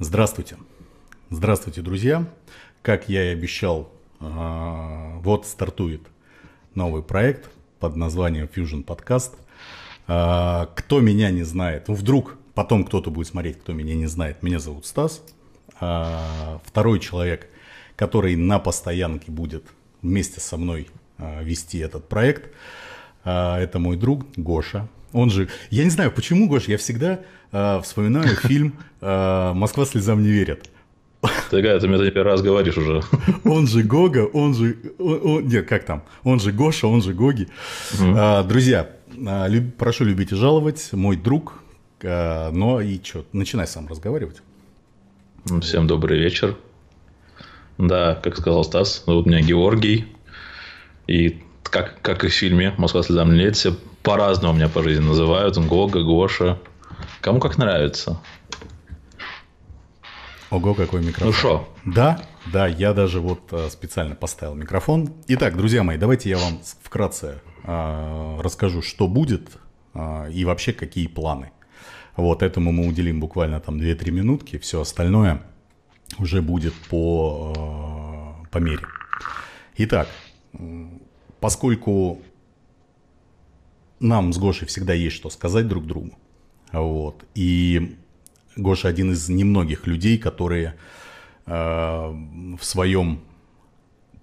Здравствуйте. Здравствуйте, друзья. Как я и обещал, а, вот стартует новый проект под названием Fusion Podcast. А, кто меня не знает, ну вдруг потом кто-то будет смотреть, кто меня не знает, меня зовут Стас. А, второй человек, который на постоянке будет вместе со мной вести этот проект, это мой друг Гоша. Он же, я не знаю, почему, Гоша, я всегда э, вспоминаю фильм э, «Москва слезам не верит». Ты, ты мне первый раз говоришь уже. Он же Гога, он же... Он, он, нет, как там? Он же Гоша, он же Гоги. Угу. А, друзья, а, люб, прошу любить и жаловать. Мой друг. А, но и что, начинай сам разговаривать. Всем добрый вечер. Да, как сказал Стас, зовут меня Георгий. И как, как и в фильме «Москва слезам не лет», все по-разному меня по жизни называют. Гога, Гоша. Кому как нравится. Ого, какой микрофон. Ну что? Да, да, я даже вот э, специально поставил микрофон. Итак, друзья мои, давайте я вам вкратце э, расскажу, что будет э, и вообще какие планы. Вот этому мы уделим буквально там 2-3 минутки, все остальное уже будет по, э, по мере. Итак, поскольку нам с Гошей всегда есть что сказать друг другу, вот, и Гоша один из немногих людей, которые э, в своем,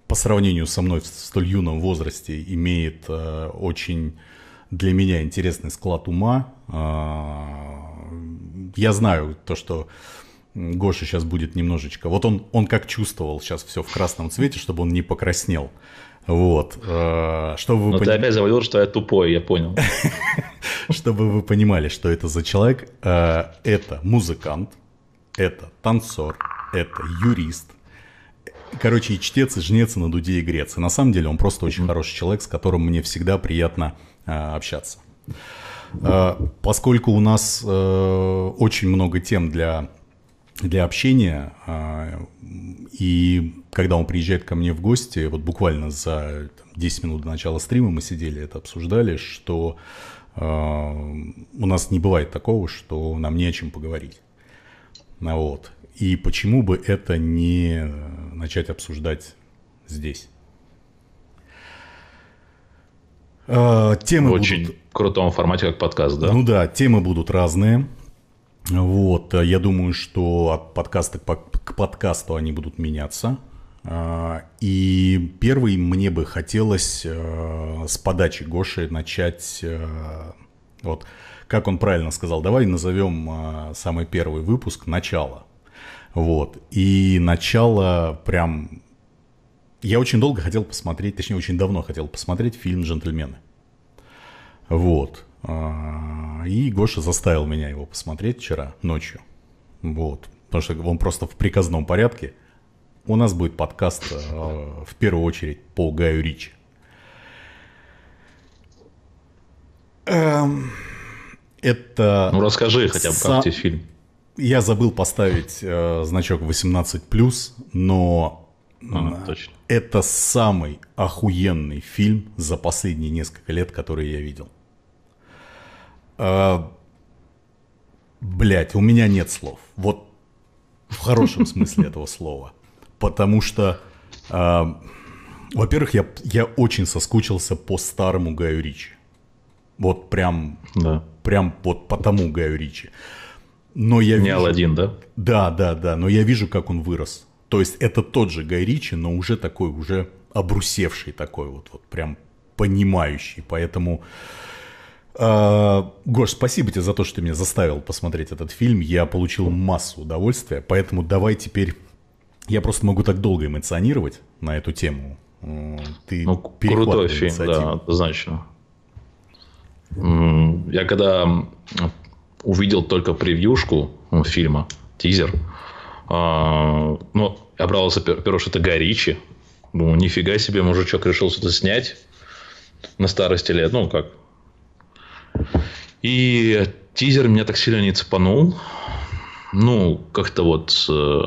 по сравнению со мной в столь юном возрасте, имеет э, очень для меня интересный склад ума. Э, я знаю то, что Гоша сейчас будет немножечко... Вот он, он как чувствовал сейчас все в красном цвете, чтобы он не покраснел. Вот. Э, чтобы вы Но поним... ты опять завалил, что я тупой, я понял. Чтобы вы понимали, что это за человек. Э, это музыкант, это танцор, это юрист. Короче, и чтец, и жнец, и на дуде, и грец. И на самом деле он просто очень хороший человек, с которым мне всегда приятно э, общаться. Поскольку у нас очень много тем для, для общения, и когда он приезжает ко мне в гости, вот буквально за 10 минут до начала стрима мы сидели, это обсуждали, что э, у нас не бывает такого, что нам не о чем поговорить. Ну вот. И почему бы это не начать обсуждать здесь? Э, темы в очень будут... крутом формате, как подкаст, да? Ну да, темы будут разные. Вот, я думаю, что от подкаста к подкасту они будут меняться. А, и первый мне бы хотелось э, с подачи Гоши начать, э, вот как он правильно сказал, давай назовем э, самый первый выпуск «Начало». Вот, и начало прям... Я очень долго хотел посмотреть, точнее, очень давно хотел посмотреть фильм «Джентльмены». Вот. А, и Гоша заставил меня его посмотреть вчера ночью. Вот. Потому что он просто в приказном порядке – у нас будет подкаст э, в первую очередь по Гаю Ричи. Эм, это... Ну, расскажи хотя бы, как тебе фильм. Я забыл поставить э, значок 18+, но а, точно. это самый охуенный фильм за последние несколько лет, который я видел. Э, Блять, у меня нет слов. Вот в хорошем смысле этого слова потому что, э, во-первых, я, я очень соскучился по старому Гаю Ричи. Вот прям, да. прям вот по тому Гаю Ричи. Но я Не вижу... Алладин, да? Да, да, да, но я вижу, как он вырос. То есть это тот же Гай Ричи, но уже такой, уже обрусевший такой вот, вот прям понимающий. Поэтому, э, Гош, спасибо тебе за то, что ты меня заставил посмотреть этот фильм. Я получил массу удовольствия, поэтому давай теперь я просто могу так долго эмоционировать на эту тему. Ты ну, крутой фильм, да, однозначно. Я когда увидел только превьюшку ну, фильма, тизер, а, ну, обрадовался, первое, что это Горичи. Думаю, нифига себе, мужичок решил что-то снять на старости лет. Ну, как. И тизер меня так сильно не цепанул. Ну, как-то вот э,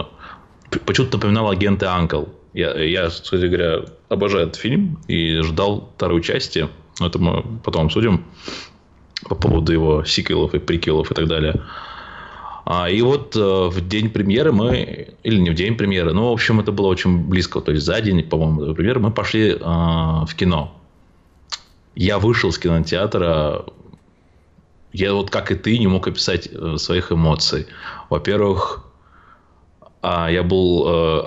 почему-то напоминал агенты Анкл. Я, я, кстати говоря, обожаю этот фильм и ждал второй части. Но это мы потом обсудим по поводу его сиквелов и приквелов и так далее. А, и вот э, в день премьеры мы, или не в день премьеры, ну, в общем, это было очень близко, то есть за день, по-моему, до премьеры мы пошли а, в кино. Я вышел с кинотеатра, я вот как и ты не мог описать э, своих эмоций. Во-первых, а, я был э,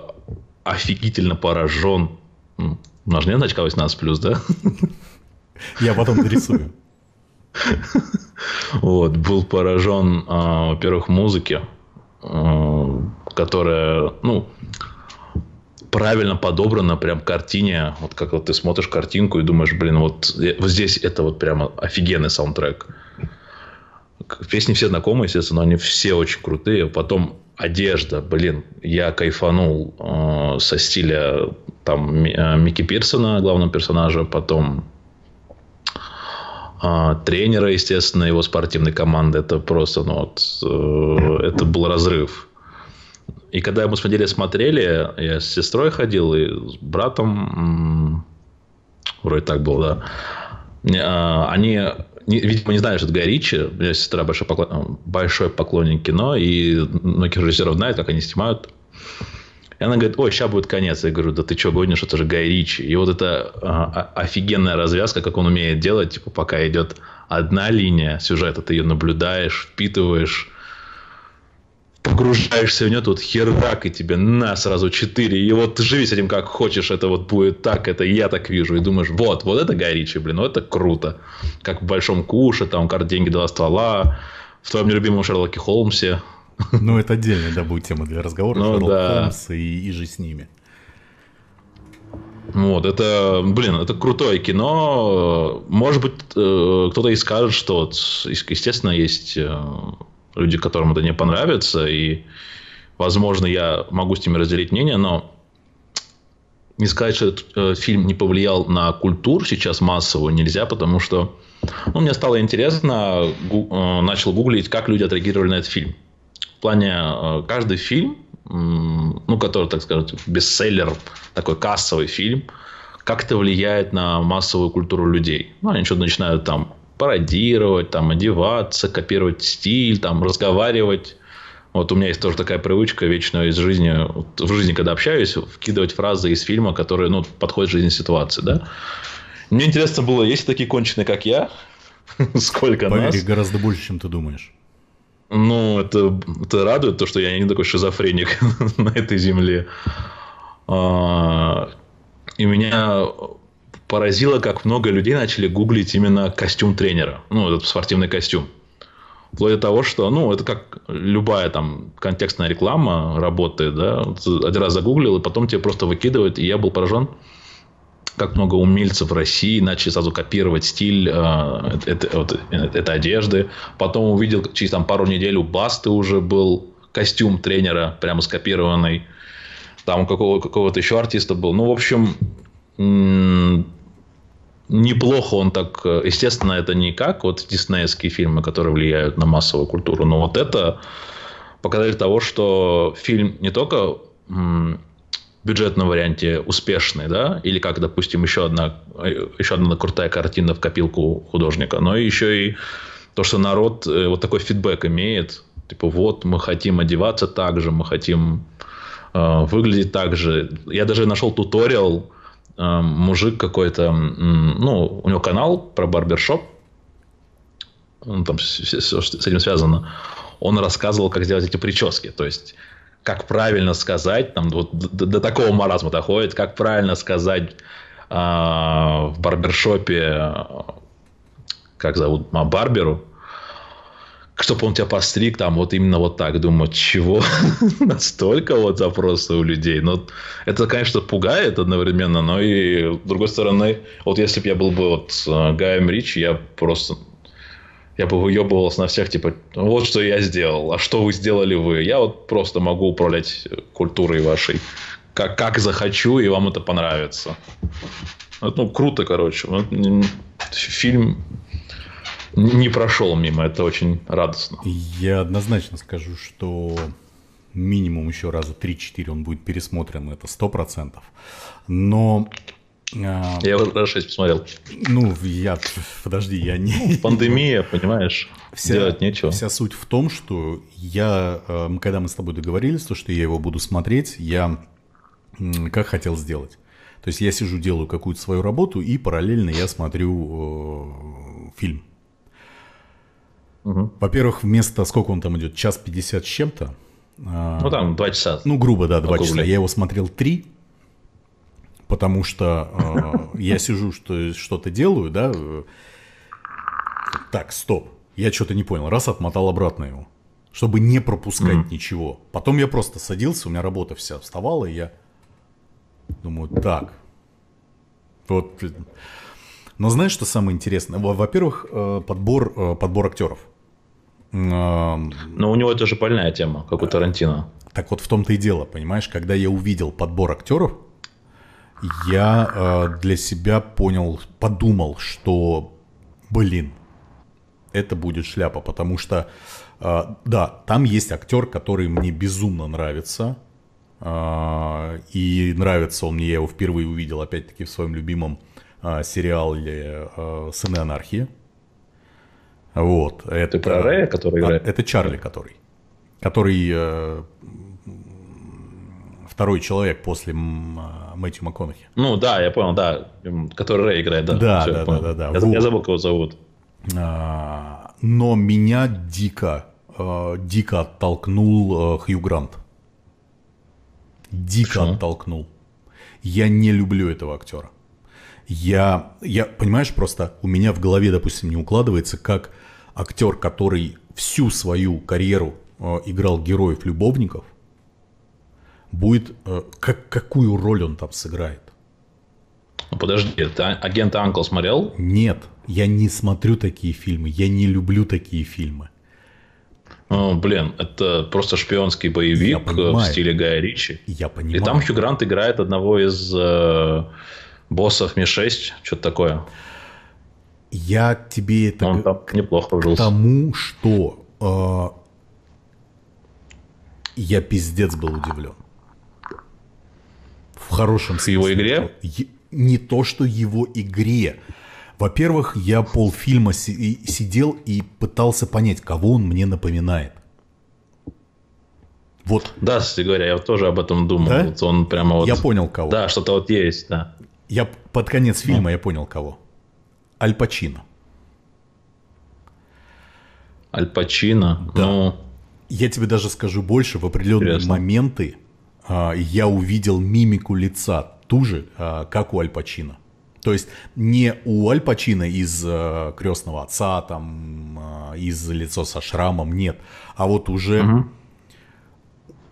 офигительно поражен. У нас же нет значка 18 плюс, да? Я потом нарисую. Вот, был поражен, а, во-первых, музыке, а, которая, ну, правильно подобрана прям картине. Вот как вот ты смотришь картинку и думаешь, блин, вот, вот здесь это вот прямо офигенный саундтрек. Песни все знакомые, естественно, но они все очень крутые. Потом одежда, блин, я кайфанул э, со стиля там Микки Пирсона, главного персонажа, потом а, тренера, естественно, его спортивной команды. Это просто, ну вот, э, это был разрыв. И когда мы с неделе смотрели, я с сестрой ходил и с братом, вроде так было, да, а, они, видимо, не что это Гай Ричи. У меня сестра большой, поклон, большой поклонник кино, и многих режиссеров знают, как они снимают. И она говорит, ой, сейчас будет конец. Я говорю, да ты что гонишь, это же Гай Ричи. И вот эта а, офигенная развязка, как он умеет делать, типа, пока идет одна линия сюжета, ты ее наблюдаешь, впитываешь, погружаешься в нее, тут херак, и тебе на сразу четыре. И вот живи с этим как хочешь, это вот будет так, это я так вижу. И думаешь, вот, вот это Гай Ричи, блин, вот это круто. Как в Большом Куше, там, карт деньги два ствола, в твоем любимом Шерлоке Холмсе. Ну, это отдельная, да, будет тема для разговора. Ну, Шерлок да. Холмс и, и же с ними. Вот, это, блин, это крутое кино. Может быть, э, кто-то и скажет, что, естественно, есть э, люди, которым это не понравится, и, возможно, я могу с ними разделить мнение, но не сказать, что этот э, фильм не повлиял на культуру сейчас массовую, нельзя, потому что ну, мне стало интересно, начал гуглить, как люди отреагировали на этот фильм плане э, каждый фильм, ну, который, так сказать, бестселлер, такой кассовый фильм, как это влияет на массовую культуру людей. Ну, они что-то начинают там пародировать, там, одеваться, копировать стиль, там, разговаривать. Вот у меня есть тоже такая привычка вечная из жизни, в жизни, когда общаюсь, вкидывать фразы из фильма, которые, ну, подходят к жизни ситуации, да. Мне интересно было, есть такие конченые, как я? Сколько Поверь, нас? гораздо больше, чем ты думаешь. Ну, это, это радует, то, что я не такой шизофреник на этой земле. А, и меня поразило, как много людей начали гуглить именно костюм тренера. Ну, этот спортивный костюм. Вплоть до того, что, ну, это как любая там контекстная реклама работает, да. Один раз загуглил, и потом тебе просто выкидывают. И я был поражен, как много умельцев в России начали сразу копировать стиль э, это, вот, этой одежды. Потом увидел, через там, пару недель у Басты уже был костюм тренера, прямо скопированный. Там у какого, какого-то еще артиста был. Ну, в общем, неплохо он так... Естественно, это не как вот диснеевские фильмы, которые влияют на массовую культуру. Но вот это показатель того, что фильм не только бюджетном варианте успешный, да, или как, допустим, еще одна, еще одна крутая картина в копилку художника, но еще и то, что народ э, вот такой фидбэк имеет, типа вот мы хотим одеваться так же, мы хотим э, выглядеть так же. Я даже нашел туториал, э, мужик какой-то, э, ну, у него канал про барбершоп, он там с, с, с этим связано, он рассказывал, как сделать эти прически, то есть как правильно сказать, там вот до, до такого маразма доходит, как правильно сказать э, в барбершопе, как зовут, а, барберу, чтобы он тебя постриг, там вот именно вот так. Думаю, чего? Настолько вот запросы у людей. Ну, это, конечно, пугает одновременно, но и, с другой стороны, вот если бы я был бы вот э, Гаем Рич, я просто я бы выебывался на всех, типа, вот что я сделал, а что вы сделали вы? Я вот просто могу управлять культурой вашей, как, как захочу, и вам это понравится. Ну, круто, короче. Фильм не прошел мимо, это очень радостно. Я однозначно скажу, что минимум еще раза 3-4 он будет пересмотрен, это 100%. Но А, я его раз шесть посмотрел. Ну, я... Подожди, я не... Ну, пандемия, понимаешь, вся, делать нечего. Вся суть в том, что я... Э, когда мы с тобой договорились, то, что я его буду смотреть, я как хотел сделать. То есть я сижу, делаю какую-то свою работу, и параллельно я смотрю э, фильм. Угу. Во-первых, вместо, сколько он там идет, час пятьдесят с чем-то. Э, ну, там два часа. Ну, грубо, да, два часа. Я его смотрел три, потому что э, я сижу, что, что-то делаю, да. Так, стоп. Я что-то не понял. Раз отмотал обратно его, чтобы не пропускать mm ничего. Потом я просто садился, у меня работа вся вставала, и я Думаю, так. Вот. Но знаешь, что самое интересное? Во-первых, э, подбор, э, подбор актеров. Но у него это же больная тема, как у Тарантино. Так вот в том-то и дело, понимаешь, когда я увидел подбор актеров, я э, для себя понял, подумал, что, блин, это будет шляпа, потому что, да, там есть актер, который мне безумно нравится, а, и нравится он мне, я его впервые увидел, опять-таки, в своем любимом а, сериале а, «Сыны анархии». Вот. Это, Ты про Рэя, который играет? Это Чарли, который. Который э, второй человек после Мэтью МакКонахи. Ну да, я понял, да. Который Рэй играет, да. Да, Все, да, да, да, да. Я, вот. я забыл, кого зовут. но меня дико, э, дико оттолкнул э, Хью Грант дико Почему? оттолкнул. Я не люблю этого актера. Я, я, понимаешь, просто у меня в голове, допустим, не укладывается, как актер, который всю свою карьеру э, играл героев-любовников, будет, э, как, какую роль он там сыграет. Ну, подожди, ты агент Анкл смотрел? Нет, я не смотрю такие фильмы, я не люблю такие фильмы. Ну, блин, это просто шпионский боевик в стиле Гая Ричи. Я понимаю. И там Хью Грант играет одного из э, боссов Ми-6, что-то такое. Я тебе это... Он там неплохо вжился. К тому, что э, я пиздец был удивлен. В хорошем смысле. Его игре? Не то, что его игре. Во-первых, я полфильма сидел и пытался понять, кого он мне напоминает. Вот. Да, кстати говоря, я тоже об этом думал. Да? Вот он прямо вот... Я понял, кого. Да, что-то вот есть, да. Я под конец фильма ну. я понял, кого. Аль Пачино. Аль Пачино? Да. Ну... Я тебе даже скажу больше. В определенные Интересно. моменты а, я увидел мимику лица ту же, а, как у Аль Пачино. То есть не у Аль Пачино из э, крестного отца, там, э, из лицо со шрамом, нет. А вот уже, угу.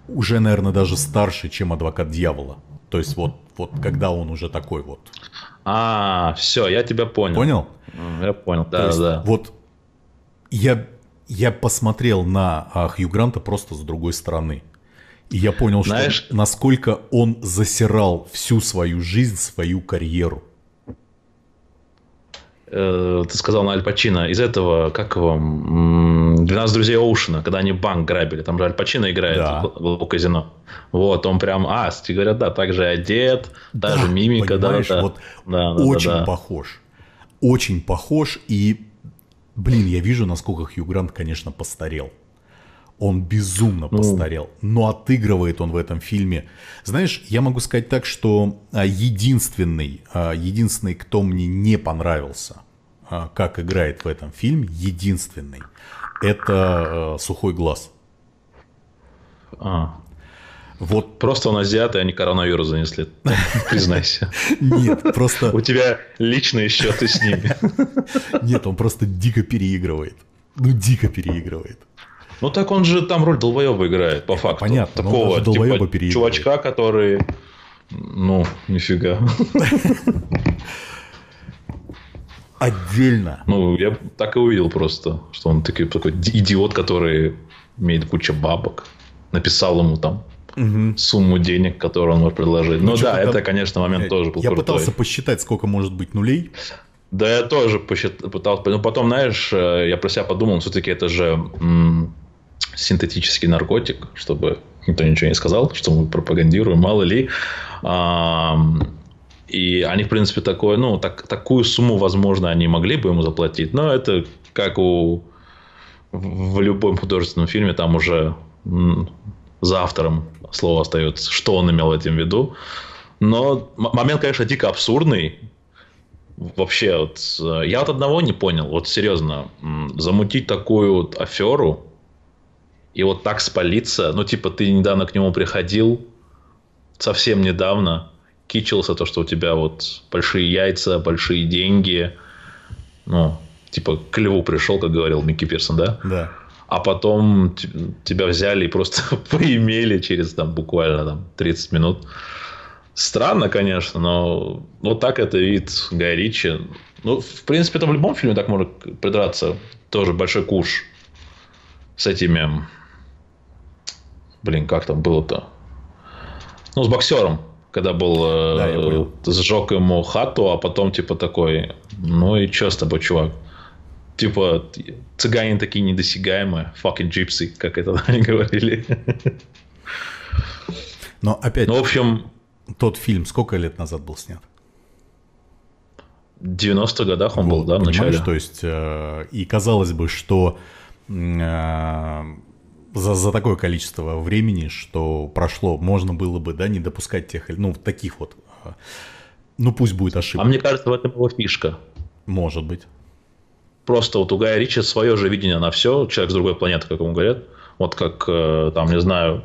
уже, наверное, даже старше, чем адвокат дьявола. То есть вот, вот когда он уже такой вот. А, все, я тебя понял. Понял? Я понял, да, есть, да. Вот я, я посмотрел на а, Хью Гранта просто с другой стороны. И я понял, Знаешь... что насколько он засирал всю свою жизнь, свою карьеру. Э, ты сказал на Аль Пачино, из этого, как его, «12 друзей Оушена», когда они банк грабили, там же Аль Пачино играет да. в, в казино. Вот, он прям, а, тебе говорят, да, так же одет, та же мимика, да, да, вот да, да, очень да, да. похож. Очень похож, и, блин, я вижу, насколько Хью Грант, конечно, постарел. Он безумно ну. постарел, но отыгрывает он в этом фильме. Знаешь, я могу сказать так, что а, единственный, а, единственный, кто мне не понравился, а, как играет в этом фильме, единственный, это Сухой Глаз. А. Вот. Просто он азиат, и они коронавирус занесли. Признайся. Нет, просто... У тебя личные счеты с ними. Нет, он просто дико переигрывает. Ну, дико переигрывает. Ну так он же там роль долбоеба играет, по факту. Понятно. Такого типа, чувачка, который... Ну, нифига. Отдельно. Ну, я так и увидел просто, что он такой, такой идиот, который имеет кучу бабок. Написал ему там угу. сумму денег, которую он может предложить. Ну, ну да, это, конечно, момент тоже был Я крутой. пытался посчитать, сколько может быть нулей. Да, я тоже посчитал, пытался. Но потом, знаешь, э, я про себя подумал, все-таки это же синтетический наркотик, чтобы никто ничего не сказал, что мы пропагандируем, мало ли. И они, в принципе, такое, ну, так, такую сумму, возможно, они могли бы ему заплатить. Но это как у в любом художественном фильме там уже за автором слово остается, что он имел этим в виду. Но момент, конечно, дико абсурдный. Вообще, вот, э, я вот одного не понял. Вот серьезно, замутить такую вот аферу и вот так спалиться. Ну, типа, ты недавно к нему приходил, совсем недавно, кичился то, что у тебя вот большие яйца, большие деньги. Ну, типа, к льву пришел, как говорил Микки Пирсон, да? Да. А потом тебя взяли и просто поимели через там буквально там 30 минут. Странно, конечно, но вот так это вид Гай Ричи. Ну, в принципе, это в любом фильме так может придраться. Тоже большой куш с этими... Блин, как там было-то? Ну, с боксером. Когда был... Э, да, понял. Сжег ему хату, а потом типа такой... Ну и что с тобой, чувак? Типа, цыгане такие недосягаемые. Fucking gypsy, как это они говорили. Но опять... Ну, в общем, тот фильм сколько лет назад был снят? В 90-х годах он вот, был, да, в начале. То есть, э, и казалось бы, что э, за, за такое количество времени, что прошло, можно было бы, да, не допускать тех, ну, таких вот, э, ну, пусть будет ошибка. А мне кажется, в этом его фишка. Может быть. Просто вот у Гая Ричи свое же видение на все, человек с другой планеты, как ему говорят. Вот как, э, там, не знаю,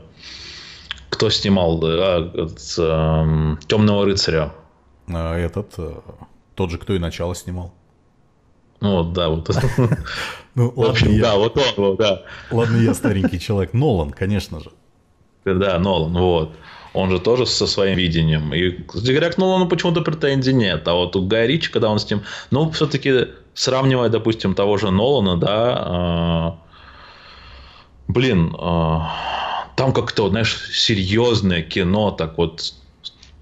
кто снимал а, с, а, Темного рыцаря? А этот, э, тот же, кто и начало снимал. Ну вот, да, вот. Ну, ладно, общем, я... да, вот он, да. Ладно, я старенький человек. Нолан, конечно же. Да, Нолан, вот. Он же тоже со своим видением. И, кстати говоря, к Нолану почему-то претензий нет. А вот у Гая Ричи, когда он с ним... Ну, все-таки сравнивая, допустим, того же Нолана, да... Э, блин... Э, там как-то, знаешь, серьезное кино, так вот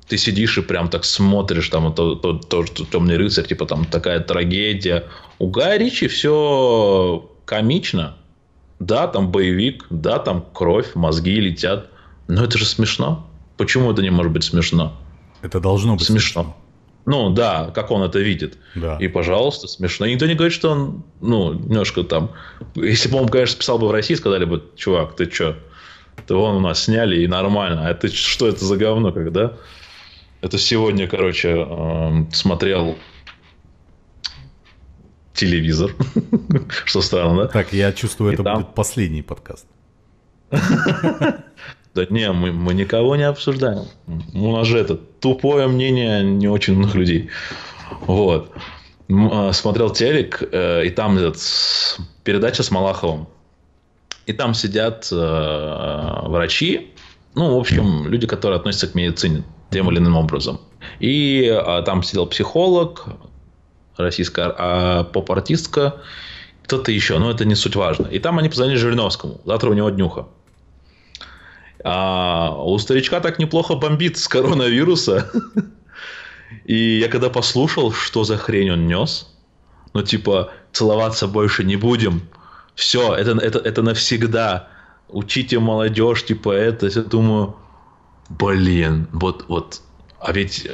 ты сидишь и прям так смотришь, там, то, то, то, то темный рыцарь, типа там такая трагедия. У Гая Ричи все комично. Да, там боевик, да, там кровь, мозги летят. Но это же смешно. Почему это не может быть смешно? Это должно быть смешно. смешно. Ну да, как он это видит. Да. И, пожалуйста, смешно. И никто не говорит, что он, ну, немножко там... Если бы он, конечно, писал бы в России, сказали бы, чувак, ты что, то вон у нас сняли и нормально. А это что это за говно, когда? Это сегодня, короче, э, смотрел телевизор. что странно, да? Так, я чувствую, и это там... будет последний подкаст. Да не, мы, мы никого не обсуждаем. У нас же это тупое мнение не очень многих людей. Вот. А, смотрел телек, э, и там этот, передача с Малаховым. И там сидят э, врачи, ну, в общем, люди, которые относятся к медицине тем или иным образом. И э, там сидел психолог, российская а, поп-артистка, кто-то еще, но это не суть важно. И там они позвонили Жириновскому, завтра у него днюха. А у старичка так неплохо бомбит с коронавируса. И я когда послушал, что за хрень он нес, ну типа целоваться больше не будем, все, это, это, это навсегда. Учите молодежь, типа это. Я думаю, блин, вот, вот. А ведь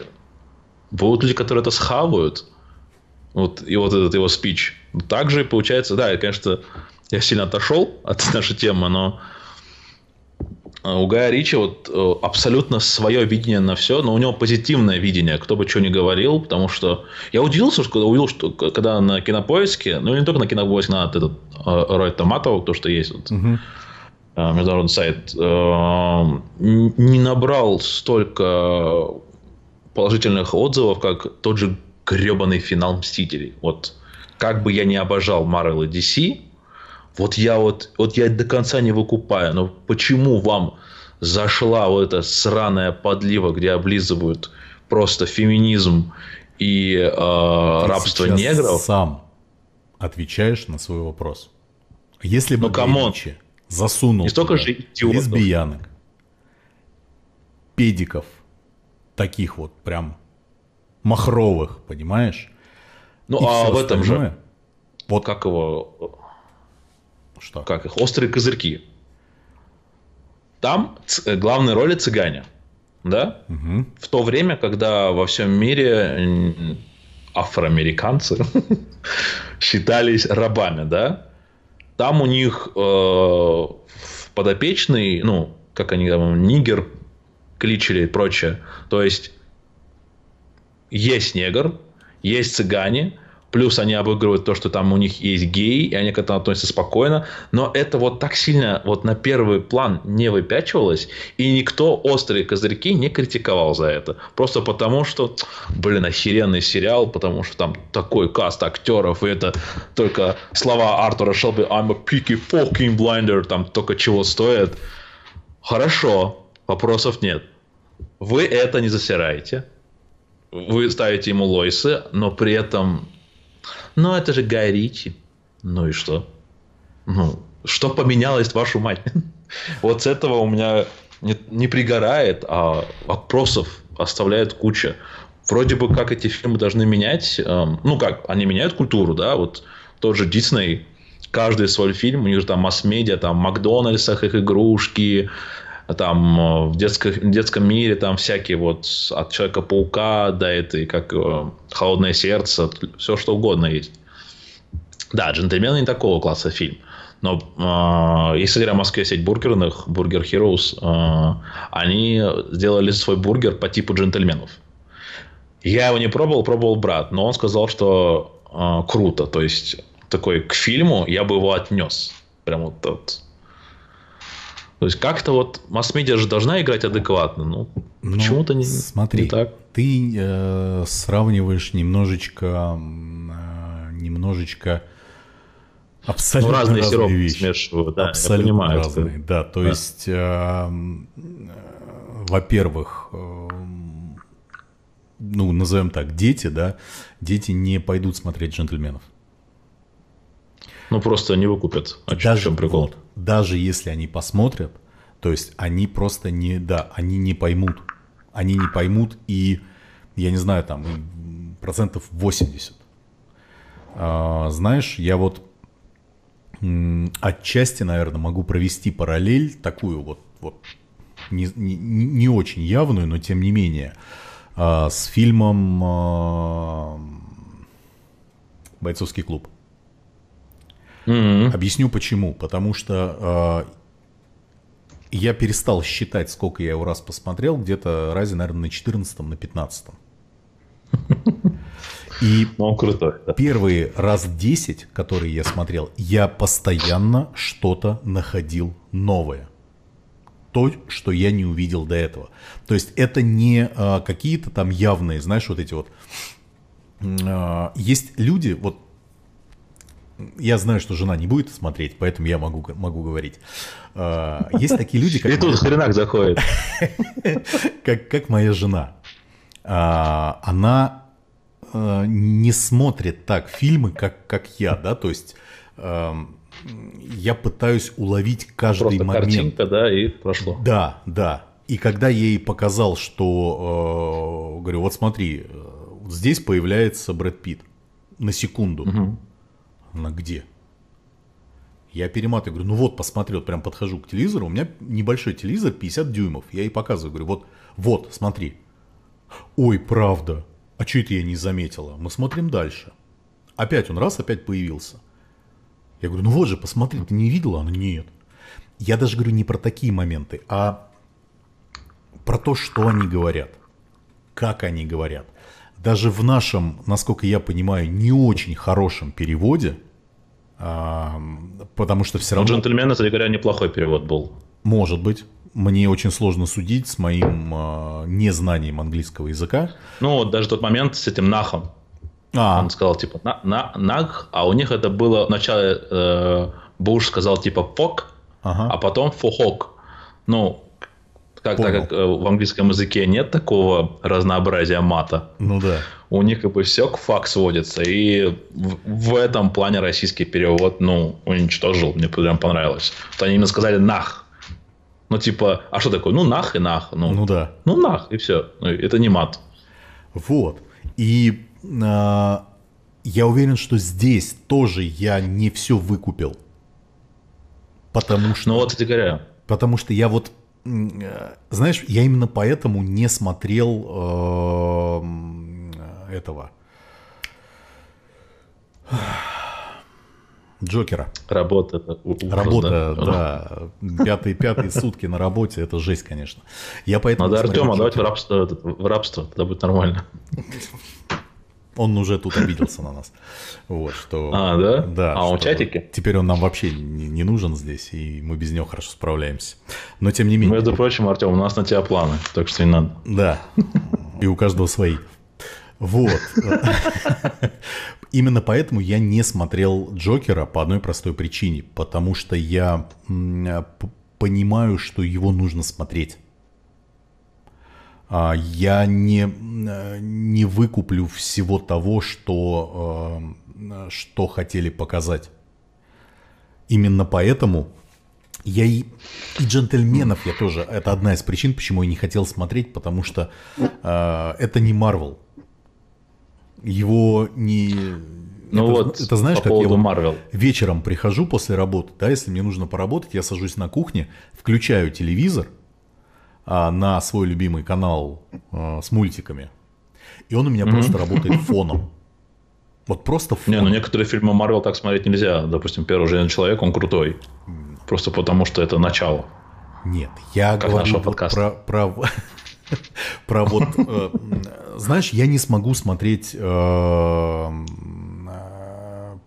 будут люди, которые это схавают. Вот, и вот этот его спич. Также получается, да, конечно, я сильно отошел от нашей темы, но а у Гая Ричи вот э, абсолютно свое видение на все, но у него позитивное видение, кто бы что ни говорил, потому что я удивился, что когда увидел, что когда на кинопоиске, ну не только на кинопоиске, на этот э, Рой Томатов, то, что есть вот, угу. Международный сайт, не набрал столько положительных отзывов, как тот же гребаный финал Мстителей. Вот как бы я не обожал Marvel и DC, вот я вот, вот я до конца не выкупаю, но почему вам зашла вот эта сраная подлива, где облизывают просто феминизм и э, рабство негров? сам отвечаешь на свой вопрос. Если бы ну, засунул не столько же лесбиянок, педиков, таких вот прям махровых, понимаешь? Ну, и а в этом же... Вот как его что? Как их? Острые козырьки. Там ц- э, главной роли цыгане. да? Угу. В то время, когда во всем мире афроамериканцы считались рабами, да? Там у них э, подопечный, ну, как они там, нигер кличили и прочее. То есть, есть негр, есть цыгане, Плюс они обыгрывают то, что там у них есть геи, и они к этому относятся спокойно. Но это вот так сильно вот на первый план не выпячивалось, и никто острые козырьки не критиковал за это. Просто потому, что, блин, охеренный сериал, потому что там такой каст актеров, и это только слова Артура Шелби «I'm a picky fucking blinder», там только чего стоит. Хорошо, вопросов нет. Вы это не засираете. Вы ставите ему Лойсы, но при этом но это же Гай Ричи. Ну и что? Ну, что поменялось, вашу мать? Вот с этого у меня не, не пригорает, а вопросов оставляет куча. Вроде бы как эти фильмы должны менять, эм, ну как, они меняют культуру, да, вот тот же Дисней, каждый свой фильм, у них же там масс-медиа, там в Макдональдсах их игрушки, там э, в, детском детском мире там всякие вот от Человека-паука до этой, как Холодное сердце, все что угодно есть. Да, «Джентльмены» не такого класса фильм. Но э, если говоря о Москве сеть бургерных, Burger Heroes, э, они сделали свой бургер по типу джентльменов. Я его не пробовал, пробовал брат, но он сказал, что э, круто. То есть, такой к фильму я бы его отнес. Прям вот тот то есть как-то вот масс-медиа же должна играть адекватно, ну, ну почему-то не, смотри, не так. Ты э, сравниваешь немножечко, э, немножечко абсолютно ну, разные разные вещи. смешивают, да, абсолютно я понимаю. Разные, это. да, то да. есть, э, э, во-первых, э, ну, назовем так, дети, да, дети не пойдут смотреть джентльменов. Ну, просто не выкупят. А даже, чем прикол? Вот, даже если они посмотрят, то есть они просто не, да, они не поймут. Они не поймут и, я не знаю, там, процентов 80. А, знаешь, я вот отчасти, наверное, могу провести параллель, такую вот, вот не, не, не очень явную, но тем не менее, а, с фильмом а, «Бойцовский клуб». Mm-hmm. Объясню почему. Потому что э, я перестал считать, сколько я его раз посмотрел, где-то разе, наверное, на 14 на 15 И ну, он крутой, да. первые раз 10, которые я смотрел, я постоянно что-то находил новое. То, что я не увидел до этого. То есть это не а, какие-то там явные, знаешь, вот эти вот... А, есть люди, вот я знаю, что жена не будет смотреть, поэтому я могу, могу говорить. А, есть такие люди, как... И тут хренак заходит. Как, моя жена. А, она а, не смотрит так фильмы, как, как я, да, то есть я пытаюсь уловить каждый Просто момент. картинка, да, и прошло. Да, да. И когда я ей показал, что, говорю, вот смотри, здесь появляется Брэд Питт на секунду. Угу. Она где? Я перематываю, говорю, ну вот, посмотрел, прям подхожу к телевизору, у меня небольшой телевизор, 50 дюймов. Я ей показываю, говорю, вот, вот, смотри. Ой, правда, а что это я не заметила? Мы смотрим дальше. Опять он раз, опять появился. Я говорю, ну вот же, посмотри, ты не видела? Она, нет. Я даже говорю не про такие моменты, а про то, что они говорят, как они говорят даже в нашем, насколько я понимаю, не очень хорошем переводе, а, потому что все равно... «Джентльмены», кстати говоря, неплохой перевод был. Может быть. Мне очень сложно судить с моим э, незнанием английского языка. Ну, вот даже тот момент с этим нахом. А. Он сказал, типа, на, на, наг, а у них это было... Вначале э, Буш сказал, типа, фок, ага. а потом фохок. Ну, как, так как э, в английском языке нет такого разнообразия мата. Ну да. У них как бы все к фак сводится. И в, в этом плане российский перевод, ну, уничтожил. Мне прям понравилось. То они именно сказали нах. Ну, типа, а что такое? Ну, нах и нах. Ну, ну да. Ну, нах, и все. Ну, это не мат. Вот. И а, я уверен, что здесь тоже я не все выкупил. Потому что... Ну, вот, кстати говоря. Потому что я вот э, знаешь, я именно поэтому не смотрел э, этого Джокера. Работа. Работа, да. да. Пятые, пятые сутки на работе, это жесть, конечно. Я поэтому Надо Артема давать в рабство, в рабство, тогда будет нормально. Он уже тут обиделся на нас. Вот, что... А, да? Да. А он в чатике? Теперь он нам вообще не, не нужен здесь, и мы без него хорошо справляемся. Но тем не менее... Между прочим, Артем, у нас на тебя планы, так что не надо. Да. И у каждого свои. Вот. Именно поэтому я не смотрел Джокера по одной простой причине. Потому что я понимаю, что его нужно смотреть. А, я не, не выкуплю всего того, что, э, что хотели показать. Именно поэтому я и, и джентльменов я тоже. Это одна из причин, почему я не хотел смотреть, потому что э, это не Марвел. Его не. Ну это, вот, это знаешь, по как я вот Marvel. вечером прихожу после работы, да, если мне нужно поработать, я сажусь на кухне, включаю телевизор, на свой любимый канал а, с мультиками. И он у меня mm-hmm. просто работает фоном. Вот просто фоном. Не, ну некоторые фильмы Марвел так смотреть нельзя. Допустим, первый железный человек, он крутой. Просто потому, что это начало. Нет, я как говорю вот про, про, про вот... Э, знаешь, я не смогу смотреть э,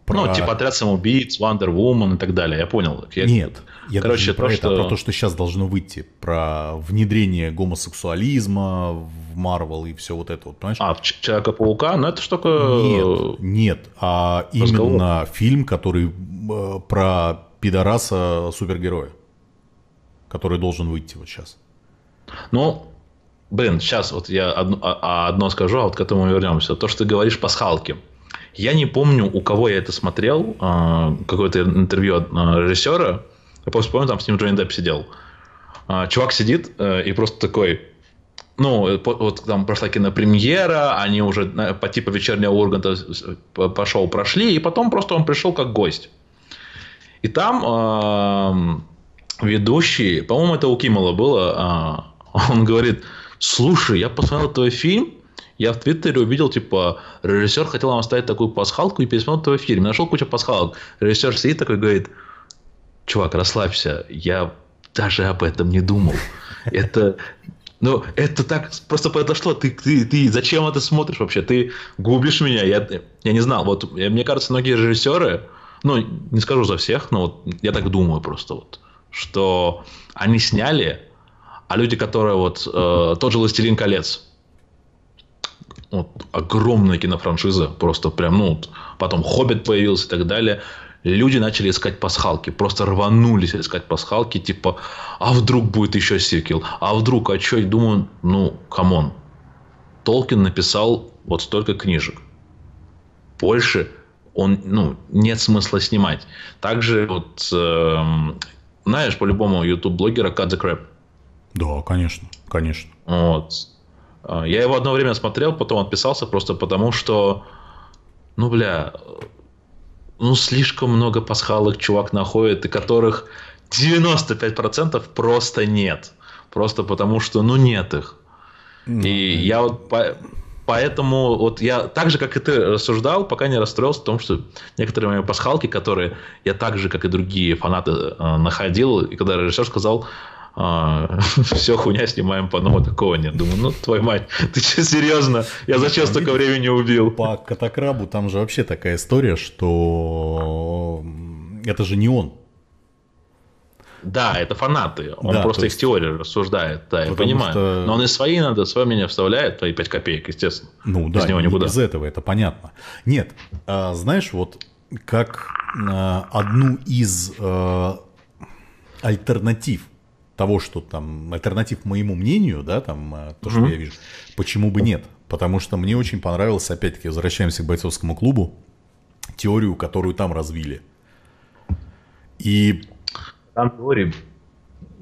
про... Ну, типа отряд самоубийц, Woman и так далее, я понял. Я... Нет, я Короче, про то, это, что... а про то, что сейчас должно выйти, про внедрение гомосексуализма в Марвел и все вот это вот, понимаешь? А, Человека-паука? Ну, это что Нет, нет, а Разговор. именно фильм, который э, про пидораса супергероя, который должен выйти вот сейчас. Ну, блин, сейчас вот я одно, а, а одно скажу, а вот к этому вернемся. То, что ты говоришь по пасхалке. Я не помню, у кого я это смотрел, а, какое-то интервью режиссера. Я просто помню, там с ним Джонни Депп сидел. А, чувак сидит э, и просто такой, ну, вот там прошла кинопремьера, они уже по типу вечернего Урганта пошел, прошли, и потом просто он пришел как гость. И там э, ведущий, по-моему, это у Киммела было, э, он говорит, слушай, я посмотрел твой фильм, я в Твиттере увидел, типа, режиссер хотел вам оставить такую пасхалку и пересмотрел твой фильм. Нашел кучу пасхалок. Режиссер сидит такой говорит, чувак, расслабься, я даже об этом не думал. Это, ну, это так просто произошло. Ты, ты, ты зачем это смотришь вообще? Ты губишь меня. Я, я не знал. Вот, мне кажется, многие режиссеры, ну, не скажу за всех, но вот я так думаю просто вот, что они сняли, а люди, которые вот, э, тот же «Властелин колец», вот, огромная кинофраншиза, просто прям, ну, потом «Хоббит» появился и так далее. Люди начали искать пасхалки, просто рванулись искать пасхалки, типа, а вдруг будет еще сиквел, а вдруг, а что, и думаю, ну, come on, Толкин написал вот столько книжек. Больше он, ну, нет смысла снимать. Также вот, э, знаешь, по-любому YouTube-блогера Cut the Crap. Да, конечно, конечно. Вот. А, я его одно время смотрел, потом отписался просто потому, что, ну, бля, ну, слишком много пасхалок чувак находит, и которых 95% просто нет. Просто потому, что, ну, нет их. Mm-hmm. И я вот по, поэтому вот я так же, как и ты рассуждал, пока не расстроился в том, что некоторые мои пасхалки, которые я так же, как и другие фанаты, э, находил, и когда режиссер сказал, а, все хуйня снимаем по новому, такого нет. Думаю, ну твою мать, ты что, серьезно? Я зачем столько времени убил? По Катакрабу там же вообще такая история, что это же не он. Да, это фанаты. Он да, просто есть... их теорию рассуждает. Да, я понимаю. Что... Но он и свои надо, свое мнение вставляет, твои 5 копеек, естественно. Ну да, без него никуда. без этого, это понятно. Нет, а, знаешь, вот как а, одну из а, альтернатив того, что там альтернатив моему мнению, да, там э, то, что я вижу, почему бы нет? Потому что мне очень понравилось, опять-таки, возвращаемся к бойцовскому клубу, теорию, которую там развили. И... Там теории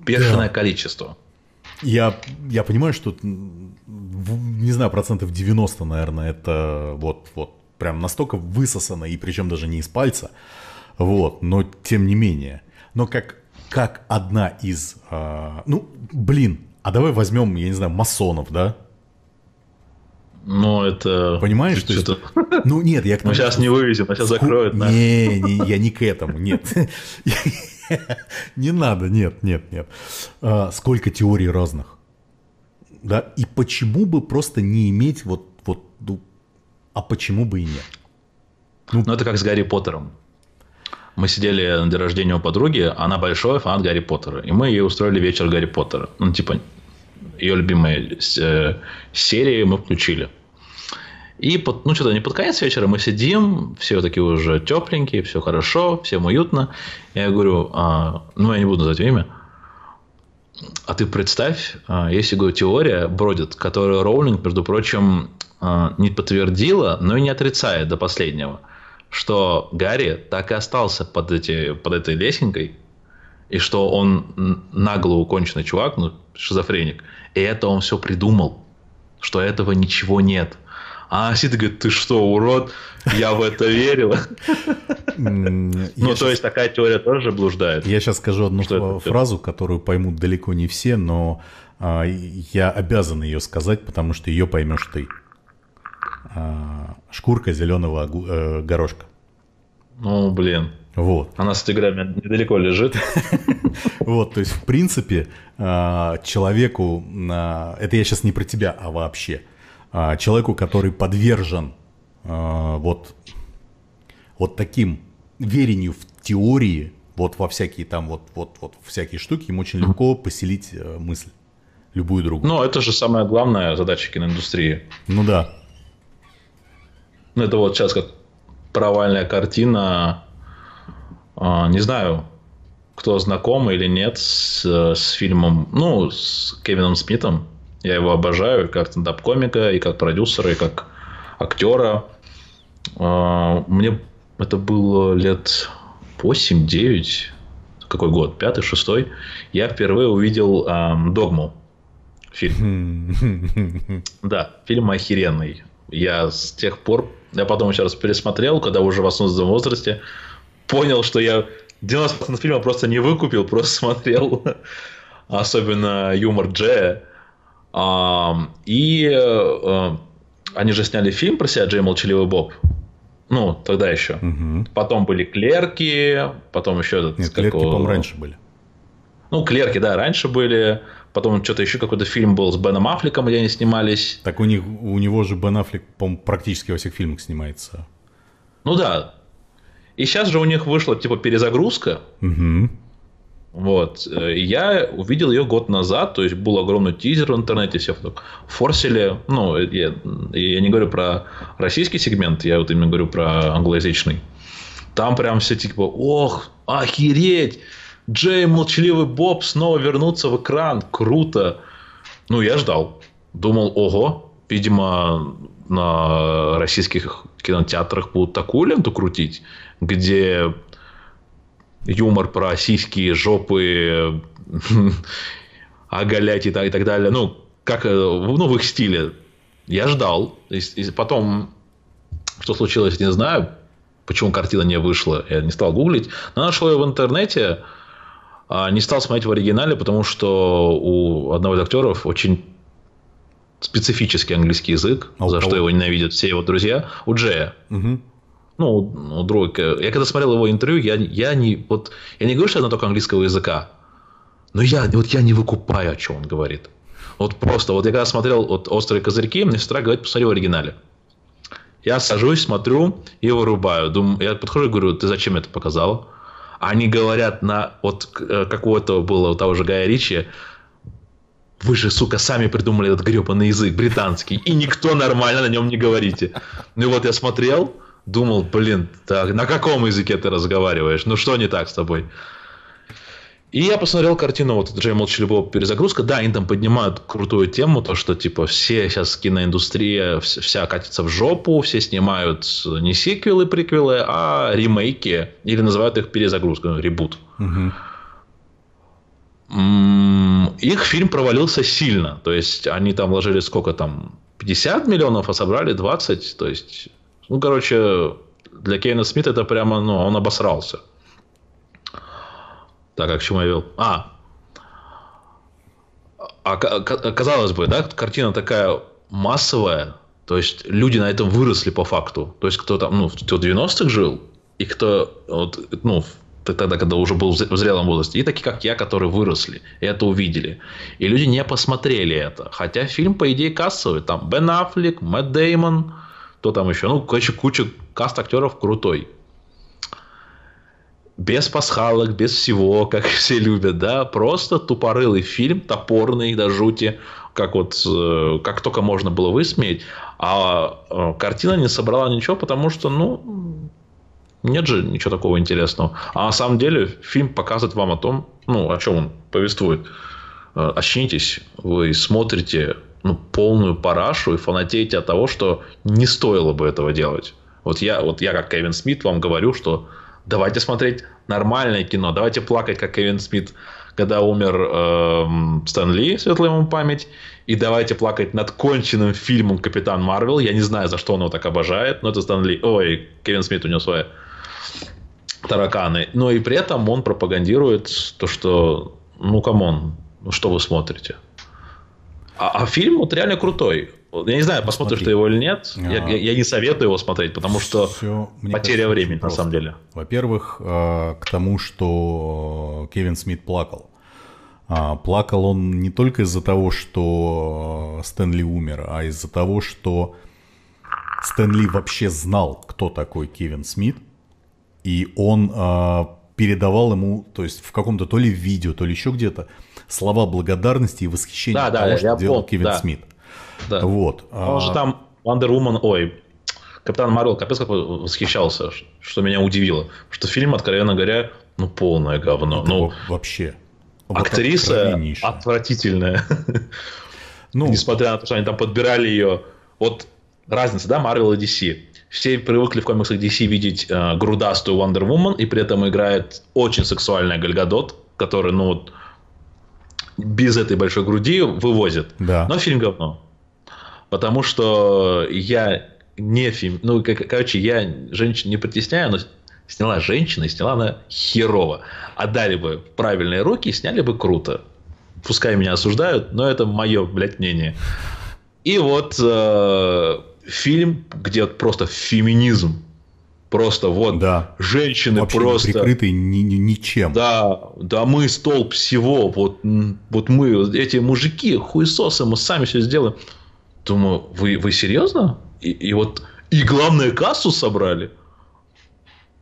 бешеное да. количество. Я, я понимаю, что, не знаю, процентов 90, наверное, это вот, вот прям настолько высосано, и причем даже не из пальца, вот, но тем не менее. Но как как одна из... А, ну, блин, а давай возьмем, я не знаю, масонов, да? Ну, это... Понимаешь, что это? Ну, нет, я к тому... Мы сейчас не вывезем, а сейчас Ску... закроют. Да? Не, не, я не к этому, нет. Не надо, нет, нет, нет. А, сколько теорий разных. Да, и почему бы просто не иметь вот, вот, ну, а почему бы и нет? Ну, ну это как с Гарри Поттером. Мы сидели на день рождения у подруги, она большой фанат Гарри Поттера. И мы ей устроили вечер Гарри Поттера. Ну, типа, ее любимые э, серии мы включили. И под, ну что-то не под конец вечера мы сидим, все такие уже тепленькие, все хорошо, всем уютно. Я говорю, а, ну я не буду называть имя. А ты представь, а, есть говорю, теория бродит, которую Роулинг, между прочим, а, не подтвердила, но и не отрицает до последнего, что Гарри так и остался под, эти, под этой лесенкой, и что он нагло уконченный чувак, ну, шизофреник, и это он все придумал, что этого ничего нет – а Сида говорит, ты что, урод? Я в это верил. Ну, то есть такая теория тоже блуждает. Я сейчас скажу одну фразу, которую поймут далеко не все, но а, я обязан ее сказать, потому что ее поймешь ты. А, шкурка зеленого э, горошка. Ну, блин. Вот. Она с тиграми недалеко лежит. Вот, то есть, в принципе, а, человеку, это я сейчас не про тебя, а вообще, а, человеку, который подвержен а, вот, вот таким верению в теории, вот во всякие там вот, вот, вот всякие штуки, ему очень легко поселить э, мысль, любую другую. Ну, это же самая главная задача киноиндустрии. Ну да. Ну, это вот сейчас как провальная картина, а, не знаю, кто знаком или нет с, с фильмом, ну, с Кевином Смитом, я его обожаю как стендап-комика, и как продюсера, и как актера. А, мне это было лет 8-9, какой год, пятый, шестой, я впервые увидел «Догму», фильм. Да, фильм охеренный. Я с тех пор, я потом еще раз пересмотрел, когда уже в осознанном возрасте, понял, что я 90% фильма просто не выкупил, просто смотрел. Особенно юмор Джея. И э, они же сняли фильм про себя Джей Молчаливый Боб. Ну, тогда еще. Угу. Потом были клерки, потом еще этот. Нет, клерки, по-моему, раньше были. Ну, клерки, да, раньше были. Потом что-то еще какой-то фильм был с Беном Аффлеком, где они снимались. Так у них у него же Бен Аффлек, по-моему, практически во всех фильмах снимается. Ну да. И сейчас же у них вышла типа перезагрузка. Угу. Вот. Э, я увидел ее год назад, то есть был огромный тизер в интернете, все форсили. Ну, я, я не говорю про российский сегмент, я вот именно говорю про англоязычный. Там прям все типа, ох, охереть, Джей Молчаливый Боб снова вернуться в экран, круто. Ну, я ждал. Думал, ого, видимо, на российских кинотеатрах будут такую ленту крутить, где юмор про сиськи, жопы, оголять и так, и так далее. Ну, как э, ну, в их стиле. Я ждал. И, и потом, что случилось, не знаю. Почему картина не вышла, я не стал гуглить. Но нашел ее в интернете. А не стал смотреть в оригинале, потому что у одного из актеров очень специфический английский язык, а за что его ненавидят все его друзья, у Джея. Угу ну, у друга. Я когда смотрел его интервью, я, я не вот я не говорю, что я знаю только английского языка, но я вот я не выкупаю, о чем он говорит. Вот просто, вот я когда смотрел вот «Острые козырьки», мне сестра говорит, посмотри в оригинале. Я сажусь, смотрю и вырубаю. Думаю, я подхожу и говорю, ты зачем это показал? Они говорят на, вот э, как у этого было, у того же Гая Ричи, вы же, сука, сами придумали этот гребаный язык британский, и никто нормально на нем не говорите. Ну и вот я смотрел, думал, блин, так, на каком языке ты разговариваешь? Ну что не так с тобой? И я посмотрел картину, вот Джей Молчаливого перезагрузка. Да, они там поднимают крутую тему, то, что типа все сейчас киноиндустрия вся катится в жопу, все снимают не сиквелы, приквелы, а ремейки, или называют их перезагрузкой, ну, ребут. Угу. Их фильм провалился сильно. То есть они там вложили сколько там? 50 миллионов, а собрали 20. То есть ну, короче, для Кейна Смита это прямо, ну, он обосрался. Так, а к чему я вел? А, а казалось бы, да, картина такая массовая, то есть люди на этом выросли по факту. То есть кто там, ну, в 90-х жил, и кто, вот, ну, тогда, когда уже был в зрелом возрасте, и такие, как я, которые выросли, и это увидели. И люди не посмотрели это. Хотя фильм, по идее, кассовый. Там Бен Аффлек, Мэтт Деймон, кто там еще. Ну, короче, куча каст актеров крутой без пасхалок, без всего, как все любят, да, просто тупорылый фильм, топорный до жути, как вот, э, как только можно было высмеять, а э, картина не собрала ничего, потому что, ну, нет же ничего такого интересного. А на самом деле фильм показывает вам о том, ну, о чем он повествует. Э, очнитесь, вы смотрите ну, полную парашу и фанатеете от того, что не стоило бы этого делать. Вот я, вот я как Кевин Смит вам говорю, что Давайте смотреть нормальное кино. Давайте плакать, как Кевин Смит, когда умер э, Стэн Ли, светлая ему память. И давайте плакать над конченным фильмом Капитан Марвел. Я не знаю, за что он его так обожает, но это Стэн Ли. Ой, Кевин Смит у него свои тараканы. Но и при этом он пропагандирует то, что ну come on, ну что вы смотрите? А, а фильм вот реально крутой. Я не знаю, посмотришь Смотри. ты его или нет. А... Я, я, не советую его смотреть, потому что Все, потеря кажется, времени, на самом деле. Во-первых, э, к тому, что Кевин Смит плакал. А, плакал он не только из-за того, что Стэнли умер, а из-за того, что Стэнли вообще знал, кто такой Кевин Смит, и он э, передавал ему, то есть в каком-то то ли видео, то ли еще где-то, слова благодарности и восхищения да, того, да, что делал пол, Кевин да. Смит. Да. Вот. Он а... же там Wonder Woman, ой, Капитан Марвел капец как восхищался, что меня удивило. Что фильм, откровенно говоря, ну, полное говно. Это ну, вообще. актриса отвратительная. Ну, Несмотря на то, что они там подбирали ее. Вот разница, да, Марвел и DC. Все привыкли в комиксах DC видеть э, грудастую Wonder Woman, и при этом играет очень сексуальная Гальгадот, который, ну, вот, без этой большой груди вывозит. Да. Но фильм говно. Потому что я не фильм... Ну, как, короче, я женщин не притесняю, но сняла женщина и сняла она херово. Отдали бы правильные руки, сняли бы круто. Пускай меня осуждают, но это мое, блядь, мнение. И вот э, фильм, где просто феминизм Просто вот да. женщины Вообще просто... Не прикрытые ни, ни, ничем. Да, да мы столб всего. Вот, вот мы, эти мужики, хуесосы, мы сами все сделаем. Думаю, вы, вы серьезно? И, и вот, и главное, кассу собрали.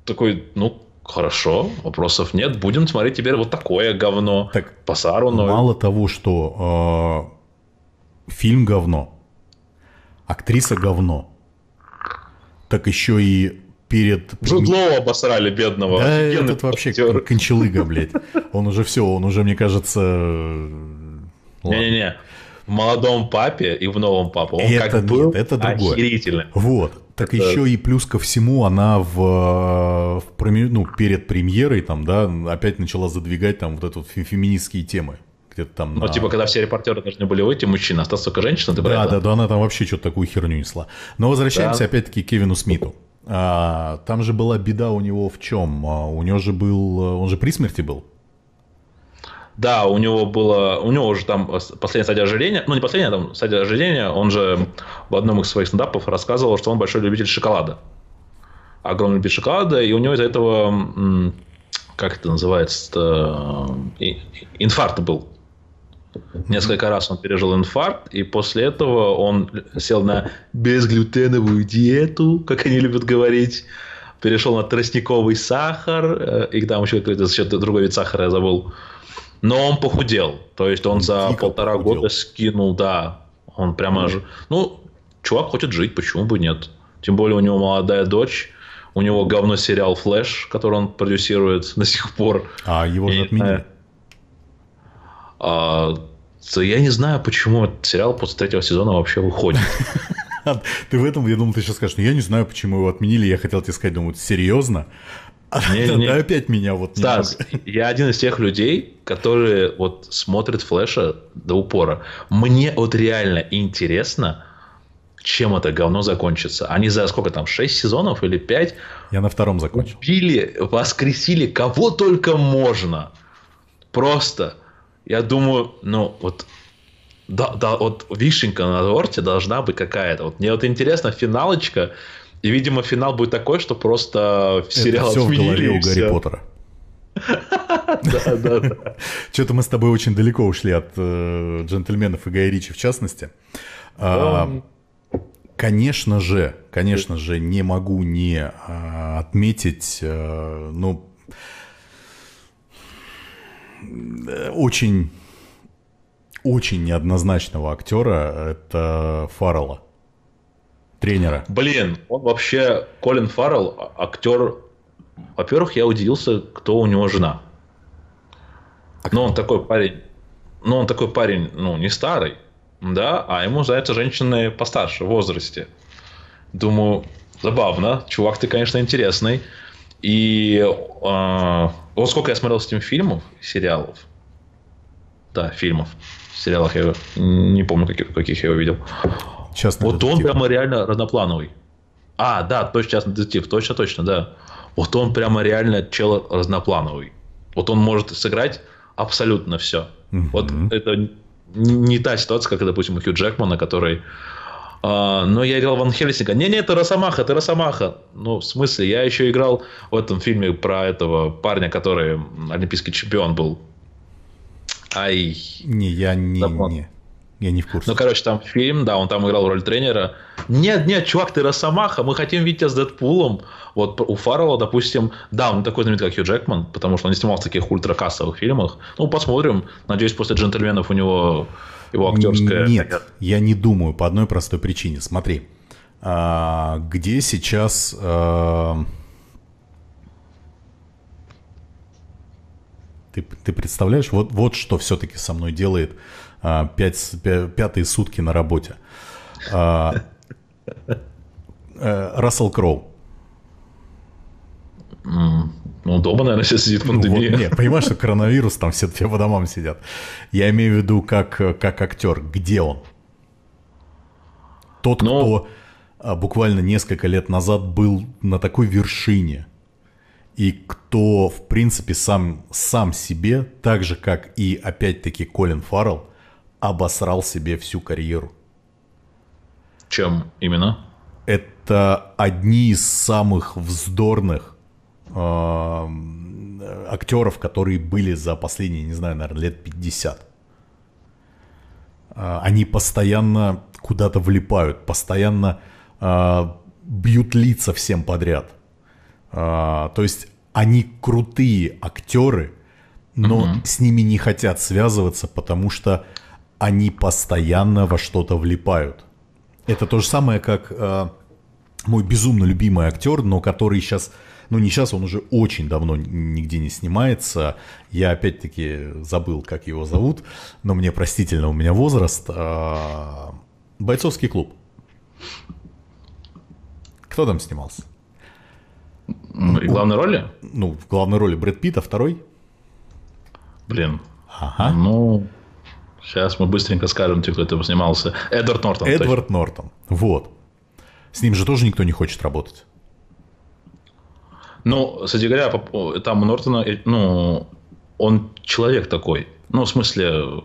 Такой, ну, хорошо, вопросов нет. Будем смотреть теперь вот такое говно. Так, по Саруну. Мало того, что э, фильм говно, актриса говно, так еще и перед... Джуд обосрали, бедного. Да, этот вообще актер. кончелыга, блядь. Он уже все, он уже, мне кажется... Не-не-не. В молодом папе и в новом папе. Он это как был это другое. охерительно. Вот. Так это... еще и плюс ко всему она в, в ну, перед премьерой там, да, опять начала задвигать там вот эти вот феминистские темы. Где-то там ну, на... типа, когда все репортеры должны были выйти, мужчина, остался только женщина, ты Да, да, да, она там вообще что-то такую херню несла. Но возвращаемся да. опять-таки к Кевину Смиту. А, там же была беда у него в чем? А, у него же был, он же при смерти был. Да, у него было, у него уже там последняя стадия ожирения, ну не последняя, там стадия ожирения, он же в одном из своих стендапов рассказывал, что он большой любитель шоколада. Огромный любитель шоколада, и у него из-за этого, как это называется, инфаркт был. Несколько раз он пережил инфаркт, и после этого он сел на безглютеновую диету, как они любят говорить. Перешел на тростниковый сахар, э, и там еще какой-то другой вид сахара я забыл. Но он похудел. То есть он, он за полтора похудел. года скинул, да. Он прямо mm. же. Ну, чувак хочет жить, почему бы нет? Тем более у него молодая дочь. У него говно сериал Флэш, который он продюсирует до сих пор. А его же отменили. А, то я не знаю, почему этот сериал после третьего сезона вообще выходит. Ты в этом, я думал, ты сейчас скажешь, ну я не знаю, почему его отменили, я хотел тебе сказать, думаю, серьезно? Не, не. опять меня вот Стас, я один из тех людей, которые вот смотрят Флэша до упора. Мне вот реально интересно, чем это говно закончится. Они за сколько там, 6 сезонов или 5? Я на втором закончил. Убили, воскресили кого только можно просто, я думаю, ну вот да, да, вот вишенка на торте должна быть какая-то. Вот мне вот интересно, финалочка, и, видимо, финал будет такой, что просто сериал Это все в голове у Гарри Поттера. Да, да, да. Что-то мы с тобой очень далеко ушли от э, джентльменов и Гая Ричи в частности. А, конечно же, конечно же, не могу не а, отметить, а, ну, очень, очень неоднозначного актера, это Фаррелла, тренера. Блин, он вообще, Колин Фаррелл, актер, во-первых, я удивился, кто у него жена. Ну, он такой парень, ну, он такой парень, ну, не старый, да, а ему за это женщины постарше в возрасте. Думаю, забавно, чувак, ты, конечно, интересный. И э, вот сколько я смотрел с ним фильмов, сериалов, да, фильмов, сериалах я не помню, каких, каких я его видел. Частный вот детектив. он прямо реально разноплановый. А, да, точно частный детектив, точно, точно, да. Вот он прямо реально чел разноплановый. Вот он может сыграть абсолютно все. Угу. Вот это не та ситуация, как, допустим, у Хью Джекмана, который... А, но я играл Ван Хельсинга. Не-не, это Росомаха, это Росомаха. Ну, в смысле, я еще играл в этом фильме про этого парня, который олимпийский чемпион был. Ай. Не, я не, не. Я не в курсе. Ну, короче, там фильм, да, он там играл роль тренера. Нет, нет, чувак, ты Росомаха, мы хотим видеть тебя с Дэдпулом. Вот у Фаррелла, допустим, да, он такой знаменитый, как Хью Джекман, потому что он не снимал в таких ультракассовых фильмах. Ну, посмотрим. Надеюсь, после «Джентльменов» у него его актерская... Нет, я не думаю, по одной простой причине. Смотри, а, где сейчас... А... Ты, ты представляешь, вот, вот что все-таки со мной делает а, пять, пятые сутки на работе. А, э, Рассел Кроу. Ну, дома, наверное, сейчас сидит пандемия. Ну, вот, нет, понимаешь, что коронавирус, там все, все по домам сидят. Я имею в виду как, как актер. Где он? Тот, Но... кто а, буквально несколько лет назад был на такой вершине, и кто, в принципе, сам, сам себе, так же, как и, опять-таки, Колин Фаррелл, обосрал себе всю карьеру. Чем именно? Это одни из самых вздорных э, актеров, которые были за последние, не знаю, наверное, лет 50. Э, они постоянно куда-то влипают, постоянно э, бьют лица всем подряд. Э, то есть они крутые актеры, но угу. с ними не хотят связываться, потому что они постоянно во что-то влипают. Это то же самое, как э, мой безумно любимый актер, но который сейчас, ну не сейчас, он уже очень давно нигде не снимается. Я опять-таки забыл, как его зовут, но мне простительно, у меня возраст. Э, Бойцовский клуб. Кто там снимался? Ну, и главной роли? Ну, в главной роли Брэд Питт, а второй? Блин. Ага. Ну, Сейчас мы быстренько скажем, кто там снимался. Эдвард Нортон. Эдвард точно. Нортон. Вот. С ним же тоже никто не хочет работать. Ну, кстати говоря, там у Нортона, э, ну, он человек такой. Ну, в смысле,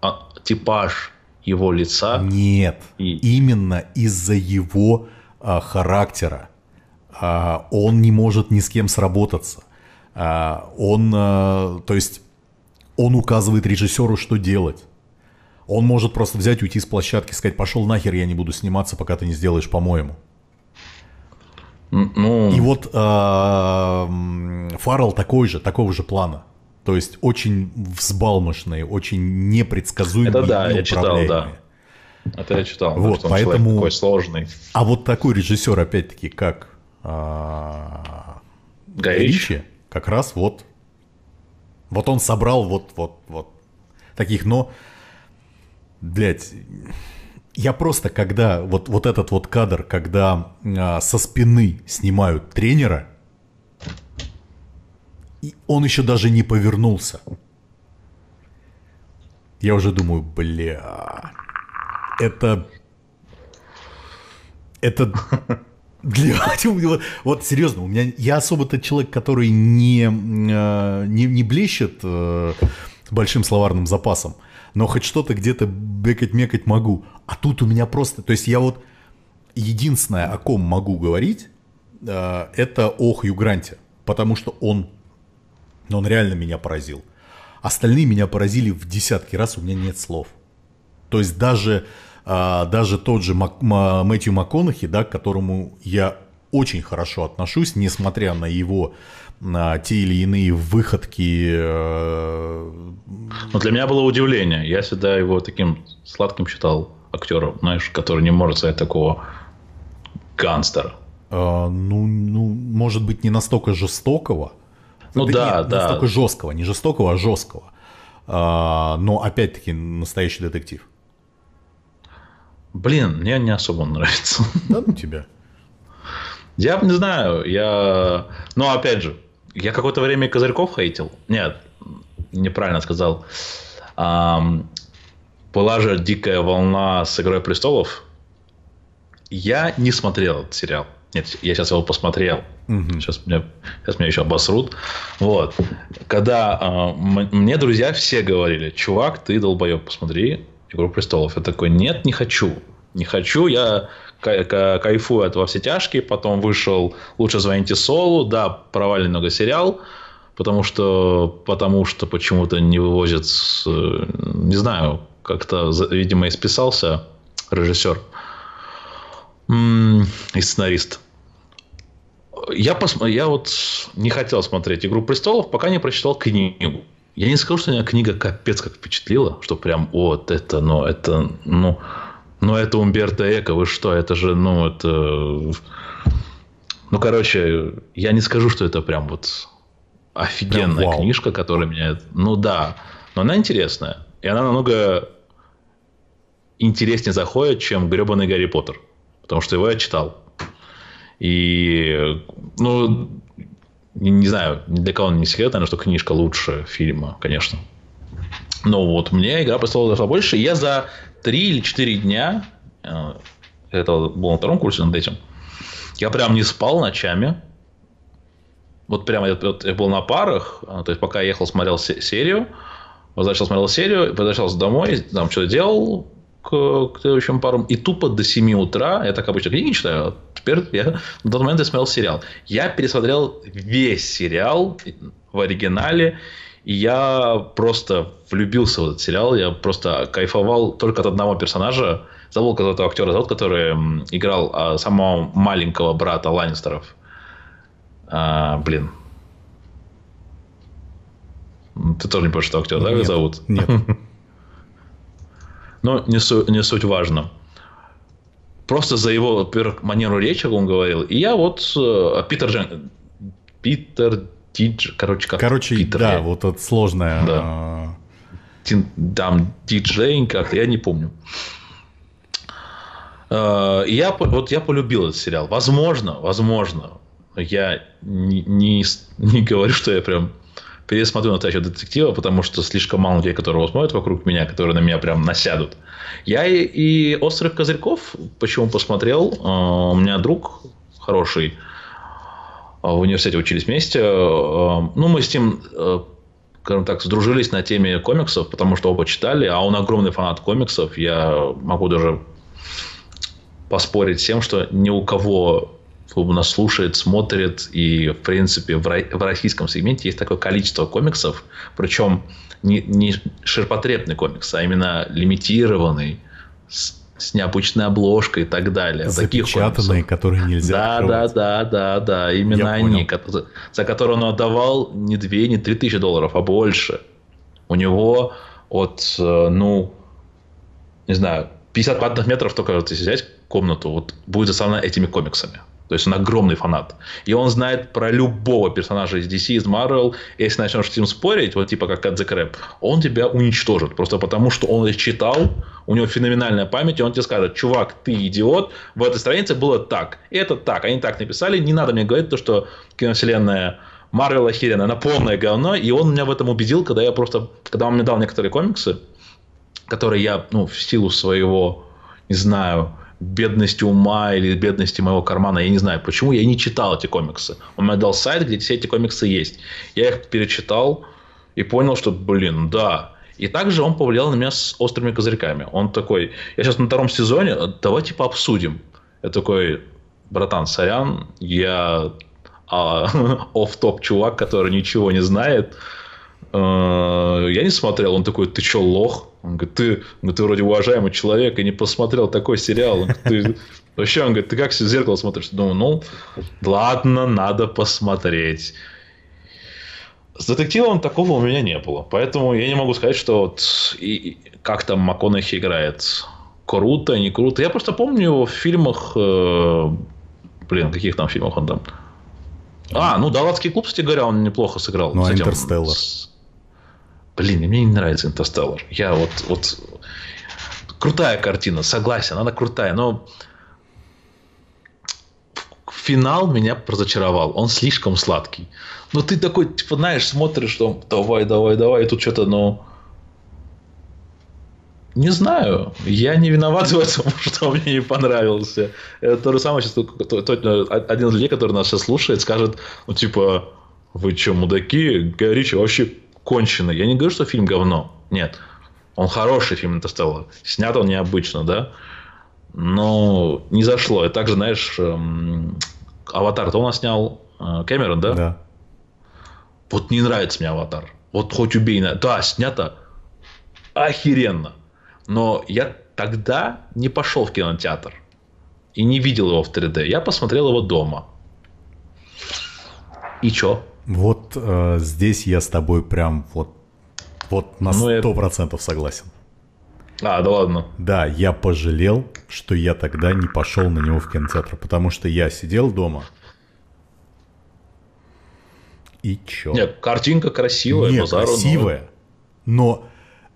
а, типаж его лица. Нет, и... именно из-за его а, характера. А, он не может ни с кем сработаться. А, он, а, то есть, он указывает режиссеру, что делать. Он может просто взять, уйти с площадки, сказать, пошел нахер, я не буду сниматься, пока ты не сделаешь по-моему. Ну... И вот э, Фаррелл такой же, такого же плана. То есть очень взбалмошный, очень непредсказуемый. Это да, я читал, да. Это я читал. Вот, да, поэтому... такой сложный. А вот такой режиссер, опять-таки, как а... Гай Ричи, как раз вот, вот он собрал вот, вот, вот таких, но блядь, я просто, когда вот, вот этот вот кадр, когда а, со спины снимают тренера, и он еще даже не повернулся. Я уже думаю, бля, это... Это... Блядь, вот, вот серьезно, у меня я особо-то человек, который не, э, не, не блещет э, большим словарным запасом, но хоть что-то где-то бекать-мекать могу. А тут у меня просто, то есть я вот единственное, о ком могу говорить, э, это о Хью Гранте, потому что он, он реально меня поразил. Остальные меня поразили в десятки раз, у меня нет слов. То есть даже а, даже тот же Мак, Мэтью МакКонахи, да, к которому я очень хорошо отношусь, несмотря на его на те или иные выходки. Э... Но для меня было удивление. Я всегда его таким сладким считал актером, знаешь, который не может стать такого гангстера. А, ну, ну, может быть, не настолько жестокого. Ну да, да. да. Настолько жесткого, не жестокого, а жесткого. А, но опять-таки настоящий детектив. Блин, мне не особо нравится. Да ну тебя. Я не знаю, я... Ну, опять же, я какое-то время Козырьков хейтил. Нет, неправильно сказал. Um, была же дикая волна с «Игрой престолов». Я не смотрел этот сериал. Нет, я сейчас его посмотрел. Угу. Сейчас, меня, сейчас меня еще обосрут. Вот. Когда э, мне друзья все говорили, чувак, ты долбоеб, посмотри Игру престолов. Я такой, нет, не хочу. Не хочу, я кайфую от во все тяжкие. Потом вышел Лучше звоните Солу. Да, провальный много сериал. Потому что, потому что почему-то не вывозят, не знаю, как-то, видимо, исписался режиссер и сценарист. Я, пос... я вот не хотел смотреть «Игру престолов», пока не прочитал книгу. Я не скажу, что меня книга капец как впечатлила, что прям вот это, ну, это, ну, ну, это Умберто Эко, вы что, это же, ну, это... Ну, короче, я не скажу, что это прям вот офигенная прям книжка, которая меня... Ну, да, но она интересная. И она намного интереснее заходит, чем гребаный Гарри Поттер. Потому что его я читал. И, ну, не, не знаю, для кого не секрет, наверное, что книжка лучше фильма, конечно. Но вот мне «Игра престолов» зашла больше. Я за три или четыре дня, э, это было на втором курсе над этим, я прям не спал ночами. Вот прямо я, вот, я был на парах, э, то есть пока я ехал, смотрел серию, возвращался, смотрел серию, возвращался домой, там что-то делал, к, к следующим парам. И тупо до 7 утра, я так обычно книги читаю, а теперь я на тот момент я смотрел сериал. Я пересмотрел весь сериал в оригинале, и я просто влюбился в этот сериал. Я просто кайфовал только от одного персонажа. Забыл, как этого актера зовут, который играл а, самого маленького брата Ланнистеров. А, блин. Ты тоже не помнишь, что актер, да, его зовут? Нет. Но не, су- не суть важно. Просто за его, во-первых, манеру речи он говорил. И я вот э, Питер Джен... Питер Дидж... Короче, как Короче, Питер, да, я... вот это сложное. Да. А. Там диджей как-то, я не помню. Э, я, вот я полюбил этот сериал. Возможно, возможно, я не, не, не говорю, что я прям пересмотрю настоящего детектива, потому что слишком мало людей, которые его смотрят вокруг меня, которые на меня прям насядут. Я и, и «Острых козырьков» почему посмотрел. А, у меня друг хороший, а, в университете учились вместе. А, ну, мы с ним скажем так, сдружились на теме комиксов, потому что оба читали, а он огромный фанат комиксов. Я могу даже поспорить с тем, что ни у кого кто нас слушает, смотрит, и, в принципе, в, в российском сегменте есть такое количество комиксов, причем не, не ширпотребный комикс, а именно лимитированный, с, с необычной обложкой и так далее. Запечатанные, которые нельзя Да, открывать. да, да, да, да, именно Я они, понял. за которые он отдавал не 2, не 3 тысячи долларов, а больше. У него от, э, ну, не знаю, 50 квадратных метров только вот, если взять комнату, вот будет заставлена этими комиксами. То есть он огромный фанат. И он знает про любого персонажа из DC, из Marvel. Если начнешь с ним спорить, вот типа как the Crab, он тебя уничтожит. Просто потому, что он это читал, у него феноменальная память, и он тебе скажет, чувак, ты идиот, в этой странице было так, это так, они так написали, не надо мне говорить то, что киновселенная Марвел охеренная, она полное говно, и он меня в этом убедил, когда я просто, когда он мне дал некоторые комиксы, которые я, ну, в силу своего, не знаю, бедности ума или бедности моего кармана. Я не знаю, почему я не читал эти комиксы. Он мне дал сайт, где все эти комиксы есть. Я их перечитал и понял, что, блин, да. И также он повлиял на меня с острыми козырьками. Он такой, я сейчас на втором сезоне, давайте типа пообсудим. Я такой, братан, сорян, я а, оф-топ чувак, который ничего не знает. Э, я не смотрел. Он такой, ты чё, лох? Он говорит, ты, ну, ты вроде уважаемый человек и не посмотрел такой сериал. Он говорит, ты, вообще, он говорит, ты как в зеркало смотришь? Думаю, ну, ладно, надо посмотреть. С детективом такого у меня не было. Поэтому я не могу сказать, что вот и, и, как там МакКонахи играет. Круто, не круто. Я просто помню его в фильмах... Э, блин, каких там фильмах он там? А, ну, Далатский клуб, кстати говоря, он неплохо сыграл. Ну, а Интерстеллар? Блин, мне не нравится Интерстеллар. Я вот, вот... Крутая картина, согласен, она крутая, но финал меня разочаровал. Он слишком сладкий. Ну, ты такой, типа, знаешь, смотришь, что давай, давай, давай, и тут что-то, ну... Не знаю. Я не виноват в этом, что мне не понравился. Это то же самое, сейчас один из людей, который нас сейчас слушает, скажет, ну, типа, вы что, мудаки? Горичи вообще конченый. Я не говорю, что фильм говно. Нет. Он хороший фильм «Интерстеллар». Снят он необычно, да. Но не зашло. И также, знаешь, эм, «Аватар» то у нас снял э, Кэмерон, да? Да. Вот не нравится мне «Аватар». Вот хоть убей. Да, снято охеренно. Но я тогда не пошел в кинотеатр. И не видел его в 3D. Я посмотрел его дома. И чё? Вот э, здесь я с тобой прям вот, вот на сто ну, процентов я... согласен. А, да ладно. Да, я пожалел, что я тогда не пошел на него в кинотеатр, потому что я сидел дома. И чё? Нет, картинка красивая, Нет, базару, красивая, но... но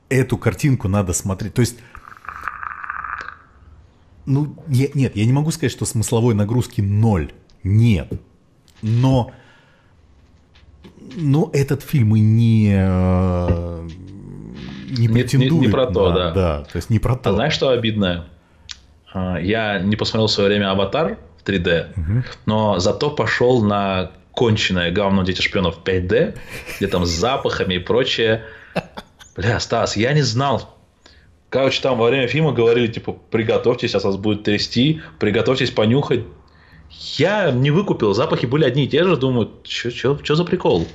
эту картинку надо смотреть. То есть, ну, я, нет, я не могу сказать, что смысловой нагрузки ноль. Нет. Но но этот фильм и не, э, не претендует. Не, не, не про то, да. Да, то есть не про то. А знаешь, что обидное? А, я не посмотрел в свое время «Аватар» в 3D, угу. но зато пошел на конченое говно «Дети шпионов» 5D, где там с запахами и прочее. Бля, Стас, я не знал. Короче, там во время фильма говорили, типа, приготовьтесь, сейчас вас будет трясти, приготовьтесь понюхать я не выкупил, запахи были одни и те же, думаю, что за прикол?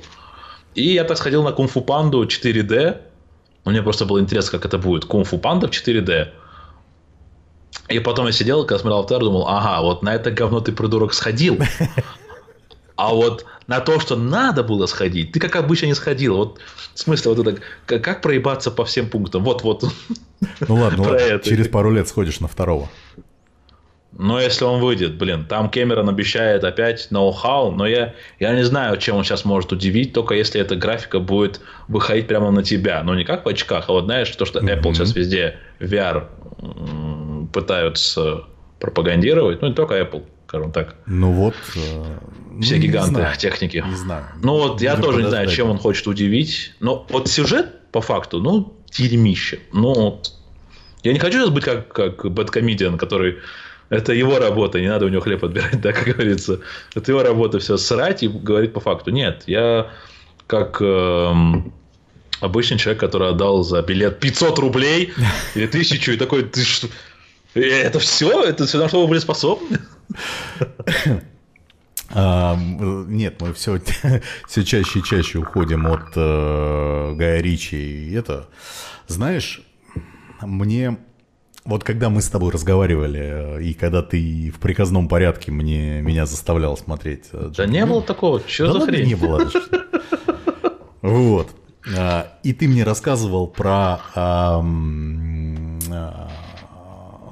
И я так сходил на Кунг-фу Панду 4D, мне просто было интересно, как это будет. Кунг-фу Панда в 4D. И потом я сидел, когда смотрел автор, думал, ага, вот на это говно ты, придурок, сходил. А вот на то, что надо было сходить, ты как обычно не сходил. Вот в смысле, вот это, как, как проебаться по всем пунктам. Вот, вот. Ну ладно, ну ладно. через пару лет сходишь на второго. Но если он выйдет, блин, там Кэмерон обещает опять ноу-хау, но я, я не знаю, чем он сейчас может удивить, только если эта графика будет выходить прямо на тебя. Но не как в очках, а вот знаешь, то, что Apple mm-hmm. сейчас везде VR пытаются пропагандировать, ну не только Apple, скажем так. Ну вот. Э, Все ну, гиганты знаю, техники. Не знаю. Ну вот я тоже не знаю, чем он хочет удивить. Но вот сюжет, по факту, ну, дерьмище. Ну. Я не хочу сейчас быть как, как Бэткомедиан, который это его работа, не надо у него хлеб отбирать, да, как говорится. Это его работа все срать и говорить по факту. Нет, я как э, обычный человек, который отдал за билет 500 рублей или тысячу, и такой, ты что? Э, это все? Это все, на что вы были способны? А, нет, мы все, все чаще и чаще уходим от э, Гая Ричи. И это, знаешь, мне вот когда мы с тобой разговаривали, э, и когда ты в приказном порядке мне, меня заставлял смотреть... Э, да не было такого, что да за хрень? не было. Вот. А, и ты мне рассказывал про а,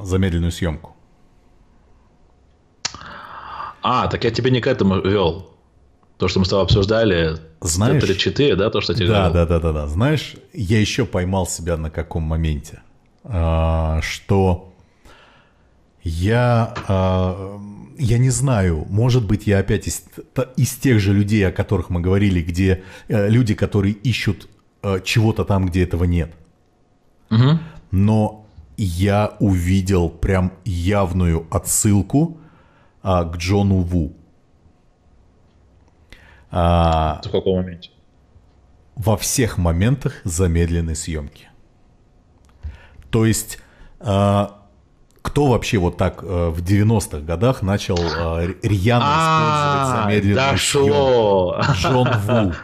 замедленную съемку. А, так я тебе не к этому вел. То, что мы с тобой обсуждали, Знаешь, 4 да, то, что тебе да, да, да, да, да. Знаешь, я еще поймал себя на каком моменте. А, что я, а, я не знаю, может быть, я опять из, из тех же людей, о которых мы говорили, где э, люди, которые ищут э, чего-то там, где этого нет. Угу. Но я увидел прям явную отсылку а, к Джону Ву. А, в каком моменте? Во всех моментах замедленной съемки. То есть, а, кто вообще вот так а, в 90-х годах начал а, рьяно использовать замедленную дошло. Джон Ву.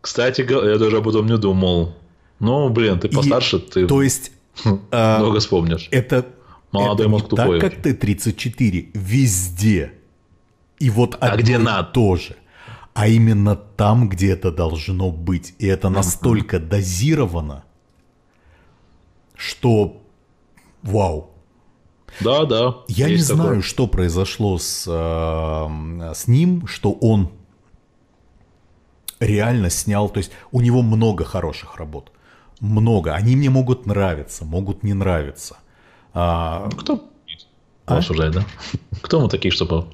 Кстати, я даже об этом не думал. Ну, блин, ты постарше, ты то есть, много вспомнишь. Это, Молодой мозг тупой. так, как Т-34, везде. И вот А где надо? тоже. А именно там, где это должно быть. И это настолько дозировано, что вау. Да, да. Я не такое. знаю, что произошло с, э, с ним, что он реально снял. То есть у него много хороших работ. Много. Они мне могут нравиться, могут не нравиться. А, Кто А? осуждает, да? Кто мы такие, чтобы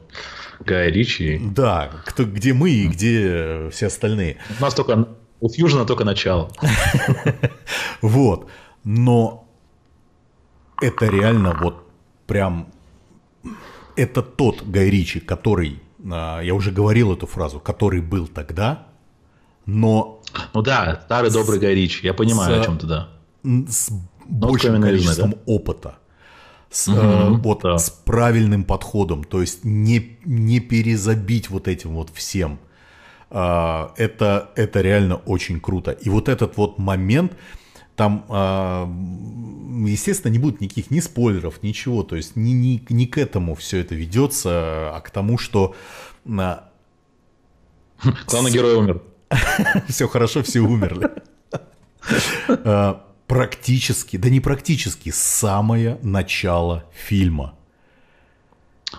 Гай Ричи? да, кто, где мы и где все остальные. У нас только... У Фьюжена только начало. Вот. Но это реально вот прям... Это тот Гай Ричи, который, а, я уже говорил эту фразу, который был тогда, но Ну да, старый добрый Гай Ричи. Я понимаю, С- о чем ты, да. м, с большим количеством да? опыта. С, э, Мгм, вот, да. с правильным подходом, то есть не, не перезабить вот этим вот всем. А, это, это реально очень круто. И вот этот вот момент, там, а, естественно, не будет никаких ни спойлеров, ничего. То есть не, не, не к этому все это ведется, а к тому, что Главный герой умер. все хорошо, все умерли. А, Практически, да не практически, самое начало фильма.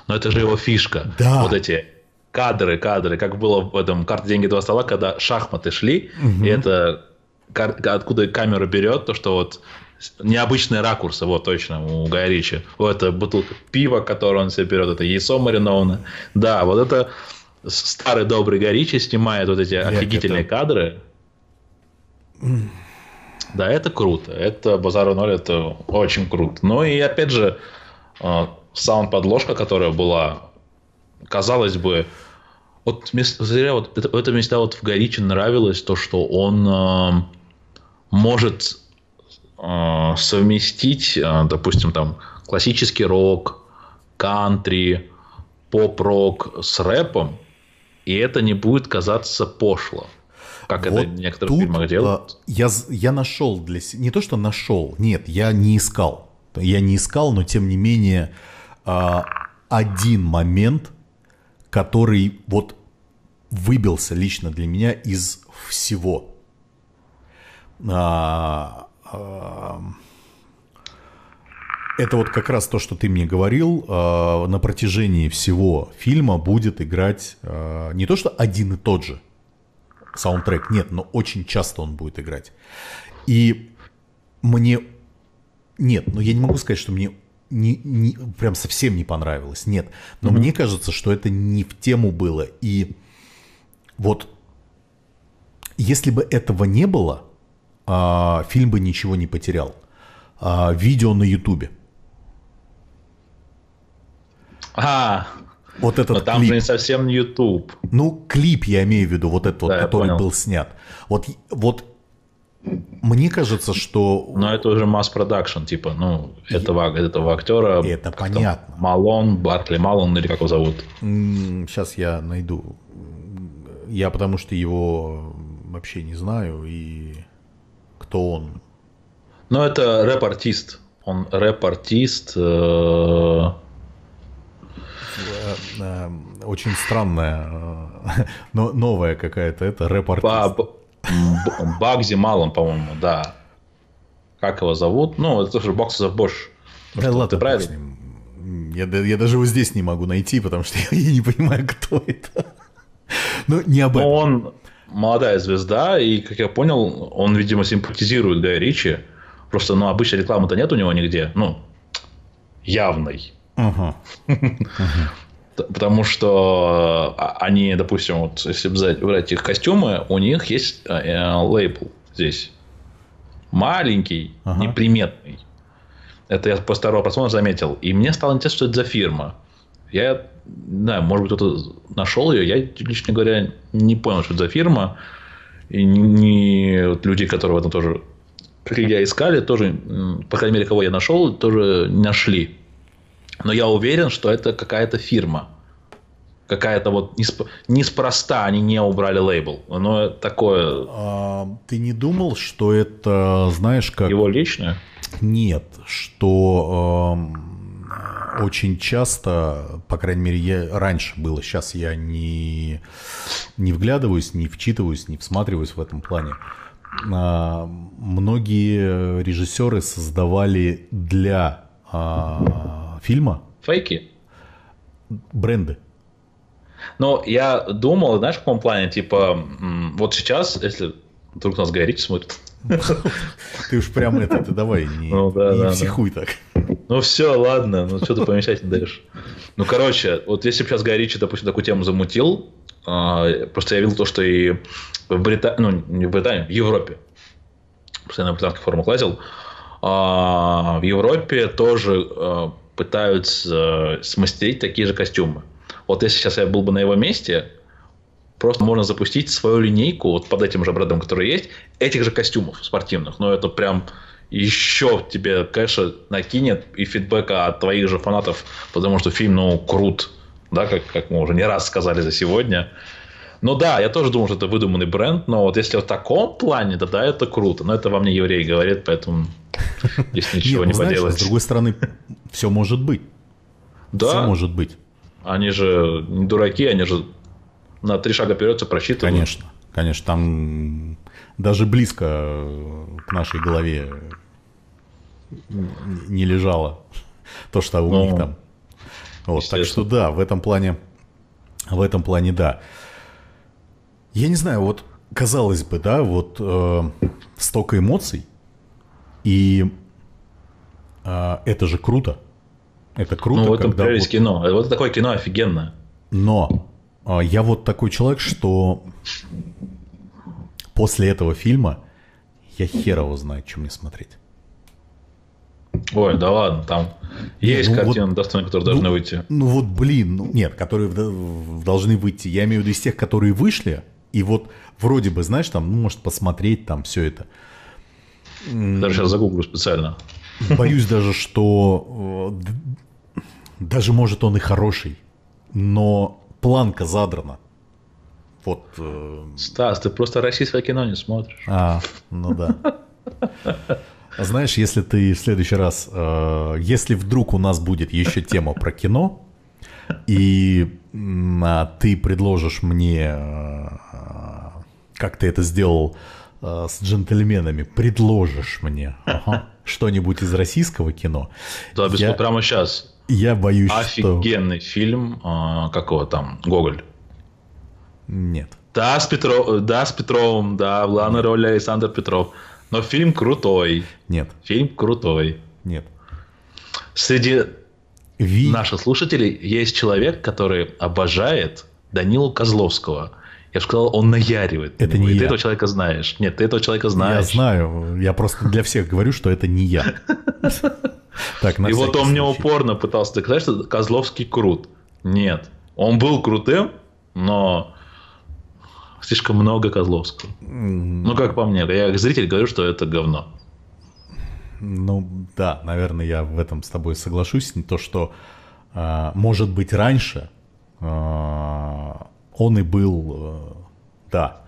Но это же его фишка. Да. Вот эти кадры, кадры, как было в этом «Карта, деньги, два стола», когда шахматы шли, и это откуда камера берет, то, что вот необычные ракурсы, вот точно, у Гая Ричи. Вот это бутылка пива, которую он себе берет, это яйцо маринованное. Да, вот это старый добрый Гай Ричи снимает вот эти офигительные это- кадры. Да, это круто. Это Базар ноль, это очень круто. Ну и опять же, э, саунд-подложка, которая была, казалось бы, вот зря вот это, это мне всегда вот в Горичи нравилось то, что он э, может э, совместить, э, допустим, там классический рок, кантри, поп-рок с рэпом, и это не будет казаться пошло, как это Вот в некоторых тут, фильмах делают. а, я, я нашел для себя, не то что нашел, нет, я не искал. Я не искал, но тем не менее а, один момент, который вот выбился лично для меня из всего. А, а, это вот как раз то, что ты мне говорил, а, на протяжении всего фильма будет играть а, не то что один и тот же саундтрек, нет, но очень часто он будет играть. И мне... Нет, ну я не могу сказать, что мне не, не- прям совсем не понравилось, нет. Но мне кажется, что это не в тему было. И вот если бы этого не было, а, фильм бы ничего не потерял. А, видео на Ютубе. А, Вот этот но там клип. же не совсем YouTube. Ну, клип я имею в виду, вот этот, вот, Да, я который понял. был снят. Вот, вот мне кажется, что Но это уже масс-продакшн, типа, ну, этого, этого актера. Это понятно. Малон, Баркли Малон, или как его зовут. сейчас я найду. Я потому что его вообще не знаю и кто он. Ну, это рэп-артист. Он рэп-артист. э, Э, э, Очень странная, но новая какая-то это рэп-артист. Багзи Малон, по-моему, да. Как его зовут? Ну, это же Бокс of Bosch. Да Что, ладно, ты правильно? Я, я даже его здесь не могу найти, потому что я, не понимаю, кто это. Ну, не об этом. он молодая звезда, и, как я понял, он, видимо, симпатизирует Гая Ричи. Просто, ну, обычно рекламы-то нет у него нигде. Ну, явной. Ага. Потому что а, они, допустим, вот если брать их костюмы, у них есть э, э, лейбл здесь. Маленький, Ага. неприметный. Это я после второго просмотра заметил. И мне стало интересно, что это за фирма. Я, знаю, может быть, кто-то нашел ее. Я, лично говоря, не понял, что это за фирма. И не, вот люди, которые в этом тоже, как я искали, тоже, по крайней мере, кого я нашел, тоже не нашли. Но я уверен, что это какая-то фирма. Какая-то вот несп... неспроста они не убрали лейбл. Оно такое... А, ты не думал, что это, знаешь, как... Его личное? Нет, что э, очень часто, по крайней мере, я, раньше было, сейчас я не, не вглядываюсь, не вчитываюсь, не всматриваюсь в этом плане. Э, многие режиссеры создавали для э, фильма фейки, бренды. Но я думал, знаешь, в каком плане, типа, вот сейчас, если вдруг нас Гай смотрит, ты уж прям это, ты давай, не, ну, да, не да, психуй да. так. Ну все, ладно, ну что ты помещать не даешь. Ну, короче, вот если бы сейчас Гай Ричи, допустим, такую тему замутил, а, просто я видел то, что и в Британии, ну, не в Британии, в Европе, постоянно на британских форумах лазил, а, в Европе тоже а, пытаются смастерить такие же костюмы. Вот если сейчас я был бы на его месте, Просто можно запустить свою линейку вот под этим же брендом, который есть, этих же костюмов спортивных. Но это прям еще тебе кэша накинет и фидбэка от твоих же фанатов, потому что фильм, ну, крут, да, как, как мы уже не раз сказали за сегодня. Ну да, я тоже думал, что это выдуманный бренд, но вот если в таком плане, то да, это круто. Но это во мне еврей говорит, поэтому здесь ничего не ну, поделать. С другой стороны, все может быть. Да. Все может быть. Они же не дураки, они же на три шага вперед все просчитывают. Конечно, конечно, там даже близко к нашей голове не лежало то, что у ну, них там. Вот, так что да, в этом плане, в этом плане да. Я не знаю, вот казалось бы, да, вот э, столько эмоций, и э, это же круто. Это круто, ну, в этом когда вот... кино. Вот такое кино офигенное. Но а, я вот такой человек, что после этого фильма я херово знаю, что мне смотреть. Ой, да ладно, там есть ну, картины вот, достойные, которые ну, должны выйти. Ну вот, блин, ну, нет, которые должны выйти. Я имею в виду из тех, которые вышли, и вот вроде бы, знаешь, там, ну, может, посмотреть там все это. Даже сейчас загуглю специально. Боюсь даже, что э, даже может он и хороший, но планка задрана. Вот. Э... Стас, ты просто российское кино не смотришь. А, ну да. Знаешь, если ты в следующий раз, э, если вдруг у нас будет еще тема про кино, и э, ты предложишь мне, э, как ты это сделал э, с джентльменами, предложишь мне ага, что-нибудь из российского кино. Да, без я... прямо сейчас. Я боюсь, Офигенный что... фильм, а, какого там, Гоголь. Нет. Да, с, Петро... да, с Петровым, да, в главной роли Александр Петров. Но фильм крутой. Нет. Фильм крутой. Нет. Среди Ви... наших слушателей есть человек, который обожает Данилу Козловского. Я бы сказал, он наяривает. Это не и я. ты этого человека знаешь. Нет, ты этого человека знаешь. Я знаю. Я просто для всех говорю, что это не я. Так, И вот он мне упорно пытался доказать, что Козловский крут. Нет. Он был крутым, но слишком много Козловского. Ну, как по мне, я как зритель говорю, что это говно. Ну, да, наверное, я в этом с тобой соглашусь. Не то, что, э, может быть, раньше э, он и был, э, да.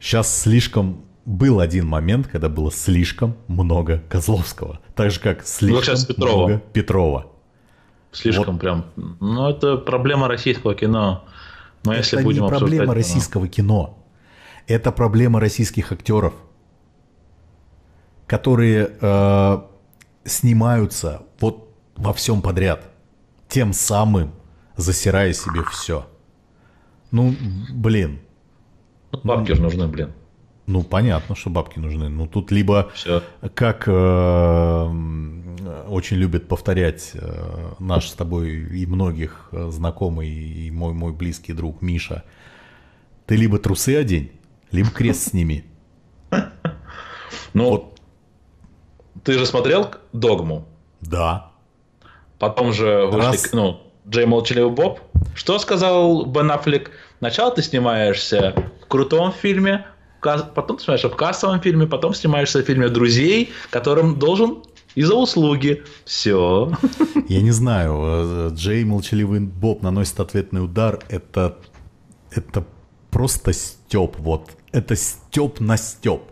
Сейчас слишком был один момент, когда было слишком много Козловского. Так же, как слишком ну, Петрова. много Петрова. Слишком вот. прям. Ну, это проблема российского кино. Но это если будем не проблема российского кино. Это проблема российских актеров, которые э, снимаются вот во всем подряд, тем самым засирая себе все. Ну, блин. Ну, бабки же нужны, блин. Ну, понятно, что бабки нужны. Ну, тут либо, Все. как э, очень любит повторять э, наш с тобой и многих э, знакомый и мой, мой близкий друг Миша, ты либо трусы одень, либо крест сними. Ну, вот. ты же смотрел «Догму»? Да. Потом же вышли, Раз. ну, Джей Молчаливый Боб. Что сказал Бен Аффлек? Сначала ты снимаешься в крутом фильме, потом ты снимаешься в кассовом фильме, потом снимаешься в фильме «Друзей», которым должен и за услуги. Все. Я не знаю, э, Джей Молчаливый Боб наносит ответный удар. Это, это просто степ. Вот. Это степ на степ.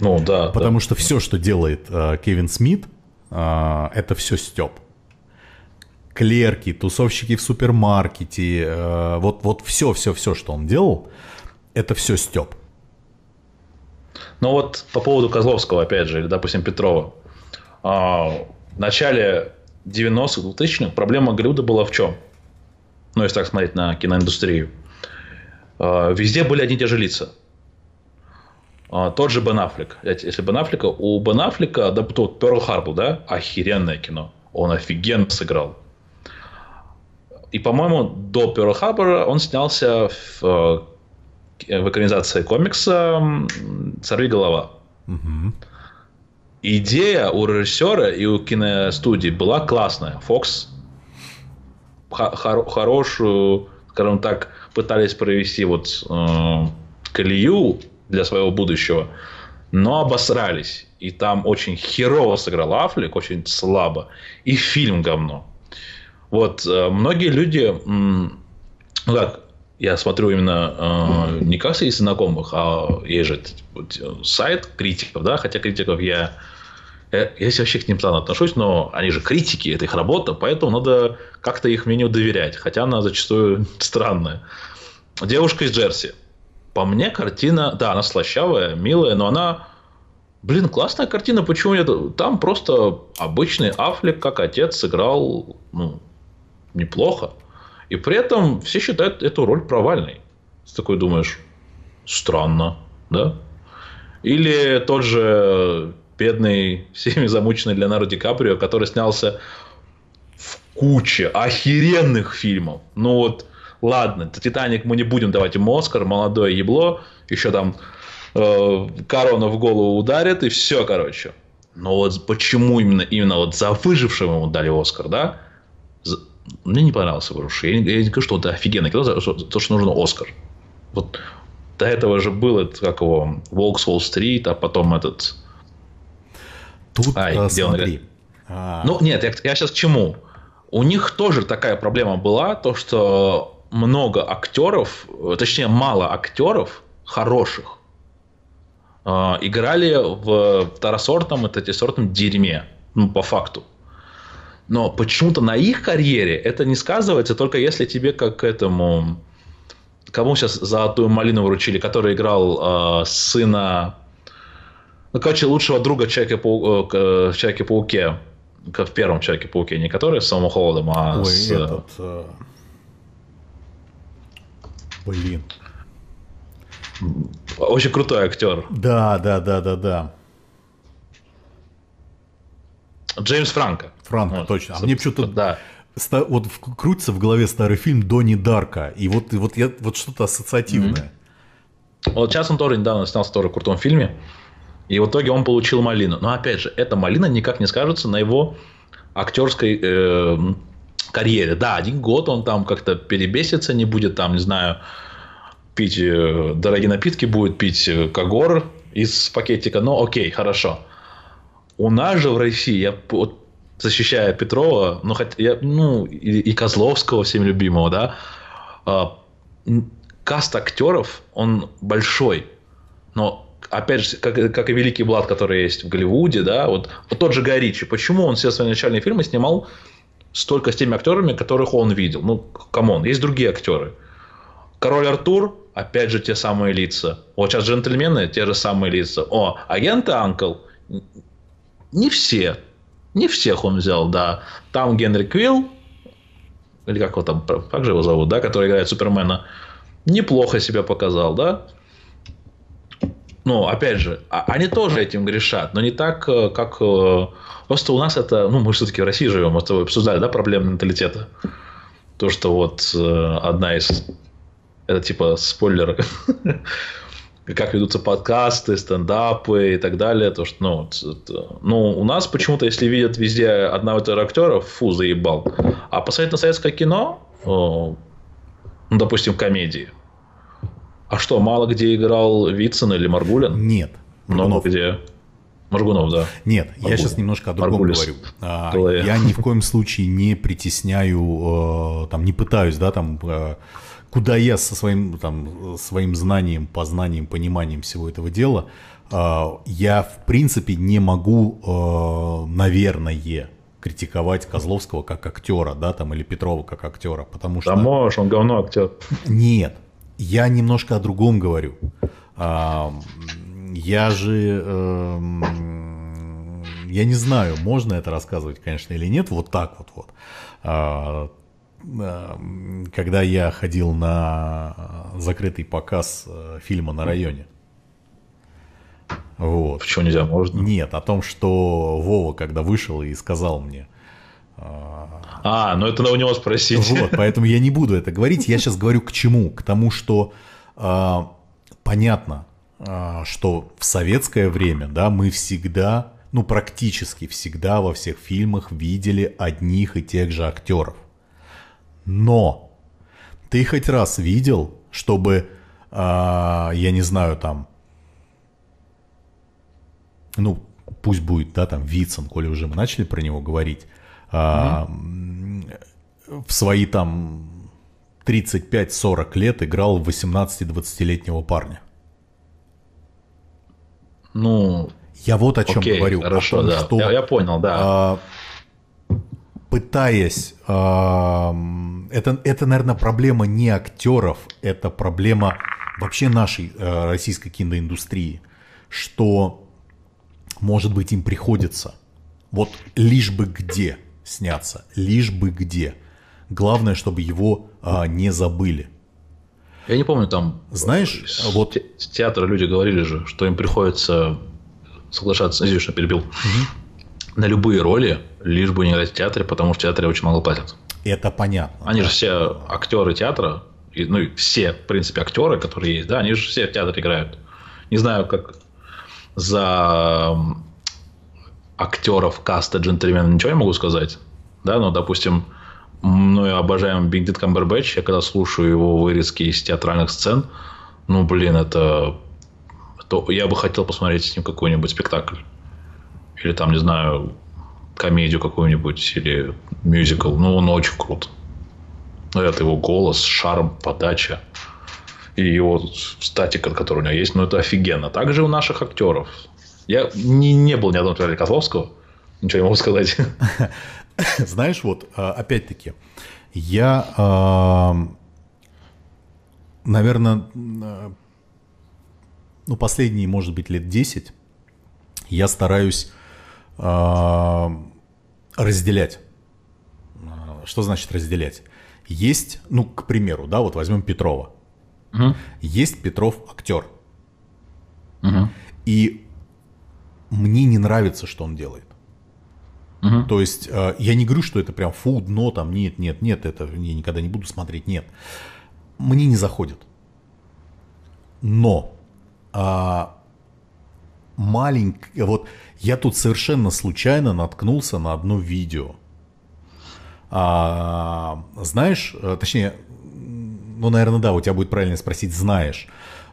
Ну да. Потому что все, что делает э, Кевин Смит, э, это все степ. Клерки, тусовщики в супермаркете, э, вот, вот все, все, все, что он делал, это все степ. Но вот по поводу Козловского, опять же, или, допустим, Петрова. А, В начале 90-х, 2000-х проблема Голливуда была в чем? Ну, если так смотреть на киноиндустрию. А, Везде были одни и те же лица. А, Тот же Бен Аффлек. Если Бен Аффлека, у Бен Аффлека, да, тот Перл Харбор, да, охеренное кино. Он офигенно сыграл. И, по-моему, до Перл Харбора он снялся в, э, в экранизации комикса «Сорви голова». Идея у режиссера и у киностудии была классная. Fox хо- хоро- хорошую, скажем так, пытались провести вот э, колею для своего будущего, но обосрались. И там очень херово сыграл Аффлек, очень слабо. И фильм говно. Вот э, многие люди, м, ну как, я смотрю именно э, не как среди знакомых, а есть же э, сайт критиков, да, хотя критиков я, я, я вообще к ним странно отношусь, но они же критики, это их работа, поэтому надо как-то их мнению доверять, хотя она зачастую странная. Девушка из Джерси. По мне картина, да, она слащавая, милая, но она, блин, классная картина, почему нет? Там просто обычный Аффлек, как отец, сыграл, ну, неплохо. И при этом все считают эту роль провальной. Ты такой думаешь, странно, да? Или тот же бедный, всеми замученный Леонардо Ди Каприо, который снялся в куче охеренных фильмов. Ну вот, ладно, Титаник мы не будем давать ему Оскар, молодое ебло, еще там э, корона в голову ударит, и все, короче. Но вот почему именно, именно вот за выжившего ему дали Оскар, да? Мне не понравился выживший. Я не, я не говорю, что это офигенное кино, за что- то, что нужно Оскар. Вот до этого же был, этот, как его, Волк с Уолл-стрит, а потом этот... Тут Ай, э, где он смотри. А, Ну, нет, я, я сейчас к чему? У них тоже такая проблема была, то, что много актеров, точнее, мало актеров хороших э, играли в второсортном и третьесортном дерьме, ну, по факту. Но почему-то на их карьере это не сказывается, только если тебе как к этому... Кому сейчас золотую малину вручили, который играл э, сына... Ну, короче, лучшего друга Человека-пау- э, Человеке-пауке. Как в первом Человеке-пауке, не который с Самым Холодом, а Ой, с... этот... э, Блин. Очень крутой актер. Да, да, да, да, да. Джеймс Франко. Франко, Вот, точно. А мне что-то Да. ста- вот в- крутится в голове старый фильм Донни Дарка. И вот, и вот я вот что-то ассоциативное. Вот сейчас он тоже недавно снялся тоже в крутом фильме. И в итоге он получил малину. Но опять же, эта малина никак не скажется на его актерской э, карьере. Да, один год он там как-то перебесится, не будет там, не знаю, пить э, дорогие напитки, будет пить э, Кагор из пакетика. Но окей, хорошо. У нас же в России, я вот, защищая Петрова, ну, хоть, я, ну и, и Козловского, всем любимого, да, а, каст актеров, он большой. Но, опять же, как, как и Великий Блад, который есть в Голливуде, да, вот, вот тот же Гай Ричи, почему он все свои начальные фильмы снимал столько с теми актерами, которых он видел? Ну, come on, есть другие актеры. Король Артур, опять же, те самые лица. Вот сейчас джентльмены, те же самые лица. О, агенты Анкл, не все. Не всех он взял, да. Там Генри Кавилл, или как его там, как же его зовут, да, который играет Супермена, неплохо себя показал, да. Ну, опять же, а- они тоже этим грешат, но не так, э, как... э, Просто у нас это... Ну, мы все-таки в России живем, мы с тобой обсуждали, да, проблемы менталитета. То, что вот э, одна из... Это типа спойлер. как ведутся подкасты, стендапы и так далее. То, что, ну, это, ну, у нас почему-то, если видят везде одного и того же актера, фу, заебал. А посмотреть на советское кино, ну, допустим, комедии. А что, мало где играл Вицин или Маргулин? Нет. Много где. Маргунов, да. Нет, Маргулин. я сейчас немножко о другом Маргулис. говорю. А, я ни в коем случае не притесняю, э, там, не пытаюсь, да, там, э, куда я со своим, там, своим знанием, познанием, пониманием всего этого дела, э, я, в принципе, не могу, наверное, критиковать Козловского как актера, да, там, или Петрова как актера, потому что... Да можешь, он говно актер. Нет, я немножко о другом говорю. А, я же... Эм, я не знаю, можно это рассказывать, конечно, или нет, вот так вот вот. Эм, когда я ходил на закрытый показ э, фильма на районе. Вот. Почему нельзя? Можно? Нет, о том, что Вова, когда вышел и сказал мне, а, ну это у него спросить. Вот, поэтому я не буду это говорить. Я сейчас говорю к чему? К тому, что э, понятно, э, что в советское время, да, мы всегда, ну практически всегда во всех фильмах видели одних и тех же актеров. Но ты хоть раз видел, чтобы, э, я не знаю, там, ну, пусть будет, да, там, Вицин, коли уже мы начали про него говорить, mm-hmm. в свои там 35-40 лет играл 18-20-летнего парня. Ну, я вот о чем окей, говорю. Хорошо, том, да. Что, я, я понял, да. А, пытаясь, а, это, это, наверное, проблема не актеров, это проблема вообще нашей а, российской киноиндустрии, что, может быть, им приходится вот лишь бы где сняться, лишь бы где. Главное, чтобы его а, не забыли. Я не помню, там... Знаешь, с, вот... С театра люди говорили же, что им приходится соглашаться, извини, что перебил, угу. На любые роли, лишь бы не играть в театре, потому что в театре очень мало платят. Это понятно. Они да. же все актеры театра, и, ну, все, в принципе, актеры, которые есть, да, они же все в театре играют. Не знаю, как за актеров каста джентльмена ничего не могу сказать. Да, но, допустим, мною обожаемый Бигдит Камбербэтч, я когда слушаю его вырезки из театральных сцен, ну, блин, это... То я бы хотел посмотреть с ним какой-нибудь спектакль. Или там, не знаю, комедию какую-нибудь, или мюзикл. Ну, он очень крут. Ну, это его голос, шарм, подача. И его статика, которая у него есть, ну, это офигенно. Также у наших актеров. Я не, не был ни одного спектакля Козловского. Ничего не могу сказать. Знаешь, вот, а, опять-таки, я, наверное, ну, последние, может быть, лет 10 я стараюсь разделять. Что значит разделять? Есть, ну, к примеру, да, вот возьмем Петрова. Угу. Есть Петров актер. Угу. И мне не нравится, что он делает. Угу. То есть э, я не говорю, что это прям фу, дно, там нет, нет, нет, это я никогда не буду смотреть, нет. Мне не заходит. Но а, маленький, вот я тут совершенно случайно наткнулся на одно видео. А, знаешь, э, точнее, ну, наверное, да, у тебя будет правильно спросить, знаешь.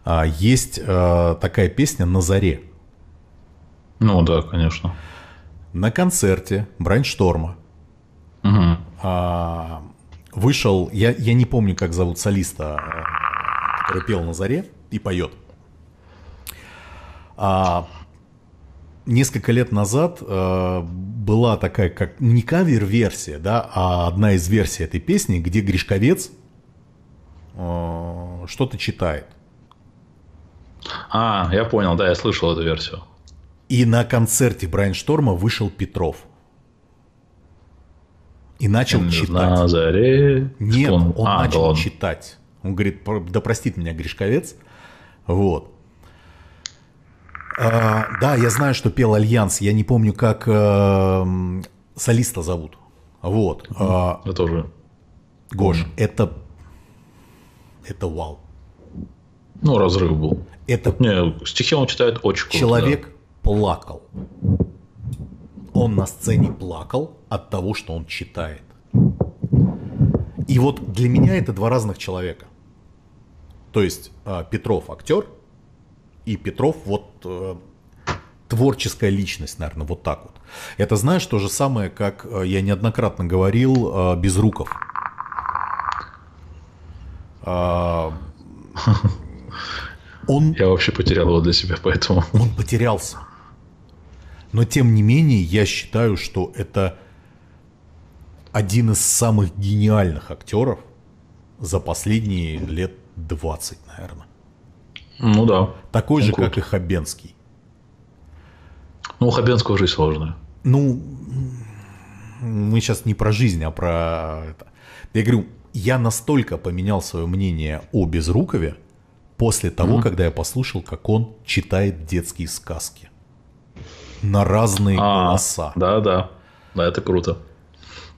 А, есть а, такая песня «На заре». Ну да, конечно. На концерте Брайншторма угу. а, вышел, я, я не помню, как зовут солиста, который пел на заре и поет. А, несколько лет назад а, была такая, как не кавер-версия, да, а одна из версий этой песни, где Гришковец а, что-то читает. А, я понял, да, я слышал эту версию. И на концерте Брайншторма вышел Петров. И начал читать. На заре. Нет, он, он а, начал да читать. Он говорит, да простит меня Гришковец. Вот. А, да, я знаю, что пел Альянс. Я не помню, как э, солиста зовут. Вот. А, я тоже. Гош, это, это вау. Ну, разрыв был. Это Не, стихи он читает очень круто. человек плакал. Он на сцене плакал от того, что он читает. И вот для меня это два разных человека. То есть а, Петров актер и Петров вот э, творческая личность, наверное, вот так вот. Это знаешь то же самое, как э, я неоднократно говорил э, Безруков. А, Он Я вообще потерял его для себя, поэтому... он потерялся. Но тем не менее, я считаю, что это один из самых гениальных актеров за последние лет 20, наверное. Ну да. Такой Он же, крут. как и Хабенский. Ну, у Хабенского жизнь сложная. Ну, мы сейчас не про жизнь, а про это. Я говорю, я настолько поменял свое мнение о Безрукове после того, когда я послушал, как он читает детские сказки на разные А, голоса. Да, да. Да, это круто.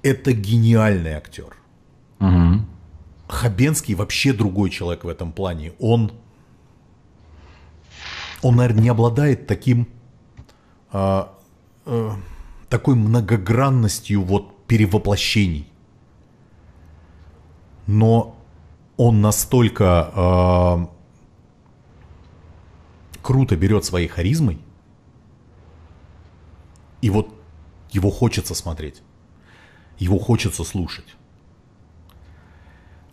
Это гениальный актер. Мгм. Хабенский вообще другой человек в этом плане. Он, он, наверное, не обладает таким, а, э, такой многогранностью вот перевоплощений. Но он настолько а, круто берет своей харизмой, и вот его хочется смотреть, его хочется слушать.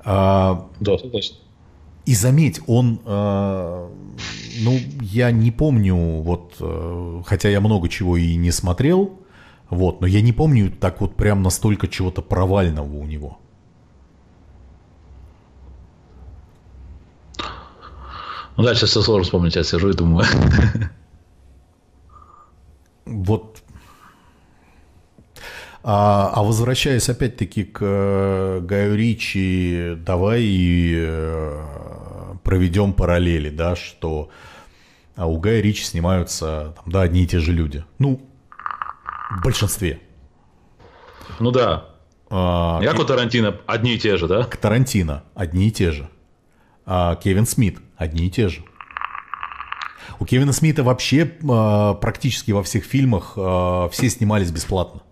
А, Да, согласен. И заметь, он, э, ну, я не помню, вот, э, хотя я много чего и не смотрел, вот, но я не помню так вот прям настолько чего-то провального у него. Ну да, сейчас все сложно вспомнить, я сижу и думаю. Вот. А, а возвращаясь опять-таки к э, Гаю Ричи, давай э, проведем параллели, да, что а у Гая Ричи снимаются, там, да, одни и те же люди. Ну, в большинстве. Ну да. А, Как у Тарантино одни и те же, да? к Тарантино одни и те же. А Кевин Смит одни и те же. У Кевина Смита вообще а, практически во всех фильмах а, все снимались бесплатно.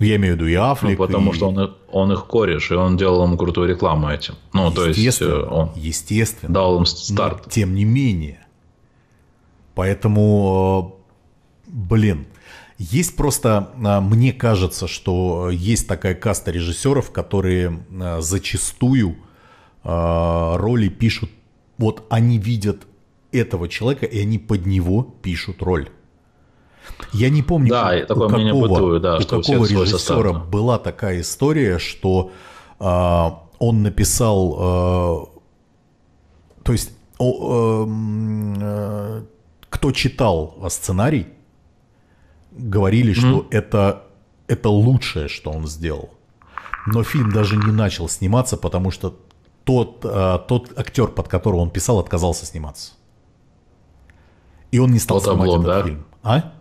Ну, Я имею в виду и Ну, Аффлек, потому и- что он, их- он их кореш, и он делал им крутую рекламу этим. Ну, то есть э, он естественно. дал им Но старт. тем не менее. Поэтому, э, блин, есть просто, э, мне кажется, что есть такая каста режиссеров, которые зачастую роли пишут, вот они видят этого человека, и они под него пишут роль. Я не помню, Да, у, такое мнение какого, бытует, да, у что какого режиссера была такая история, что а, он написал, а, то есть о, эм, э, кто читал сценарий, говорили, что это это лучшее, что он сделал. Но фильм даже не начал сниматься, потому что тот, а, тот актер, под которого он писал, отказался сниматься. И он не стал Вот снимать облом, этот да? фильм. А?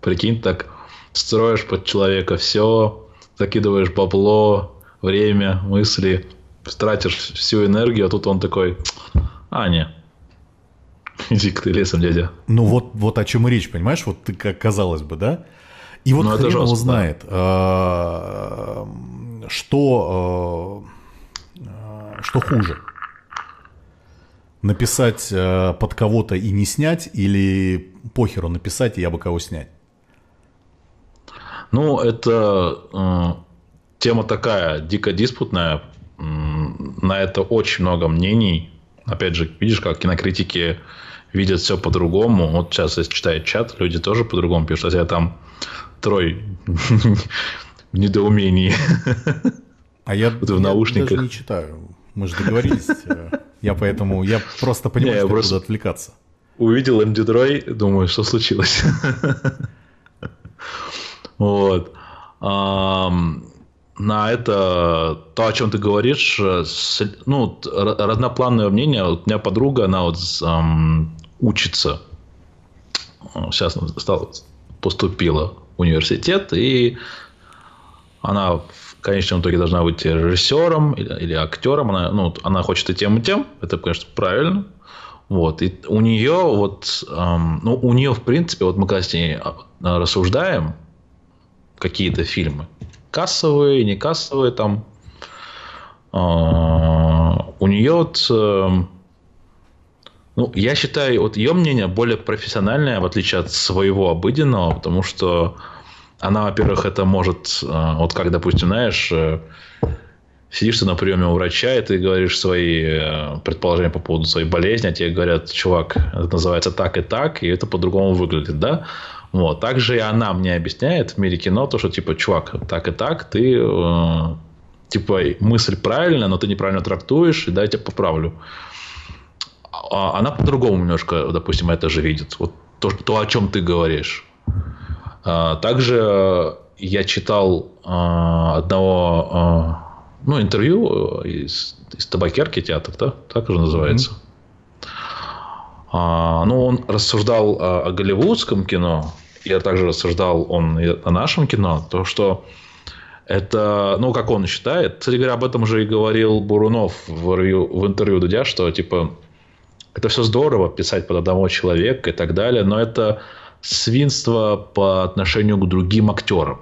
Прикинь, так строишь под человека все, закидываешь бабло, время, мысли, тратишь всю энергию, а тут он такой, а, не, иди-ка ты лесом, дядя. Ну вот, вот о чем и речь, понимаешь? Вот как казалось бы, да? И вот Ну, хрен его жестко, да. знает, а, что, а, что хуже. Написать а, под кого-то и не снять, или похеру написать, и я бы кого снять. Ну, это э, тема такая, дико диспутная. На это очень много мнений. Опять же, видишь, как кинокритики видят все по-другому. Вот сейчас, если читает чат, люди тоже по-другому пишут. А я там трой в недоумении. А я, Вот в я наушниках. даже не читаю. Мы же договорились. э, Я поэтому, я просто понимаю, что я просто- буду отвлекаться. Увидел Дрой, думаю, что случилось. Вот. На это, то, о чем ты говоришь, ну, разнопланное мнение. Вот у меня подруга, она вот ам, учится, сейчас стала, поступила в университет, и она в конечном итоге должна быть режиссером или, или актером. Она, ну, она хочет и тем, и тем. Это, конечно, правильно. Вот. И у нее вот, эм, ну, у нее, в принципе, вот мы когда с ней рассуждаем, какие-то фильмы, кассовые, не кассовые там, э, у нее вот, э, ну, я считаю, вот ее мнение более профессиональное, в отличие от своего обыденного, потому что она, во-первых, это может, э, вот как, допустим, знаешь, э, сидишь ты на приеме у врача, и ты говоришь свои э, предположения по поводу своей болезни, а тебе говорят, чувак, это называется так и так, и это по-другому выглядит, да? Вот. Также и она мне объясняет в мире кино, то, что, типа, чувак, так и так, ты, э, типа, мысль правильная, но ты неправильно трактуешь, и дай я тебя поправлю. А она по-другому немножко, допустим, это же видит. Вот то, то о чем ты говоришь. А, также я читал а, одного а, ну, интервью э, из, из табакерки театр, да? Так уже называется. Mm-hmm. А, ну, он рассуждал о, голливудском кино, и также рассуждал он и о нашем кино, то, что это, ну, как он считает, кстати говоря, об этом же и говорил Бурунов в, в интервью Дудя, что, типа, это все здорово писать под одного человека и так далее, но это свинство по отношению к другим актерам.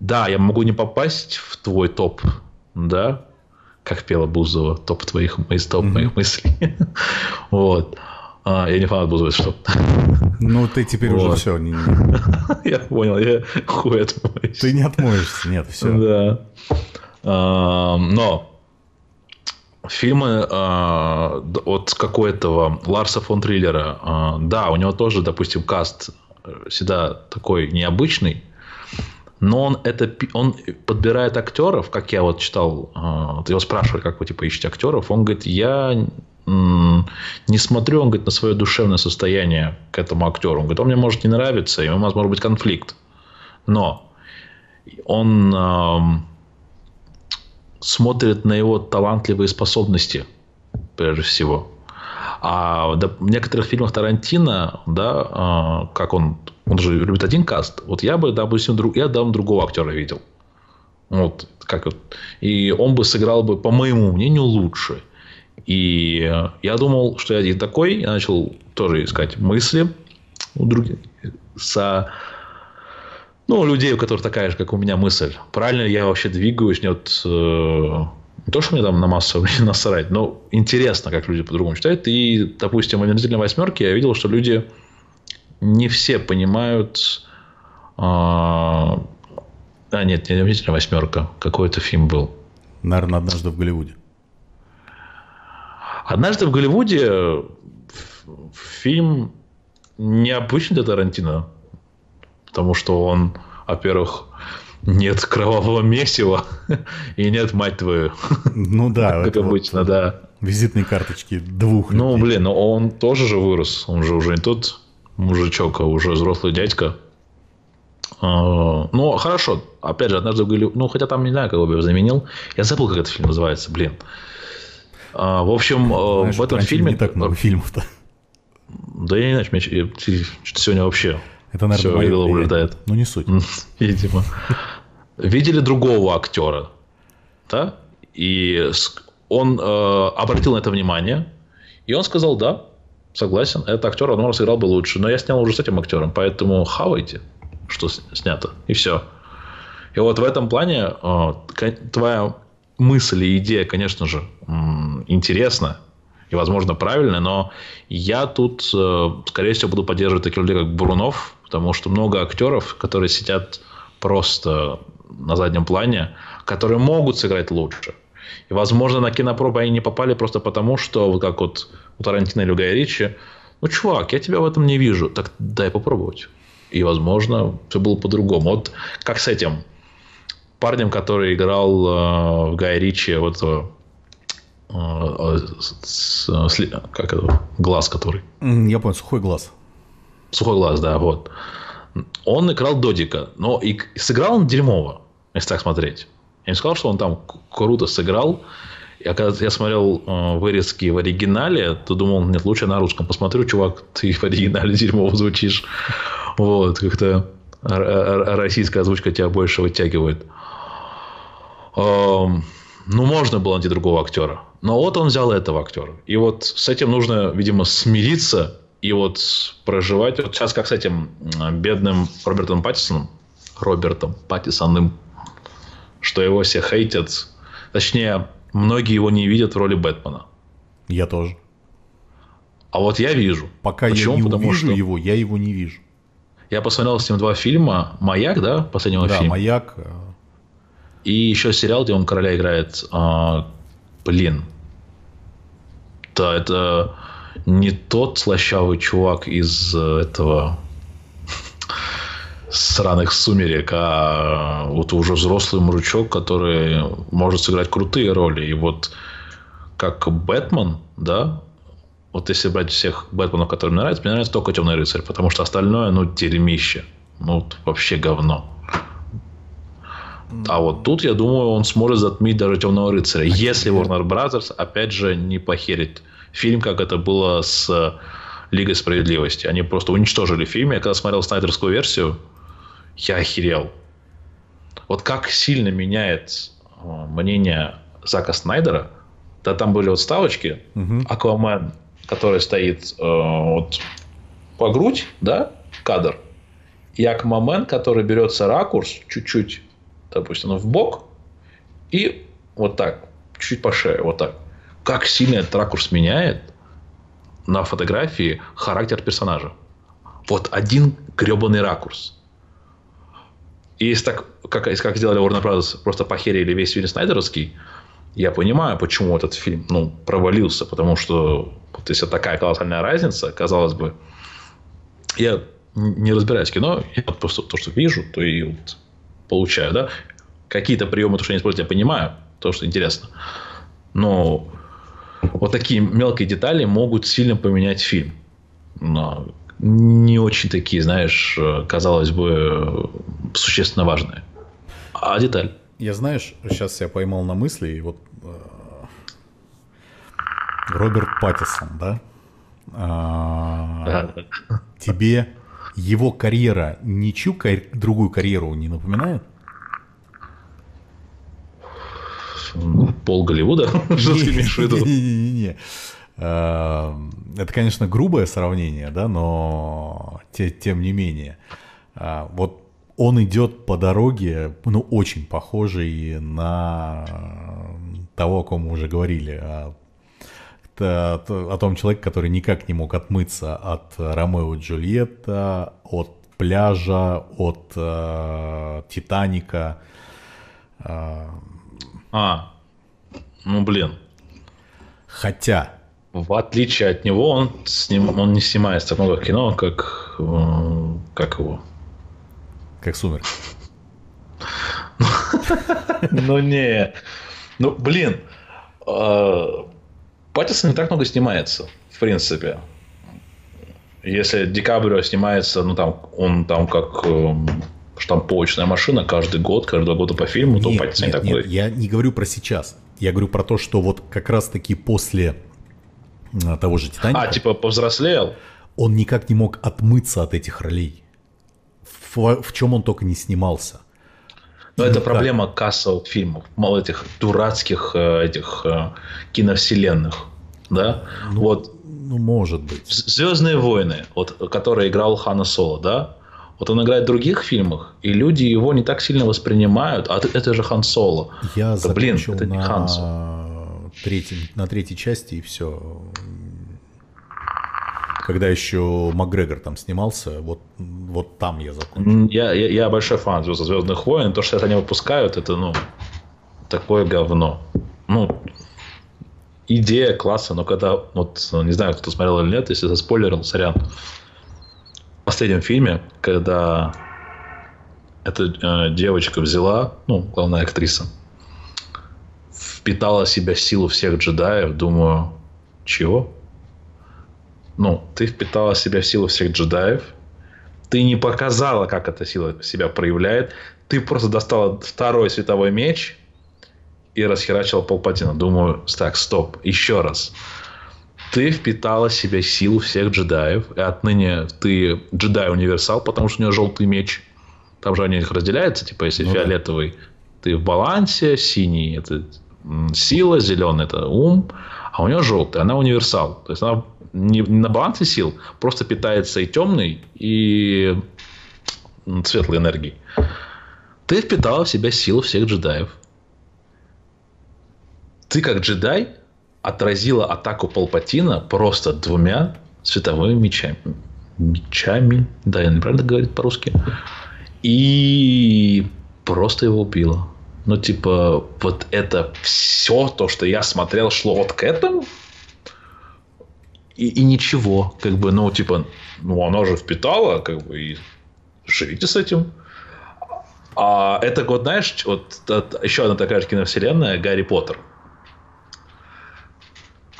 Да, я могу не попасть в твой топ да, как пела Бузова, топ твоих, из топ mm-hmm. моих мыслей. вот. А, я не фанат Бузовой, что. Ну, ты теперь вот. уже все. Не, я понял, я хуй отмоюсь. Ты не отмоешься, нет, все. Да. А, но фильмы а, от какого-то Ларса фон Триллера, а, да, у него тоже, допустим, каст всегда такой необычный, но он это он подбирает актеров, как я вот читал, э, его спрашивали, как вы типа ищете актеров, он говорит, я не смотрю, он говорит, на свое душевное состояние к этому актеру. Он говорит, он мне может не нравиться, и у нас может быть конфликт. Но он э, смотрит на его талантливые способности, прежде всего. А в некоторых фильмах Тарантино, да, э, как он он же любит один каст. Вот я бы, допустим, друг, я дам другого актера видел. Вот, как вот. И он бы сыграл бы, по моему мнению, лучше. И я думал, что я один такой. Я начал тоже искать мысли у других, со ну, людей, у которых такая же, как у меня мысль. Правильно ли я вообще двигаюсь? Не, вот, э, не то, что мне там на массу насрать, но интересно, как люди по-другому считают. И, допустим, в «Омерзительной восьмерке» я видел, что люди не все понимают... А, а нет, не обязательно восьмерка. Какой-то фильм был. Наверное, однажды в Голливуде. Однажды в Голливуде фильм необычный для Тарантино. Потому что он, во-первых, нет кровавого месива и нет, мать твою. Ну да. Как обычно, вот да. Визитные карточки двух Ну, людей. блин, но он тоже же вырос. Он же уже не тот мужичок, а уже взрослый дядька. А, ну, хорошо. Опять же, однажды в Голливуде... Ну, хотя там, не знаю, кого бы я заменил. Я забыл, как этот фильм называется, блин. А, в общем, э, Знаешь, в этом фильме... Не так много фильмов-то. Да я не знаю, что сегодня вообще... Это, наверное, все голову улетает. Ну, не суть. Видимо. Видели другого актера, да? И он э, обратил на это внимание, и он сказал, да, согласен, этот актер, он сыграл бы лучше. Но я снял уже с этим актером, поэтому хавайте, что снято, и все. И вот в этом плане э, твоя мысль и идея, конечно же, интересна и, возможно, правильная, но я тут, э, скорее всего, буду поддерживать таких людей, как Бурунов, потому что много актеров, которые сидят просто на заднем плане, которые могут сыграть лучше. И, возможно, на кинопробы они не попали просто потому, что, вот как вот у Тарантино или у Гая Ричи, ну, чувак, я тебя в этом не вижу, так дай попробовать. И, возможно, все было по-другому. Вот как с этим парнем, который играл э, в Гая Ричи, вот э, э, с, с, как это, глаз который. Я понял, сухой глаз. Сухой глаз, да, вот. Он играл Додика, но и сыграл он дерьмово, если так смотреть. Я не сказал, что он там круто сыграл. Я когда я смотрел э, вырезки в оригинале, то думал, нет, лучше на русском посмотрю, чувак, ты в оригинале дерьмово звучишь. Вот, как-то российская озвучка тебя больше вытягивает. Эм, ну, можно было найти другого актера. Но вот он взял этого актера. И вот с этим нужно, видимо, смириться и вот проживать. Вот сейчас как с этим бедным Робертом Паттисоном, Робертом Паттисоном, что его все хейтят. Точнее, многие его не видят в роли Бэтмена. Я тоже. А вот я вижу. Пока Почему? я не Потому увижу что... его, я его не вижу. Я посмотрел с ним два фильма. «Маяк», да? Последнего да, фильма. «Маяк». И еще сериал, где он короля играет. А, блин. Да, это не тот слащавый чувак из э, этого сраных сумерек, а вот уже взрослый мужичок, который может сыграть крутые роли. И вот как Бэтмен, да, вот если брать всех Бэтменов, которые мне нравятся, мне нравится только Темный рыцарь, потому что остальное, ну, дерьмище. Ну, вообще говно. А вот тут, я думаю, он сможет затмить даже Темного рыцаря. Если Warner Brothers, опять же, не похерит фильм, как это было с Лигой справедливости. Они просто уничтожили фильм. Я когда смотрел снайдерскую версию, я охерел. Вот как сильно меняет э, мнение Зака Снайдера. Да там были вот ставочки. Угу. Аквамен который стоит э, вот по грудь, да, кадр, и Акмамен, который берется ракурс чуть-чуть, допустим, в бок, и вот так, чуть по шее, вот так. Как сильно этот ракурс меняет на фотографии характер персонажа. Вот один гребаный ракурс. И если так, как, как сделали Warner Brothers, просто похерили весь фильм Снайдеровский, я понимаю, почему этот фильм ну, провалился, потому что вот если такая колоссальная разница, казалось бы, я не разбираюсь в кино, я просто то, что вижу, то и вот получаю, да. Какие-то приемы, то, что они используют, я понимаю, то, что интересно. Но вот такие мелкие детали могут сильно поменять фильм. Но не очень такие, знаешь, казалось бы, существенно важные. А деталь. Я, знаешь, сейчас я поймал на мысли, и вот э, Роберт Паттисон, да? А, тебе его карьера ничью кар... другую карьеру не напоминает? Пол Голливуда? Что ты имеешь в виду? Не-не-не. А, это, конечно, грубое сравнение, да, но тем не менее. А, вот он идет по дороге, ну, очень похожий на того, о ком мы уже говорили, о, о том человеке, который никак не мог отмыться от Ромео и Джульетта, от пляжа, от э, Титаника. Э, а, ну блин. Хотя. В отличие от него, он, сним, он не снимается в много кино, как, э, как его, как сумер. Ну не. Ну, блин. Паттисон не так много снимается, в принципе. Если Декабрио снимается, ну там, он там как эм, штамповочная машина каждый год, каждый год по фильму, то Паттисон не такой. Нет, я не говорю про сейчас. Я говорю про то, что вот как раз-таки после а, того же Титаника... А, типа повзрослел? Он никак не мог отмыться от этих ролей в, в чем он только не снимался. Но это проблема кассовых фильмов, мало этих дурацких э, этих э, киновселенных, да? Ну, вот. Ну, может быть. Звездные войны, вот, который играл Хана Соло, да? Вот он играет в других фильмах, и люди его не так сильно воспринимают, а это же Хан Соло. Я это, блин, это не Хан Соло. Третьем, на третьей части, и все когда еще Макгрегор там снимался, вот, вот там я закончил. Я, я, я большой фан Звездных войн. То, что это они выпускают, это, ну, такое говно. Ну, идея класса, но когда, вот, не знаю, кто смотрел или нет, если заспойлерил, сорян. В последнем фильме, когда эта э, девочка взяла, ну, главная актриса, впитала в себя силу всех джедаев, думаю, чего? Ну, ты впитала в себя силу всех джедаев, ты не показала, как эта сила себя проявляет, ты просто достала второй световой меч и расхерачила Палпатина. Думаю, так, стоп, еще раз. Ты впитала в себя силу всех джедаев, и отныне ты джедай-универсал, потому что у него желтый меч. Там же они разделяются, типа, если ну, фиолетовый, да. ты в балансе, синий, это сила, зеленый это ум, а у нее желтый, она универсал. То есть она не, на балансе сил, просто питается и темной, и светлой энергией. Ты впитала в себя силу всех джедаев. Ты как джедай отразила атаку Палпатина просто двумя световыми мечами. Мечами, да, я неправильно говорит по-русски. И просто его убила. Ну, типа, вот это все то, что я смотрел, шло вот к этому. И, и ничего. Как бы, ну, типа, ну, она же впитала, как бы, и живите с этим. А это вот, знаешь, вот, вот еще одна такая же киновселенная Гарри Поттер.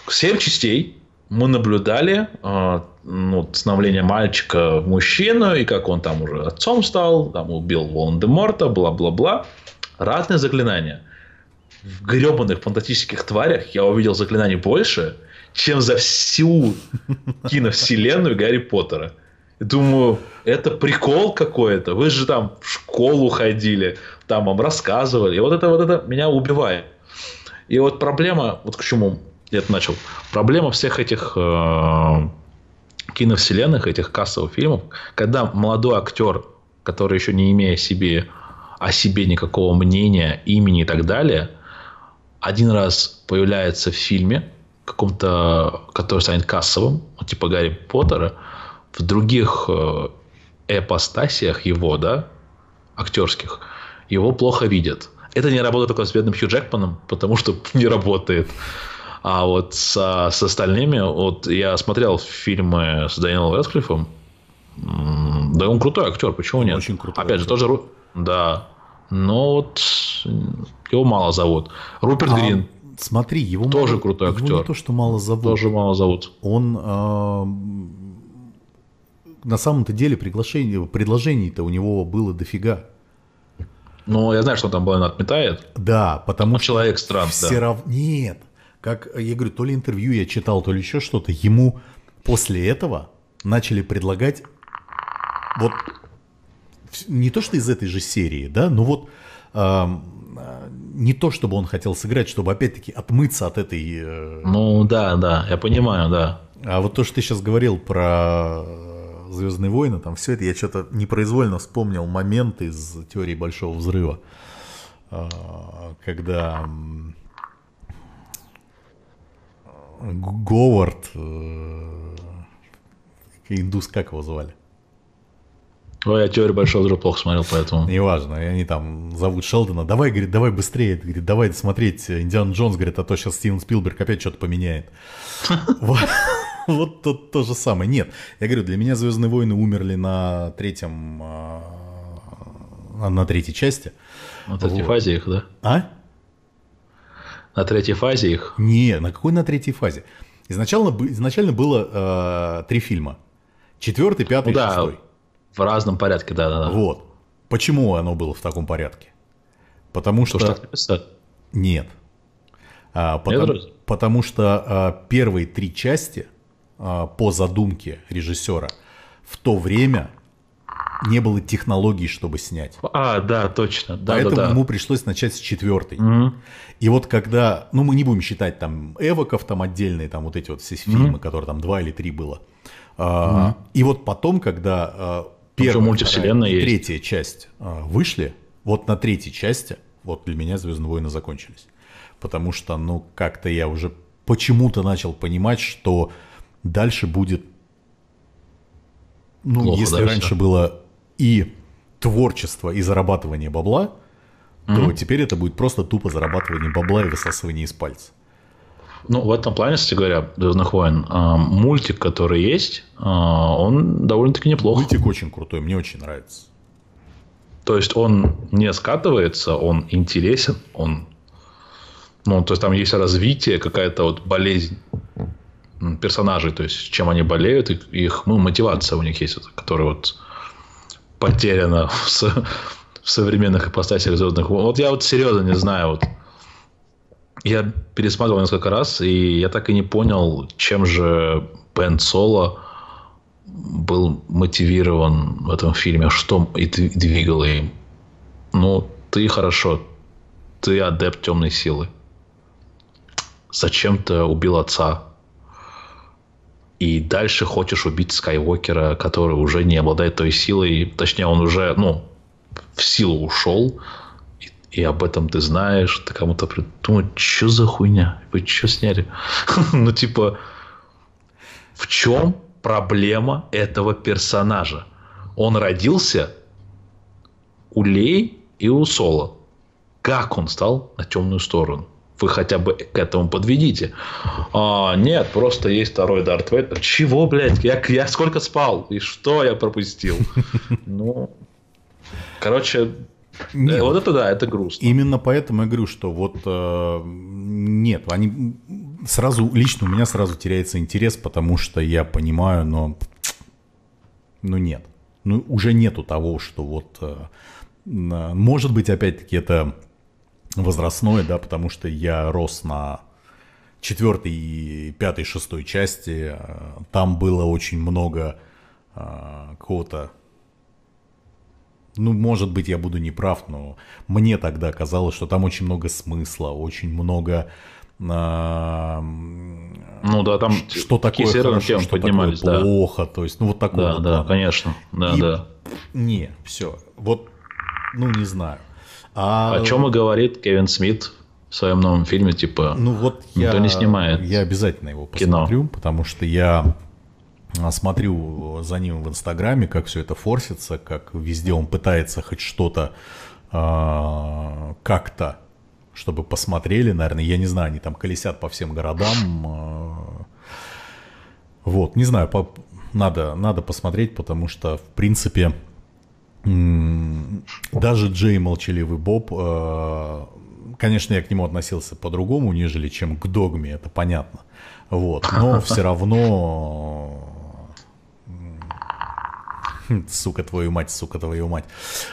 Семь частей мы наблюдали э, ну, становление мальчика в мужчину, и как он там уже отцом стал, там убил Волан-де-Морта, бла-бла-бла. Разные заклинания. В гребаных фантастических тварях я увидел заклинаний больше, чем за всю киновселенную Гарри Поттера. И думаю, это прикол какой-то. Вы же там в школу ходили, там вам рассказывали. И вот это вот это меня убивает. И вот проблема, вот к чему я это начал. Проблема всех этих э, киновселенных, этих кассовых фильмов, когда молодой актер, который еще не имея себе о себе никакого мнения, имени и так далее, один раз появляется в фильме, каком-то, который станет кассовым, типа Гарри Поттера, в других э, эпостасиях его, да, актерских, его плохо видят. Это не работает только с бедным Хью Джекманом, потому что не работает. А вот со, с остальными, вот я смотрел фильмы с Дэниелом Рэдклиффом, да он крутой актер, почему нет? Очень крутой. Опять актер. же, тоже, да, но вот его мало зовут. Руперт а, Грин. Смотри, его тоже мало, крутой актер. Его не то, что мало зовут. Тоже мало зовут. Он э, на самом-то деле приглашение, предложений-то у него было дофига. Ну, я знаю, что он там было отметает. Да, потому он что человек странный. Все да. равно нет, как я говорю, то ли интервью я читал, то ли еще что-то, ему после этого начали предлагать вот не то, что из этой же серии, да, но вот э, не то, чтобы он хотел сыграть, чтобы опять-таки отмыться от этой... Э... Ну да, да, я понимаю, да. А вот то, что ты сейчас говорил про Звездные войны, там все это, я что-то непроизвольно вспомнил момент из теории Большого взрыва, э, когда Говард, э, индус, как его звали? Ой, я теорию большого взрыва плохо смотрел, поэтому. Неважно, они там зовут Шелдона. Давай, говорит, давай быстрее. Говорит, давай смотреть Индиан Джонс, говорит, а то сейчас Стивен Спилберг опять что-то поменяет. Вот то, то же самое. Нет, я говорю, для меня Звездные войны умерли на третьем, а, на третьей части. На третьей фазе их, да? А? На третьей фазе их? Не, на какой на третьей фазе? Изначально, изначально было э, три фильма. Четвертый, пятый, ну, да, шестой. В разном порядке, да, да, да. Вот. Почему оно было в таком порядке? Потому что... что написать? Нет. А, потому, Нет, потому что а, первые три части а, по задумке режиссера в то время не было технологий, чтобы снять. А, да, точно. Да, Поэтому да, да. ему пришлось начать с четвертой. mm И вот когда, ну мы не будем считать там эвоков, там отдельные, там вот эти вот все фильмы, mm которые там два или три было. mm А, и вот потом, когда а, первая, вторая, и третья часть а, вышли, вот на третьей части, вот для меня Звездные войны закончились. Потому что, ну, как-то я уже почему-то начал понимать, что дальше будет ну, Плохо, если да, раньше все. было и творчество, и зарабатывание бабла, mm-hmm. то теперь это будет просто тупо зарабатывание бабла и высасывание из пальца. Ну, в этом плане, кстати говоря, Звездных войн, э, мультик, который есть, э, он довольно-таки неплох. Мультик очень крутой, мне очень нравится. То есть он не скатывается, он интересен, он. Ну, то есть там есть развитие, какая-то вот болезнь персонажей, то есть чем они болеют, их ну, мотивация у них есть, которая вот потеряна в, в современных ипостасях звездных войн. Вот я вот серьезно не знаю, вот я пересматривал несколько раз, и я так и не понял, чем же Бен Соло был мотивирован в этом фильме, что и двигало им. Ну, ты хорошо, ты адепт темной силы. зачем ты убил отца? И дальше хочешь убить Скайуокера, который уже не обладает той силой, точнее, он уже, ну, в силу ушел, и, об этом ты знаешь, ты кому-то придумал, что за хуйня? Вы что сняли? ну, типа, в чем проблема этого персонажа? Он родился у Лей и у Соло. Как он стал на темную сторону? Вы хотя бы к этому подведите. А, нет, просто есть второй Дарт Вейдер. Чего, блядь? Я, я сколько спал? И что я пропустил? Ну, короче, нет, вот это да, это грустно. Именно поэтому я говорю, что вот э, нет, они сразу лично у меня сразу теряется интерес, потому что я понимаю, но ну нет, ну уже нету того, что вот э, может быть опять-таки это возрастное, да, потому что я рос на четвертой, пятой, шестой части. Там было очень много а, какого-то ну, может быть, я буду неправ, но мне тогда казалось, что там очень много смысла, очень много... А, ну да, там что такое хорошо, что поднимались, такое плохо, да. то есть, ну вот такое. Да, да, конечно, да, И... да. Не, все, вот, ну не знаю. А... О чем и говорит Кевин Смит в своем новом фильме, типа, ну, вот никто я, не снимает Я обязательно его посмотрю, кино. потому что я смотрю за ним в Инстаграме, как все это форсится, как везде он пытается хоть что-то э, как-то, чтобы посмотрели, наверное, я не знаю, они там колесят по всем городам. Э, вот, не знаю, по, надо, надо посмотреть, потому что, в принципе, даже Джей Молчаливый Боб, э, конечно, я к нему относился по-другому, нежели чем к Догме, это понятно. Вот, но все равно Сука твою мать, сука твою мать.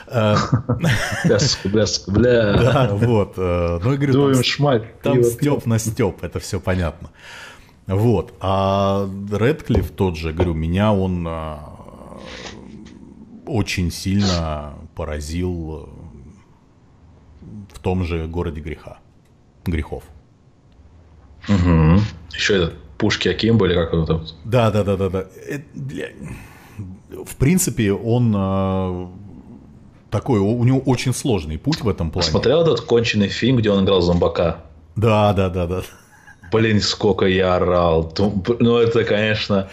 Э, бляска, бляска, бля. Да, вот. Э, ну, я говорю, там, степ на степ, это все понятно. Вот. А Редклифф тот же, говорю, меня он очень сильно поразил э, в том же городе греха, грехов. Угу. Еще этот пушки Аким были, как он там? Да, да, да, да, да. В принципе, он э, такой, у него очень сложный путь в этом плане. Смотрел этот конченый фильм, где он играл зомбака? Да, да, да, да. Блин, сколько я орал. Ну, это, конечно,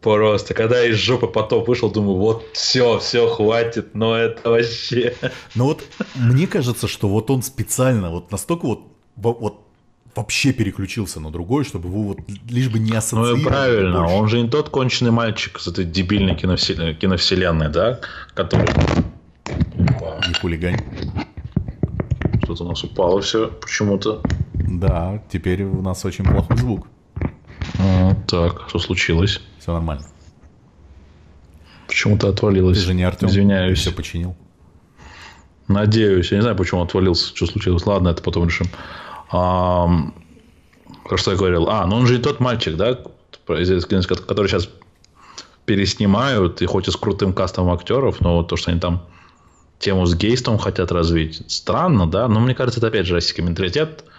Просто, когда из жопы потоп вышел, думаю, вот все, все, хватит, но это вообще... Ну вот, мне кажется, что вот он специально, вот настолько вот, вот вообще переключился на другой, чтобы его вот лишь бы не ассоциировать. Ну и правильно, больше. он же не тот конченый мальчик с этой дебильной киновселенной, киновселенной да, который... Не хулигань. Что-то у нас упало все почему-то. Да, теперь у нас очень плохой звук. А, так, что случилось? Все нормально. Почему-то отвалилось. Ты же не Артем. Извиняюсь. Все починил. Надеюсь. Я не знаю, почему отвалился, что случилось. Ладно, это потом решим. А, что я говорил? А, ну он же и тот мальчик, да, который сейчас переснимают, и хоть и с крутым кастом актеров, но вот то, что они там тему с гейстом хотят развить, странно, да, но мне кажется, это опять же российский менталитет –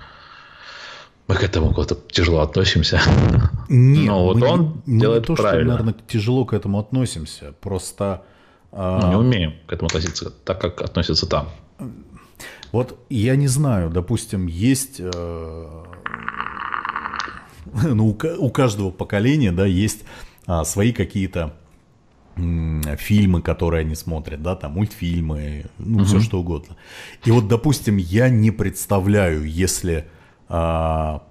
мы к этому как-то тяжело относимся. Нет, Но вот мы он делает мы не то, правильно. Что, наверное, тяжело к этому относимся, просто... Мы не умеем к этому относиться так, как относятся там. Вот я не знаю, допустим, есть... Э, ну, у каждого поколения, да, есть а, свои какие-то фильмы, которые они смотрят, да, там мультфильмы, ну, угу. все что угодно. И вот, допустим, я не представляю, если а,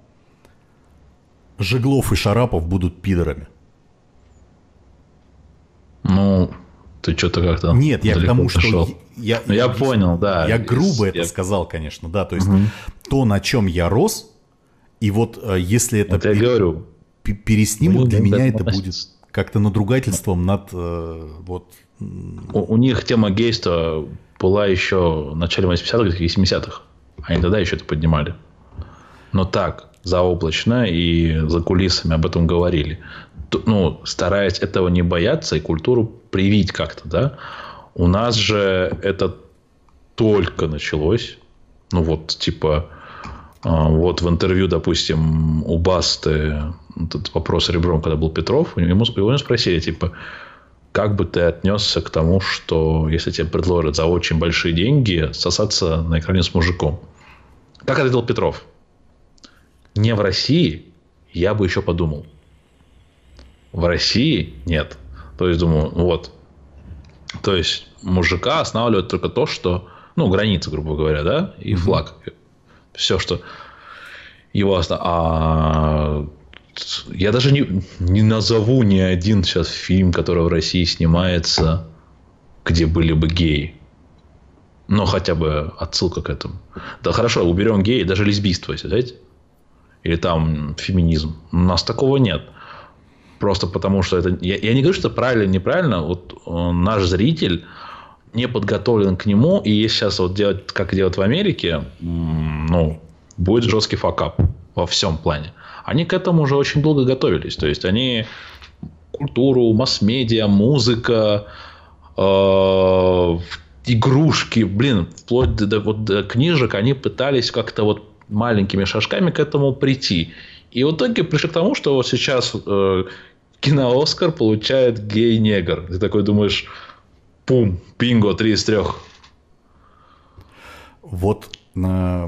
Жеглов и Шарапов будут пидорами. Ну, ты что-то как-то Нет, я к тому, пошел. что... Я, ну, я, я понял, да. Я грубо я... это сказал, конечно, да. То есть угу. то, на чем я рос, и вот э, если это, вот я говорю, переснимут, для меня это будет как-то надругательством над э, вот... У, у них тема гейства была еще в начале 80-х и 70-х. Они тогда еще это поднимали но так, заоблачно и за кулисами об этом говорили. Ну, стараясь этого не бояться и культуру привить как-то, да. У нас же это только началось. Ну, вот, типа, А, вот в интервью, допустим, у Басты, этот вопрос ребром, когда был Петров, ему, его спросили, типа, как бы ты отнесся к тому, что если тебе предложат за очень большие деньги сосаться на экране с мужиком? Как ответил Петров? Не в России, я бы еще подумал. В России нет. То есть, думаю, вот. То есть, мужика останавливает только то, что, ну, граница, грубо говоря, да, и флаг. Все, что его останавливает. А я даже не, не назову ни один сейчас фильм, который в России снимается, где были бы геи. Но хотя бы отсылка к этому. Да хорошо, уберем геи, даже лесбийство, если знаете. Или там феминизм. У нас такого нет. Просто потому что это... Я, я не говорю, что правильно неправильно. Вот э, наш зритель не подготовлен к нему. И если сейчас вот делать, как делают в Америке, ну, будет жесткий факап во всем плане. Они к этому уже очень долго готовились. То есть, они культуру, масс-медиа, музыка, э, игрушки, блин, вплоть до, до, вот, до книжек, они пытались как-то вот маленькими шажками к этому прийти. И в итоге пришли к тому, что вот сейчас э, кино-Оскар получает гей-негр. Ты такой думаешь, пум, пинго, три из трех. Вот э,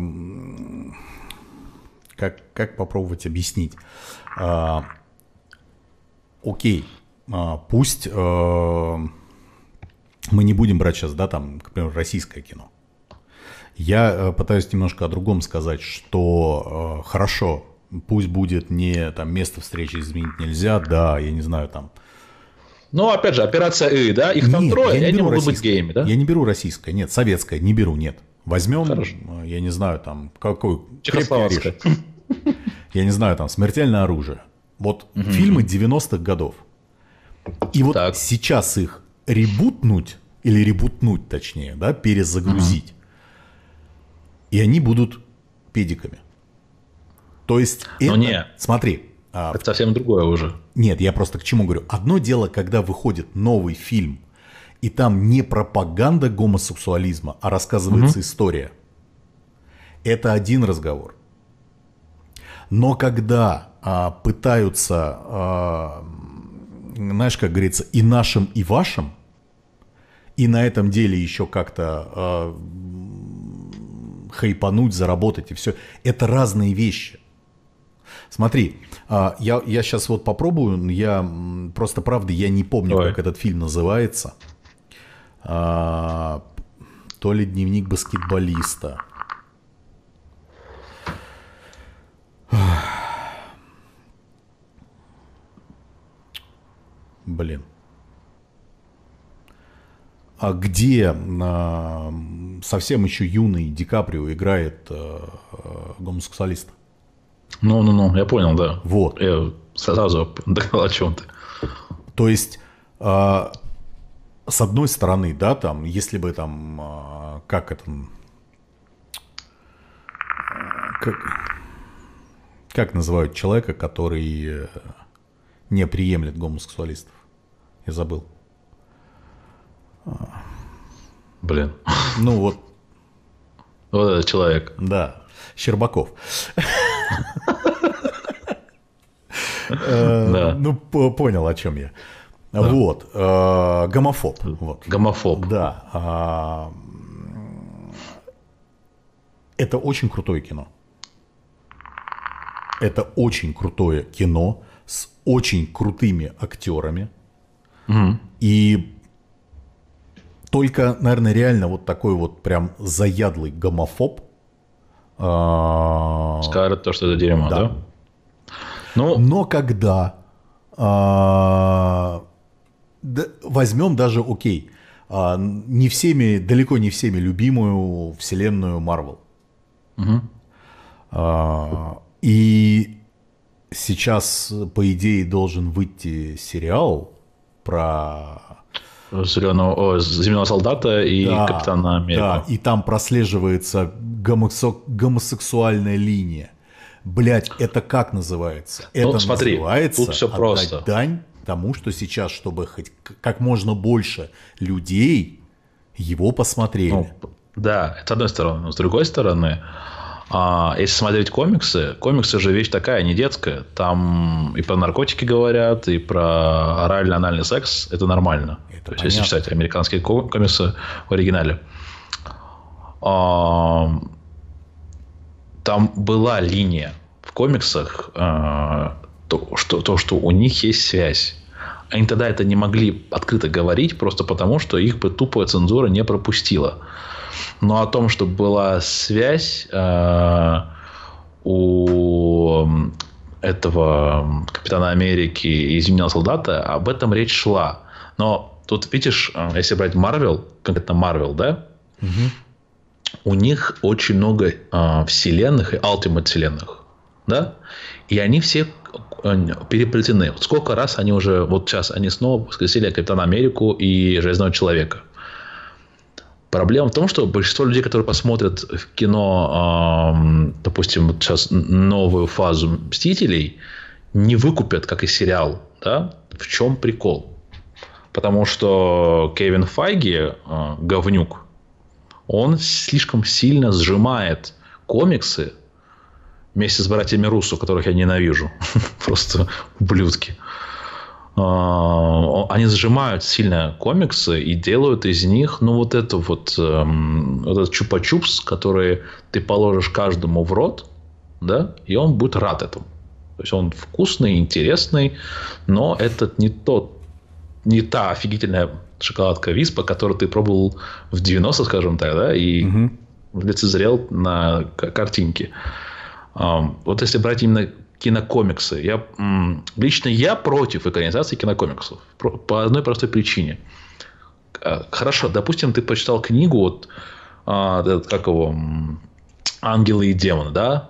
как, как попробовать объяснить? А, окей, а, пусть а, мы не будем брать сейчас, да, там, к примеру, российское кино. Я э, пытаюсь немножко о другом сказать, что э, хорошо, пусть будет не там место встречи изменить нельзя, да, я не знаю, там. Ну, опять же, операция И, да, их там нет, трое, я не они могут быть геями, да? Я не беру российское, нет, советское, не беру, нет. Возьмем, Хорошо. Э, я не знаю, там, какой... Чехословацкое. Я не знаю, там, смертельное оружие. Вот угу. фильмы 90-х годов. И вот так. сейчас их ребутнуть, или ребутнуть точнее, да, перезагрузить, и они будут педиками. То есть Но это... не. Смотри. А, это совсем другое уже. Нет, я просто к чему говорю. Одно дело, когда выходит новый фильм, и там не пропаганда гомосексуализма, а рассказывается угу. история. Это один разговор. Но когда а, пытаются, а, знаешь, как говорится, и нашим, и вашим, и на этом деле еще как-то а, хайпануть, заработать и все. Это разные вещи. Смотри, а, я, я сейчас вот попробую, я просто правда, я не помню, Давай. как этот фильм называется. А, то ли дневник баскетболиста. Блин а где а, совсем еще юный Ди Каприо играет а, гомосексуалиста. Ну-ну-ну, я понял, да. Вот. Я сразу догнал, о чем ты. То есть, а, с одной стороны, да, там, если бы там, а, как это, как, как называют человека, который э, не приемлет гомосексуалистов? Я забыл. Блин. Ну вот. Вот этот человек. Да. Щербаков. Э, ну, понял, о чем я. Вот. Э, гомофоб. Гомофоб. Да. А, это очень крутое кино. Это очень крутое кино с очень крутыми актерами. И только, наверное, реально вот такой вот прям заядлый гомофоб. А, Скажет то, что это дерьмо, да? да? Ну... Но когда а, да, возьмем даже, окей, а, не всеми, далеко не всеми любимую вселенную Марвел. Угу. А, и сейчас, по идее, должен выйти сериал про Зеленого, о, Зеленого солдата и да, Капитана Америка. Да, и там прослеживается гомосек, гомосексуальная линия. Блять, это как называется? Ну, это смотри, называется тут все просто. дань тому, что сейчас, чтобы хоть как можно больше людей его посмотрели. Ну, да, с одной стороны. Но с другой стороны, А если смотреть комиксы, комиксы же вещь такая, не детская. Там и про наркотики говорят, и про орально-анальный секс. Это нормально. Это То есть, если читать американские комиксы в оригинале. А, там была линия в комиксах, а, то, что, то, что у них есть связь. Они тогда это не могли открыто говорить, просто потому, что их бы тупая цензура не пропустила. Но о том, что была связь э, у этого Капитана Америки и Зимнего Солдата, об этом речь шла. Но тут, видишь, э, если брать Марвел, конкретно Марвел, да, угу. У них очень много э, вселенных и Ultimate вселенных, да, и они все э, переплетены. Сколько раз они уже, вот сейчас они снова воскресили Капитана Америку и Железного Человека. Проблема в том, что большинство людей, которые посмотрят в кино, э, допустим, вот сейчас новую фазу Мстителей, не выкупят, как и сериал. Да? В чем прикол? Потому что Кевин Файги, э, говнюк, он слишком сильно сжимает комиксы вместе с братьями Руссо, которых я ненавижу. Просто ублюдки. А, они сжимают сильно комиксы и делают из них, ну, вот это вот, эм, этот чупа-чупс, который ты положишь каждому в рот, да, и он будет рад этому. То есть, он вкусный, интересный, но это не тот, не та офигительная шоколадка Виспа, которую ты пробовал в 90 скажем так, да, и угу. лицезрел на картинке. Вот если брать именно кинокомиксы. Я, лично я против экранизации кинокомиксов. По одной простой причине. А, хорошо, допустим, ты почитал книгу, вот, а, как его, «Ангелы и демоны», да?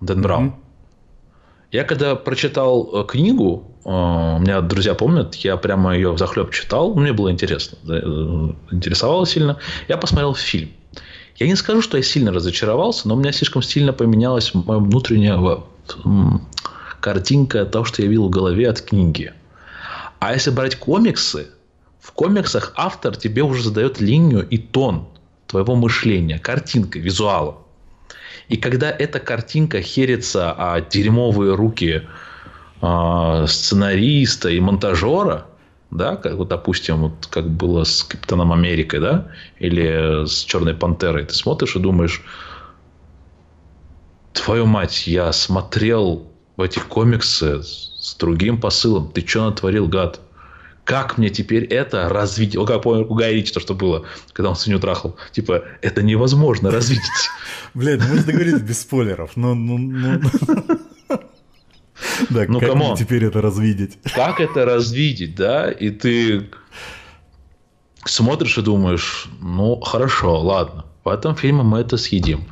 Дэн Браун. Mm-hmm. Я когда прочитал э, книгу, у меня друзья помнят, я прямо ее в захлеб читал, мне было интересно, э, интересовало сильно. Я посмотрел фильм. Я не скажу, что я сильно разочаровался, но у меня слишком сильно поменялась моя внутренняя картинка того, что я видел в голове от книги. А если брать комиксы, в комиксах автор тебе уже задает линию и тон твоего мышления, картинка, визуала. И когда эта картинка херится о дерьмовые руки сценариста и монтажера, да, как вот, допустим, вот как было с Капитаном Америкой, да, или с Черной Пантерой, ты смотришь и думаешь, твою мать, я смотрел в этих комиксы с другим посылом. Ты что натворил, гад? Как мне теперь это развить? Вот как помню, у то, что было, когда он свинью трахал. Типа, это невозможно развить. Блядь, можно договориться без спойлеров, но... ну, ну. Да, ну, как мне теперь это развидеть? Как это развидеть, да? И ты смотришь и думаешь, ну, хорошо, ладно, в этом фильме мы это съедим.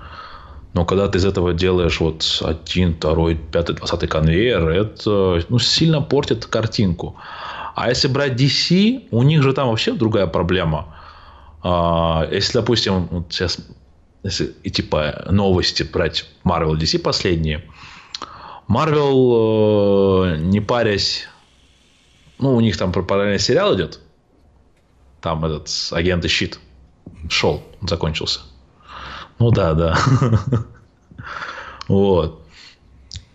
Но когда ты из этого делаешь вот один, второй, пятый, двадцатый конвейер, это ну, сильно портит картинку. А если брать DC, у них же там вообще другая проблема. А, если, допустим, вот сейчас если и типа новости брать Marvel DC последние, Marvel, э, не парясь, ну, у них там параллельный сериал идет. Там этот агент и щит шел, закончился. Ну да, да. Вот.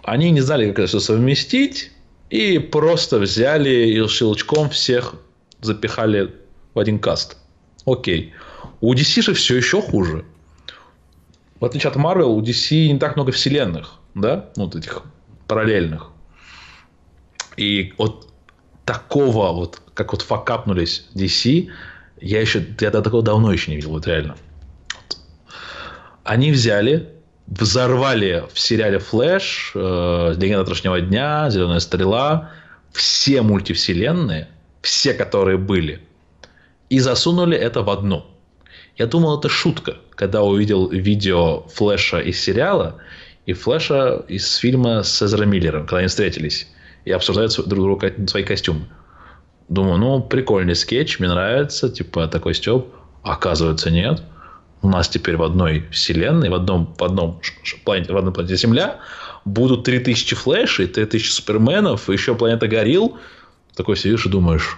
Они не знали, как это совместить, и просто взяли и щелчком всех запихали в один каст. Окей. У DC же все еще хуже. В отличие от Marvel, у DC не так много вселенных, да, вот этих параллельных. И вот такого вот, как вот факапнулись DC, я еще, я такого давно еще не видел, вот реально. Они взяли, взорвали в сериале Флэш, э, Легенда завтрашнего дня, Зеленая стрела, все мультивселенные, все, которые были, и засунули это в одну. Я думал, это шутка, когда увидел видео Флэша из сериала и Флэша из фильма с Эзра Миллером, когда они встретились и обсуждают друг друга свои костюмы. Думаю, ну, прикольный скетч, мне нравится, типа такой стёб. Оказывается, нет у нас теперь в одной вселенной, в одном, в одном планете, в одной планете Земля будут 3000 флешей, 3000 суперменов, еще планета Горил. Такой сидишь и думаешь,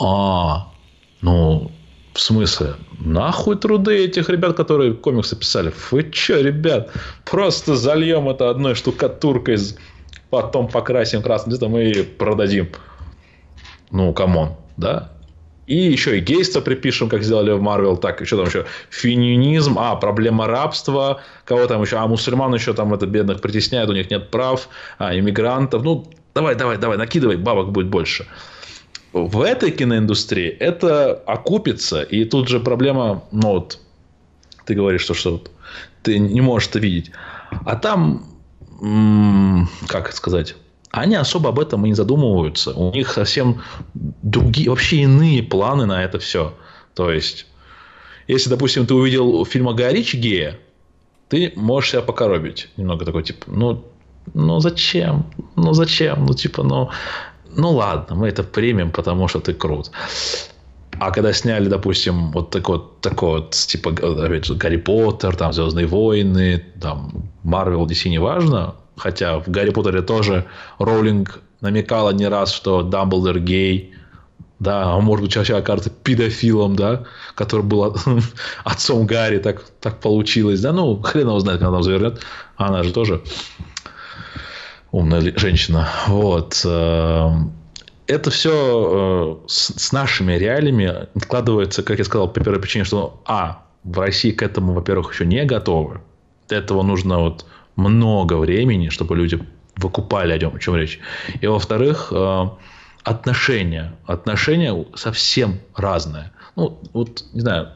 а, ну, В смысле? Нахуй труды этих ребят, которые комиксы писали? Вы че, ребят? Просто зальем это одной штукатуркой, потом покрасим красным цветом и продадим. Ну, come on, да? И еще и гейство припишем, как сделали в Марвел, так, что там еще, феминизм, а, проблема рабства, кого там еще, а, мусульман еще там это бедных притесняют, у них нет прав, а, иммигрантов, ну, давай, давай, давай, накидывай, бабок будет больше. В этой киноиндустрии это окупится, и тут же проблема, ну вот, ты говоришь, что, что ты не можешь это видеть. А там, как сказать, они особо об этом и не задумываются. У них совсем другие, вообще иные планы на это все. То есть, если, допустим, ты увидел фильм о Ричи гея, ты можешь себя покоробить. Немного такой, типа, ну, ну зачем? Ну зачем? Ну, типа, ну, ну ладно, мы это примем, потому что ты крут. А когда сняли, допустим, вот такой вот, такой вот типа, опять же, Гарри Поттер, там, Звездные войны, там, Марвел, DC, неважно, хотя в Гарри Поттере тоже Роулинг намекала не раз, что Дамблдор гей, да, а может быть, сейчас окажется педофилом, да, который был отцом Гарри, так, так получилось, да, ну, хрен его знает, когда там завернет, она же тоже умная женщина, вот, эм, это все э, с нашими реалиями откладывается, как я сказал, по первой причине, что, а, в России к этому, во-первых, еще не готовы, для этого нужно вот много времени, чтобы люди выкупали, о чем речь. И во-вторых, э, отношения. Отношения совсем разные. Ну, вот, не знаю,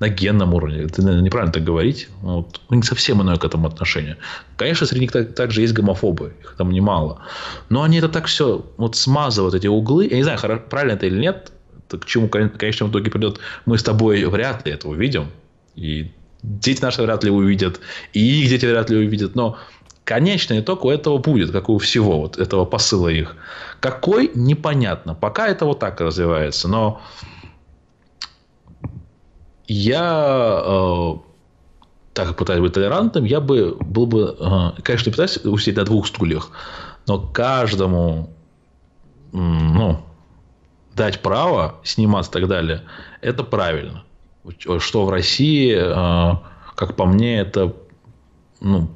на генном уровне. Это неправильно так говорить. Вот. У них совсем иное к этому отношение. Конечно, среди них также есть гомофобы. Их там немало. Но они это так все вот смазывают, эти углы. Я не знаю, правильно это или нет. Это к чему, конечно, в итоге придет. Мы с тобой вряд ли это увидим. И дети наши вряд ли увидят, и их дети вряд ли увидят, но конечный итог у этого будет, как у всего вот этого посыла их. Какой, непонятно. Пока это вот так развивается, но я, э, так как пытаюсь быть толерантным, я бы был бы, э, конечно, не пытаюсь усидеть на двух стульях, но каждому, ну, дать право сниматься и так далее, это правильно что в России, э, как по мне, это ну,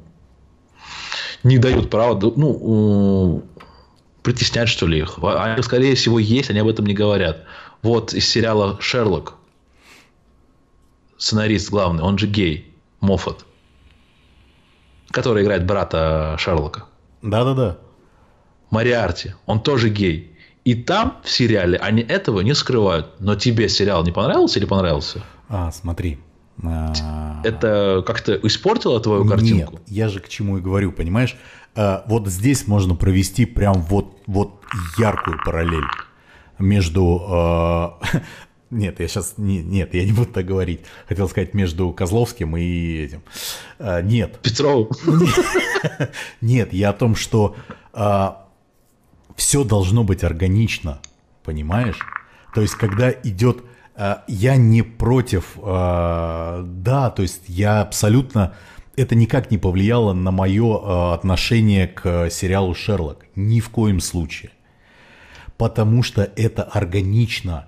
не дают права ну, притеснять, что ли, их. Они, скорее всего, есть, они об этом не говорят. Вот из сериала «Шерлок» сценарист главный, он же гей, Моффат, который играет брата Шерлока. Да-да-да. Мариарти, он тоже гей. И там, в сериале, они этого не скрывают. Но тебе сериал не понравился или понравился? А, смотри. А, Это как-то испортило твою картинку? Нет, я же к чему и говорю, понимаешь? А, вот здесь можно провести прям вот, вот яркую параллель между... А, нет, я сейчас... Не, нет, я не буду так говорить. Хотел сказать между Козловским и этим. Нет. Петровым. Нет, я о том, что все должно быть органично, понимаешь? То есть, когда идет Э, я не против, э, да, то есть я абсолютно, это никак не повлияло на мое отношение к сериалу «Шерлок», ни в коем случае, потому что это органично.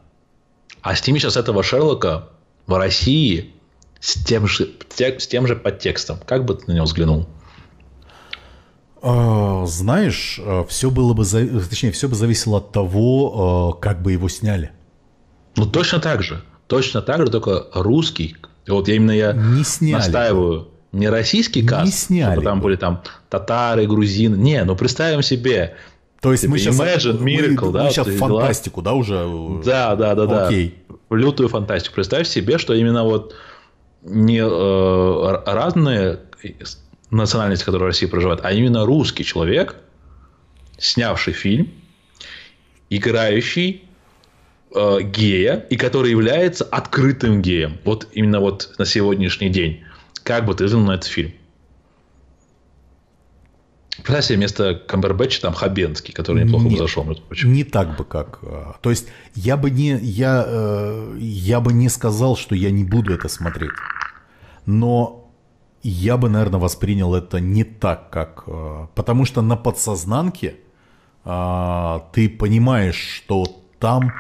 А сними сейчас этого Шерлока в России с тем же, с тем же подтекстом, как бы ты на него взглянул? Знаешь, все было бы, точнее, все бы зависело от того, как бы его сняли. Ну, точно так же. Точно так же, только русский. Вот я именно я не сняли настаиваю. Не российский каст, не сняли чтобы там бы. были там татары, грузины. Не, ну представим себе. То есть типа, мы сейчас Imagine, Miracle, мы, да, мы сейчас фантастику, да, уже. Да, да, да, Окей. да. Лютую фантастику. Представь себе, что именно вот не э, разные национальности, которые в России проживают, а именно русский человек, снявший фильм, играющий э, гея, и который является открытым геем. Вот именно вот на сегодняшний день. Как бы ты взглянул на этот фильм? Представь себе вместо Камбербэтча там Хабенский, который неплохо Нет, бы зашел, между прочим. Не так бы как. Э, то есть я бы не, я, э, я бы не сказал, что я не буду это смотреть. Но я бы, наверное, воспринял это не так, как... Э, потому что на подсознанке ты понимаешь, что там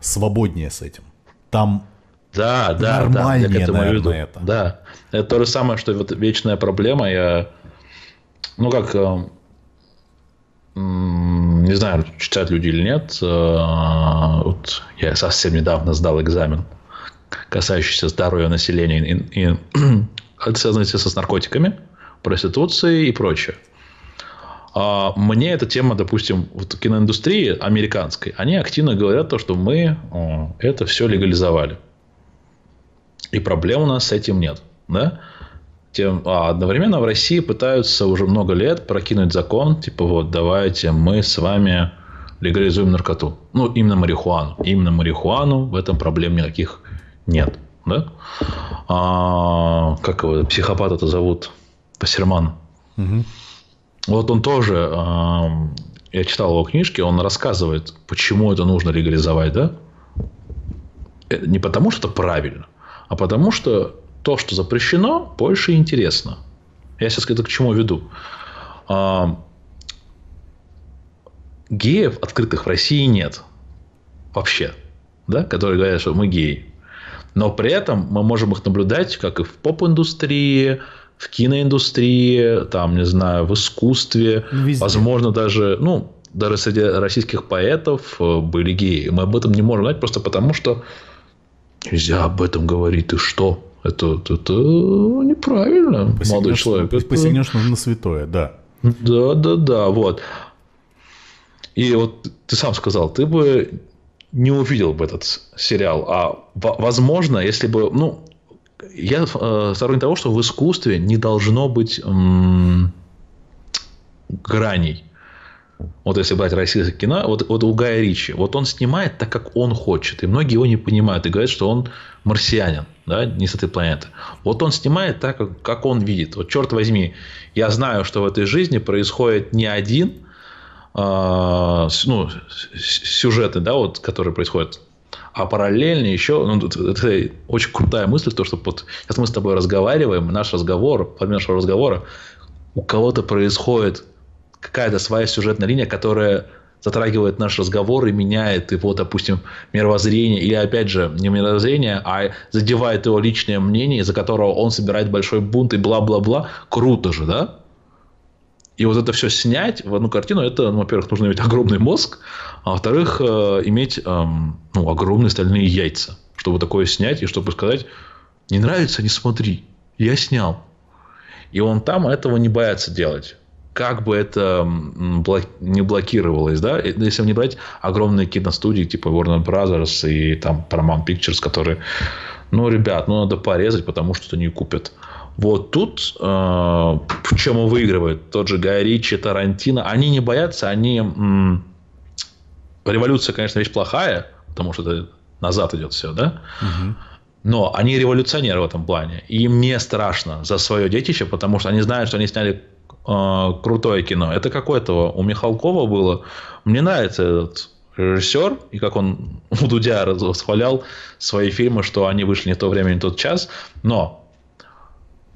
свободнее с этим. там да, да, нормальнее, да, я к этому наверное, веду. это. Да, это то же самое, что вот вечная проблема. Я, ну как, э, не знаю, читают люди или нет. э, Вот я совсем недавно сдал экзамен, касающийся здоровья населения и, и это связано естественно, с наркотиками, проституцией и прочее. А Мне эта тема, допустим, в киноиндустрии американской, они активно говорят то, что мы э, это все легализовали. И проблем у нас с этим нет. Да? Тем, а одновременно в России пытаются уже много лет прокинуть закон, типа вот давайте мы с вами легализуем наркоту. Ну, именно марихуану. Именно марихуану, в этом проблем никаких нет. Да? А, как его, психопат это зовут? Пасерман. Вот он тоже, а, я читал его книжки, он рассказывает, почему это нужно легализовать, да? Э, Не потому, что это правильно, а потому, что то, что запрещено, больше интересно. Я сейчас это к чему веду. А, Геев открытых в России нет. Вообще. Да? Которые говорят, что мы геи. Но при этом мы можем их наблюдать как и в поп-индустрии, в киноиндустрии, там, не знаю, в искусстве, везде. возможно, даже, ну, даже среди российских поэтов э, были геи. Мы об этом не можем знать просто потому, что нельзя об этом говорить. Ты что? Это, это, это неправильно, молодой Посягнешь- человек. Это- Посягнешь на, святое, да. да, да, да, вот. И вот ты сам сказал, ты бы не увидел бы этот сериал. А во- возможно, если бы, ну, я э, сторонник того, что в искусстве не должно быть м, граней. Вот если брать российское кино, вот, вот у Гая Ричи, вот он снимает так, как он хочет. И многие его не понимают и говорят, что он марсианин, да, не с этой планеты. Вот он снимает так, как, он видит. Вот черт возьми, я знаю, что в этой жизни происходит не один с- ну, сюжеты, да, вот, которые происходят, а параллельно еще, ну, это очень крутая мысль, то, что вот сейчас мы с тобой разговариваем, наш разговор, помимо нашего разговора, у кого-то происходит какая-то своя сюжетная линия, которая затрагивает наш разговор и меняет его, допустим, мировоззрение, или, опять же, не мировоззрение, а задевает его личное мнение, из-за которого он собирает большой бунт и бла-бла-бла. Круто же, да? И вот это все снять в одну картину, это, ну, во-первых, нужно иметь огромный мозг, а во-вторых, э, иметь эм, ну, огромные стальные яйца, чтобы такое снять и чтобы сказать, не нравится, не смотри, я снял. И он там этого не боится делать. Как бы это блок- не блокировалось, да, если не брать огромные киностудии типа Warner Brothers и там Paramount Pictures, которые, ну, ребят, ну, надо порезать, потому что это не купят. Вот тут э, в чем выигрывает тот же Гай Ричи, Тарантино. Они не боятся, они... м, революция, конечно, вещь плохая, потому что это назад идет все, да? Но они революционеры в этом плане. И им не страшно за свое детище, потому что они знают, что они сняли э, крутое кино. Это какое-то у Михалкова было. Мне нравится этот режиссер, и как он у Дудя восхвалял свои фильмы, что они вышли не в то время, не в тот час. Но,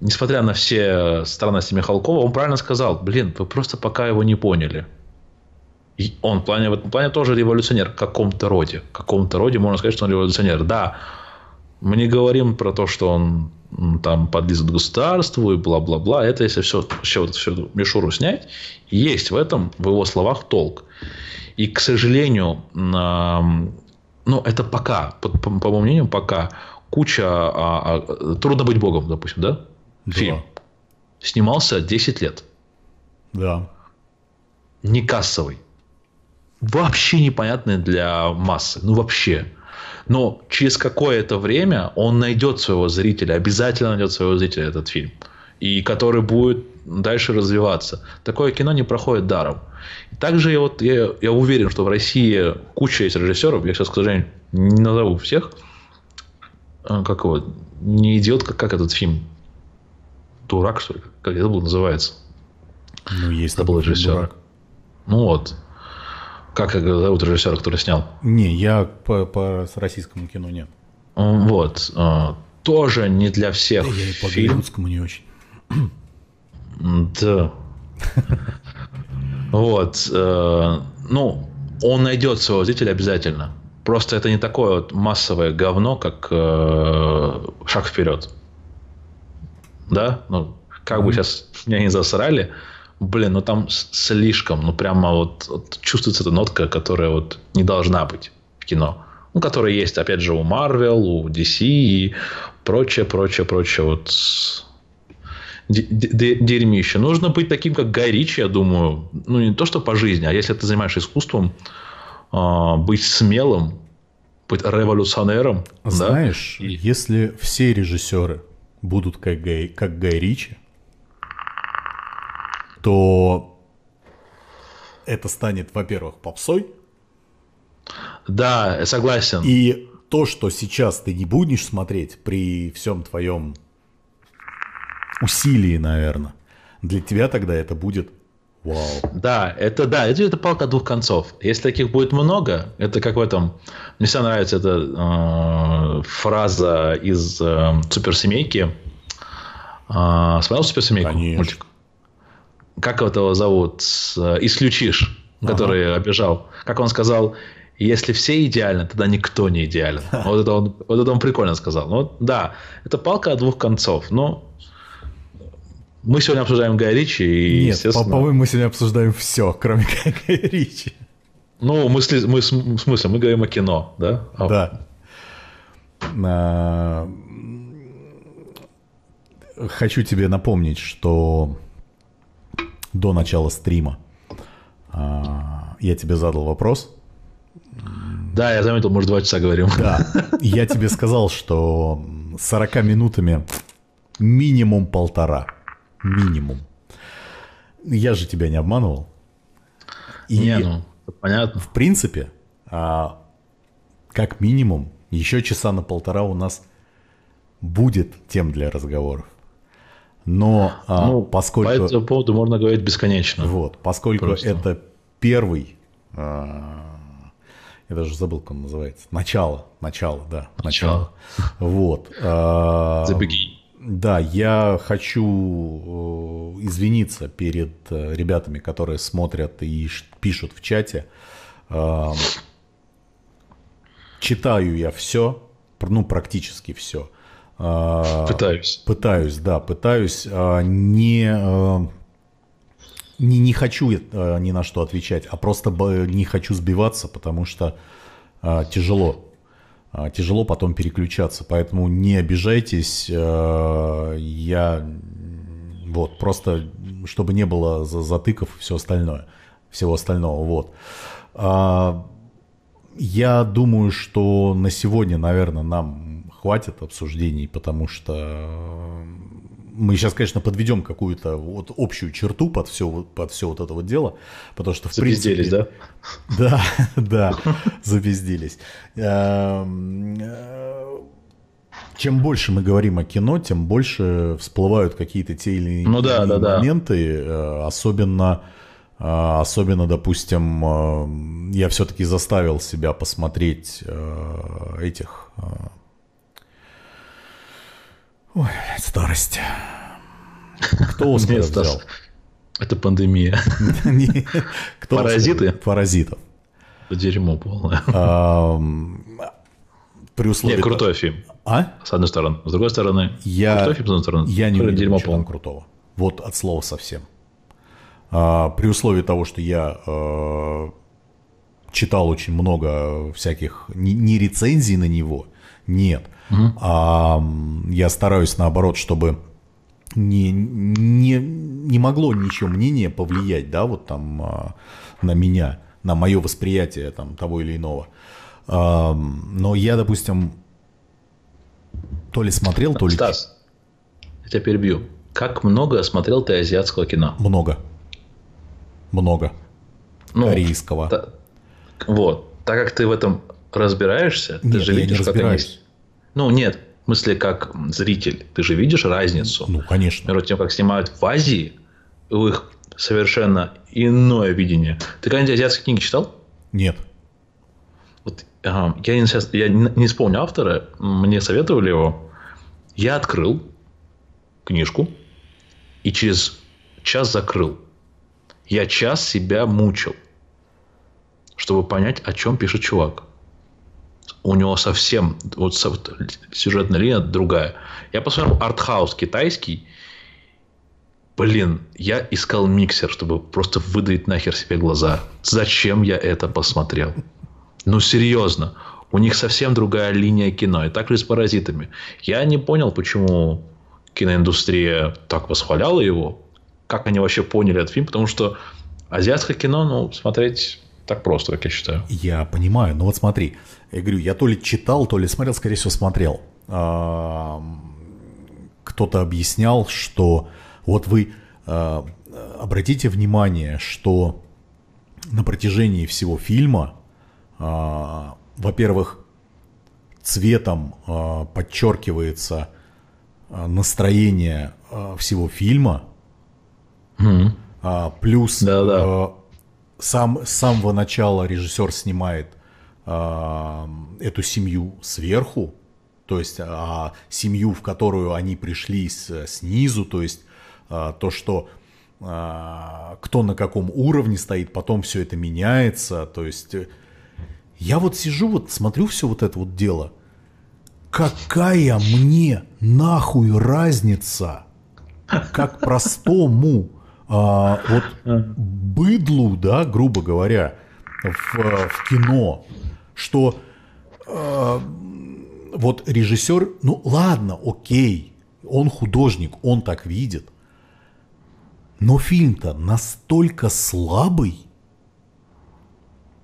несмотря на все странности Михалкова, он правильно сказал, блин, вы просто пока его не поняли. И он в, плане, в этом плане тоже революционер в каком-то роде. В каком-то роде можно сказать, что он революционер. Да, мы не говорим про то, что он там подлизан к государству и бла-бла-бла. Это если все, все вот всю мишуру снять, есть в этом, в его словах, толк. И, к сожалению, ну, это пока, по, по- по моему мнению, пока куча... а, а, трудно быть богом, допустим, да? Да. Фильм. Снимался 10 лет. Да. Не кассовый. Вообще непонятный для массы. Ну, вообще. Но через какое-то время он найдет своего зрителя, обязательно найдет своего зрителя этот фильм. И который будет дальше развиваться. Такое кино не проходит даром. Также я, вот, я, я уверен, что в России куча есть режиссеров, я сейчас, к сожалению, не назову всех, А, как его, не идет, как, как этот фильм, Дурак, что ли, как это был, называется. Ну, есть Забыл такой режиссера. дурак. Ну вот. Как зовут режиссера, который снял? Не, я по, по российскому кино нет. Вот. э, Тоже не для всех Да я и по голливудскому не очень. Да. Вот. э, Ну, он найдет своего зрителя обязательно. Просто это не такое вот массовое говно, как э, шаг вперед. Да? Ну, как бы сейчас меня не засрали, блин, ну там слишком, ну прямо вот, вот чувствуется эта нотка, которая вот не должна быть в кино. Ну, которая есть, опять же, у Marvel, у DC и прочее, прочее, прочее. Вот дерьмище. Нужно быть таким, как Гай Ричи, я думаю. Ну, не то, что по жизни, а если ты занимаешься искусством, а, быть смелым, быть революционером. Знаешь, да? если все режиссеры будут как Гай, как Гай Ричи, то это станет, во-первых, попсой. Да, согласен. И то, что сейчас ты не будешь смотреть при всем твоем усилии, наверное, для тебя тогда это будет вау. Да, это да, это, это палка двух концов. Если таких будет много, это как в этом. Мне всегда нравится эта э, фраза из э, суперсемейки. Э, смотрел суперсемейку? Конечно. Мультик? Как этого зовут? Исключишь, который ага. обижал. Как он сказал, если все идеальны, тогда никто не идеален. Вот это он, вот это он прикольно сказал. Ну, да, это палка о двух концов. Но мы сегодня обсуждаем Гая Ричи и, Нет, естественно... по-моему, мы сегодня обсуждаем все, кроме Гая Ричи. Ну, мы, мы, в смысле, мы говорим о кино, да? Да. А... Хочу тебе напомнить, что до начала стрима а, я тебе задал вопрос. Да, я заметил, может, два часа говорим. Да. Я тебе сказал, что 40 минутами минимум полтора. Минимум. Я же тебя не обманывал. И не, ну, понятно. В принципе, а, как минимум, еще часа на полтора у нас будет тем для разговоров. Но а, ну, поскольку... По этому поводу можно говорить бесконечно. Вот, поскольку Просто. это первый... А, я даже забыл, как он называется. Начало. Начало, да. Начало. начало. Вот. А, The beginning. Да, я хочу извиниться перед э, ребятами, которые смотрят и пишут в чате. Читаю я все, ну, практически все. А, пытаюсь. Пытаюсь, да, пытаюсь. А, не, э, не, не хочу ни на что отвечать, а просто не хочу сбиваться, потому что тяжело а, тяжело потом переключаться. Поэтому не обижайтесь. А, я вот просто, чтобы не было затыков и все остальное, всего остального. Вот. А, я думаю, что на сегодня, наверное, нам хватит обсуждений, потому что мы сейчас, конечно, подведем какую-то вот общую черту под все, под все вот это вот дело, потому что в Запизделись, принципе... да? Да, да, запиздились. Эм, э, чем больше мы говорим о кино, тем больше всплывают какие-то те или иные ну, да, да, моменты, да. особенно э, Особенно, допустим, э, я все-таки заставил себя посмотреть этих Ой, старость. Кто Оскар взял? Это пандемия. Паразиты? Паразитов. Дерьмо полное. При условии... Не, крутой фильм. А? С одной стороны. С другой стороны, я... крутой фильм, с одной стороны. Я не увидел ничего там крутого. Вот от слова совсем. А, при условии того, что я а, читал очень много всяких не рецензий на него, нет. Угу. А, я стараюсь наоборот, чтобы не, не, не могло ничего мнение повлиять, да, вот там а, на меня, на мое восприятие там того или иного. А, но я, допустим, то ли смотрел, то ли... Стас, я тебя перебью. Как много смотрел ты азиатского кино? Много. Много. Ну, Корейского. Та, вот. Так как ты в этом разбираешься, Нет, ты же видишь, как они... Ну, нет, в смысле, как зритель, ты же видишь разницу? Ну, конечно. Между тем, как снимают в Азии, у их совершенно иное видение. Ты когда-нибудь азиатские книги читал? Нет. Вот, ага, я, не, сейчас, я не вспомню автора, мне советовали его. Я открыл книжку и через час закрыл. Я час себя мучил, чтобы понять, о чем пишет чувак. У него совсем вот сюжетная линия другая. Я посмотрел артхаус китайский. Блин, я искал миксер, чтобы просто выдавить нахер себе глаза. Зачем я это посмотрел? Ну, серьезно. У них совсем другая линия кино. И так же с паразитами. Я не понял, почему киноиндустрия так восхваляла его. Как они вообще поняли этот фильм. Потому что азиатское кино, ну, смотреть так просто, как я считаю. Я понимаю. Но вот смотри. Я говорю, я то ли читал, то ли смотрел, скорее всего, смотрел. Кто-то объяснял, что вот вы а, обратите внимание, что на протяжении всего фильма, а, во-первых, цветом а, подчеркивается настроение всего фильма, mm плюс да -да. Сам, с самого начала режиссер снимает эту семью сверху, то есть а, семью, в которую они пришли с, снизу, то есть а, то, что а, кто на каком уровне стоит, потом все это меняется, то есть э, я вот сижу, вот смотрю все вот это вот дело, какая мне нахуй разница, как простому а, вот быдлу, да, грубо говоря, в, в кино, что а, вот режиссер, ну ладно, окей, он художник, он так видит, но фильм-то настолько слабый,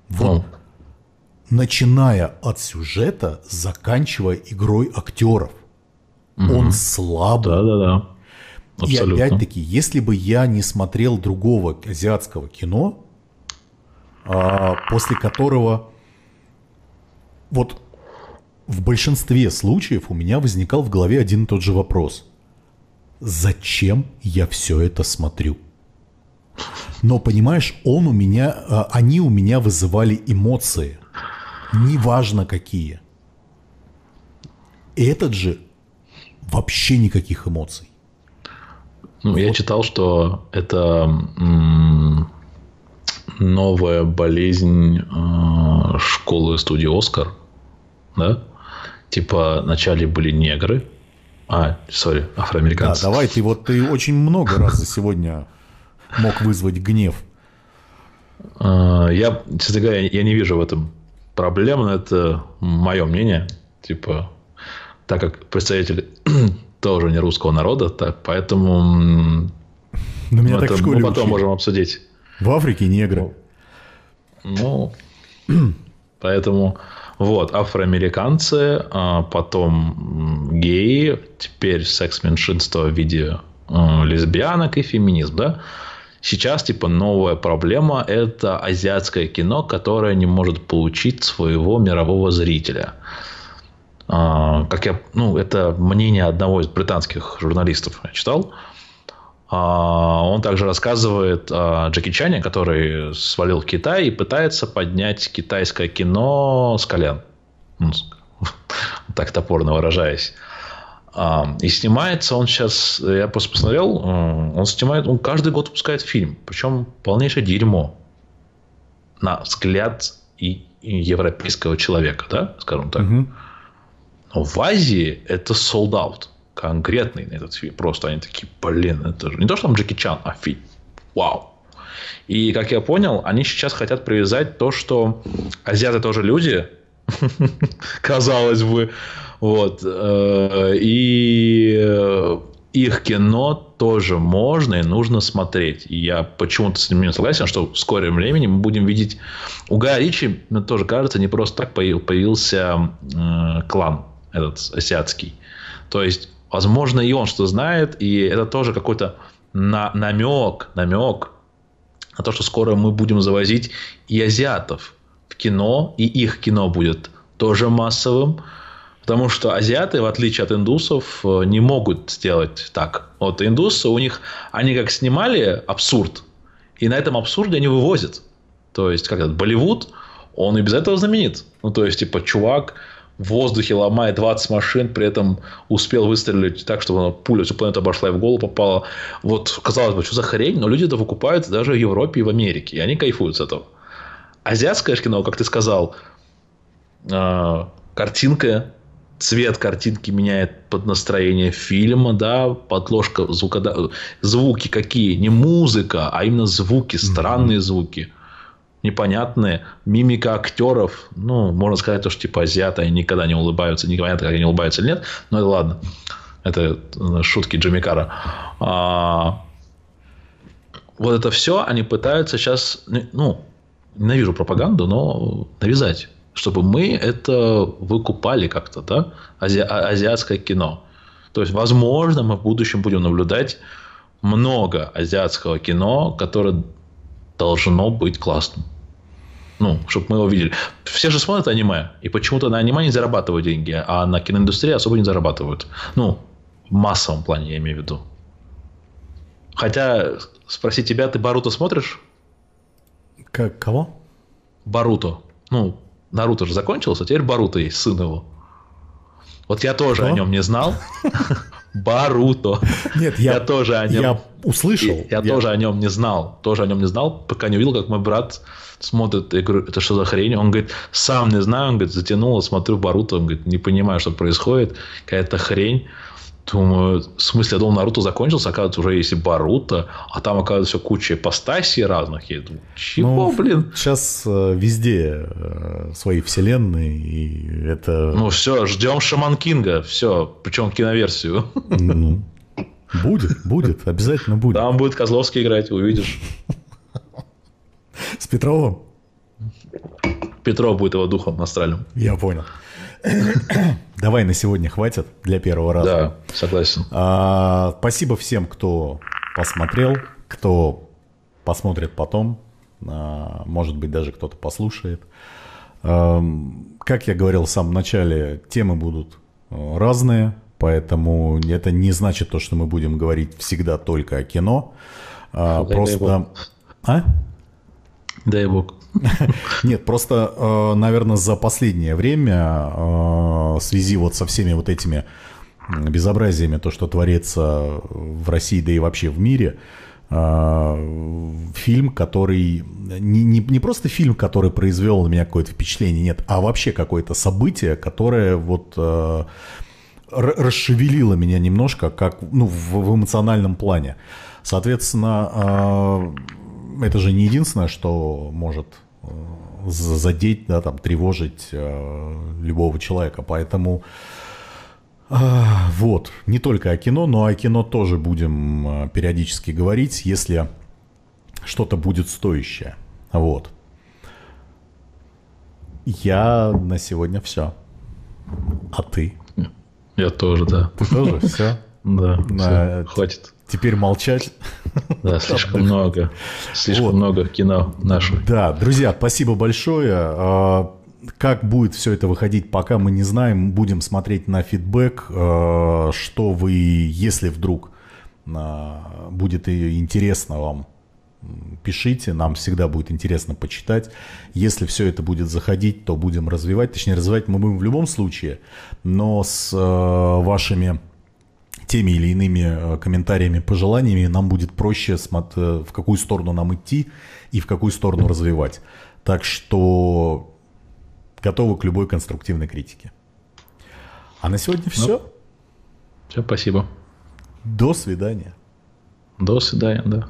вот, начиная от сюжета, заканчивая игрой актеров. Угу. Он слабый. Да, да, да. Абсолютно. И опять-таки, если бы я не смотрел другого азиатского кино, а, после которого вот в большинстве случаев у меня возникал в голове один и тот же вопрос. Зачем я все это смотрю? Но понимаешь, он у меня, а, они у меня вызывали эмоции, неважно какие. Этот же вообще никаких эмоций. Ну, я читал, что это новая болезнь э, школы студии Оскар, да? Типа, вначале были негры, а, сори, афроамериканцы. Да, давай, ты вот ты очень много раз за сегодня мог вызвать гнев. А, я, честно говоря, я не вижу в этом проблем, но это мое мнение. Типа, так как представитель тоже не русского народа, так, поэтому но меня это, так в школе мы потом учили. можем обсудить. В Африке негры. Ну, поэтому вот, афроамериканцы, а потом геи, теперь секс-меньшинство в виде э, лесбиянок и феминизм, да? Сейчас, типа, новая проблема – это азиатское кино, которое не может получить своего мирового зрителя. А, как я, ну, это мнение одного из британских журналистов я читал. А, он также рассказывает о Джеки Чане, который свалил Китай и пытается поднять китайское кино с колен. Ну, так топорно выражаясь. А, и снимается он сейчас, я просто посмотрел, э, он снимает, он каждый год выпускает фильм. Причем полнейшее дерьмо. На взгляд и, европейского человека, да, скажем так. Угу. Но в Азии это sold out. Конкретный на этот фильм. Просто они такие, блин, это же не то, что там Джеки Чан, а фильм. Вау. И, как я понял, они сейчас хотят привязать то, что азиаты тоже люди, казалось бы, вот. Э, и э, их кино тоже можно и нужно смотреть. И я почему-то с ними согласен, что в скором времени мы будем видеть... У Гая Ричи, мне тоже кажется, не просто так появился э, клан этот азиатский. То есть, возможно, и он что знает, и это тоже какой-то на, намек, намек на то, что скоро мы будем завозить и азиатов в кино, и их кино будет тоже массовым. Потому что азиаты, в отличие от индусов, э, не могут сделать так. Вот индусы, у них, они как снимали абсурд, и на этом абсурде они вывозят. То есть, как этот Болливуд, он и без этого знаменит. Ну, то есть, типа, чувак в воздухе ломает 20 машин, при этом успел выстрелить так, чтобы пуля всю планету обошла и в голову попала. Вот, казалось бы, что за хрень, но люди это выкупают даже в Европе и в Америке, и они кайфуют с этого. Азиатское кино, как ты сказал, э, картинка, цвет картинки меняет под настроение фильма, да, подложка звука, да, звуки какие, не музыка, а именно звуки, странные mm-hmm. звуки непонятные. Мимика актеров, ну, можно сказать, то, что типа азиаты, они никогда не улыбаются, непонятно, как они улыбаются или нет, но это ладно. Это э, шутки Джимми Карра. А, вот это все они пытаются сейчас, ну, ненавижу пропаганду, но навязать, чтобы мы это выкупали как-то, да, Ази, а, азиатское кино. То есть, возможно, мы в будущем будем наблюдать много азиатского кино, которое должно быть классным. Ну, чтобы мы его видели. Все же смотрят аниме. И почему-то на аниме не зарабатывают деньги, а на киноиндустрии особо не зарабатывают. Ну, в массовом плане, я имею в виду. Хотя, спроси тебя, ты Баруто смотришь? Как, кого? Баруто. Ну, Наруто же закончился, теперь Баруто есть, сын его. Вот я тоже Кто? о нем не знал. Баруто. Нет, я, я тоже о нем. Я услышал. Я, я тоже о нем не знал. Тоже о нем не знал, пока не увидел, как мой брат смотрит. Я говорю, это что за хрень? Он говорит, сам не знаю. Он говорит, затянул, смотрю Баруто. Он говорит, не понимаю, что происходит. Какая-то хрень. Думаю, в смысле, я думал, Наруто закончился, оказывается, уже есть и Баруто, а там, оказывается, куча ипостасий разных. Я думаю, чего, ну, блин? Сейчас э, везде э, свои вселенные, и это... Ну, все, ждем Шаман Кинга, все, причем киноверсию. Ну, будет, будет, обязательно будет. Там будет Козловский играть, увидишь. С Петровым? Петров будет его духом астральным. Я понял. Давай на сегодня хватит для первого раза. Да, согласен. А, спасибо всем, кто посмотрел, кто посмотрит потом. А, может быть, даже кто-то послушает. А, как я говорил в самом начале, темы будут а, разные, поэтому это не значит то, что мы будем говорить всегда только о кино. А, просто... А? Дай бог. Нет, просто, э, наверное, за последнее время э, в связи вот со всеми вот этими безобразиями, то, что творится в России, да и вообще в мире, э, фильм, который... Не, не, не просто фильм, который произвел на меня какое-то впечатление, нет, а вообще какое-то событие, которое вот расшевелило меня немножко, как ну, в, в эмоциональном плане. Соответственно, это же не единственное, что может задеть, да, там, тревожить э, любого человека. Поэтому э, вот, не только о кино, но о кино тоже будем э, периодически говорить, если что-то будет стоящее. Вот. Я на сегодня все. А ты? Я тоже, да. Ты тоже? Все? Да, хватит. Теперь молчать. Да, слишком много. Слишком вот. много кино нашего. Да, друзья, спасибо большое. А, как будет все это выходить, пока мы не знаем. Будем смотреть на фидбэк, а, что вы, если вдруг а, будет интересно вам, пишите, нам всегда будет интересно почитать. Если все это будет заходить, то будем развивать. Точнее, развивать мы будем в любом случае, но с вашими теми или иными э, комментариями, пожеланиями нам будет проще, э, в какую сторону нам идти и в какую сторону развивать. Так что готовы к любой конструктивной критике. А на сегодня все. Ну, все, спасибо. До свидания. До свидания, да.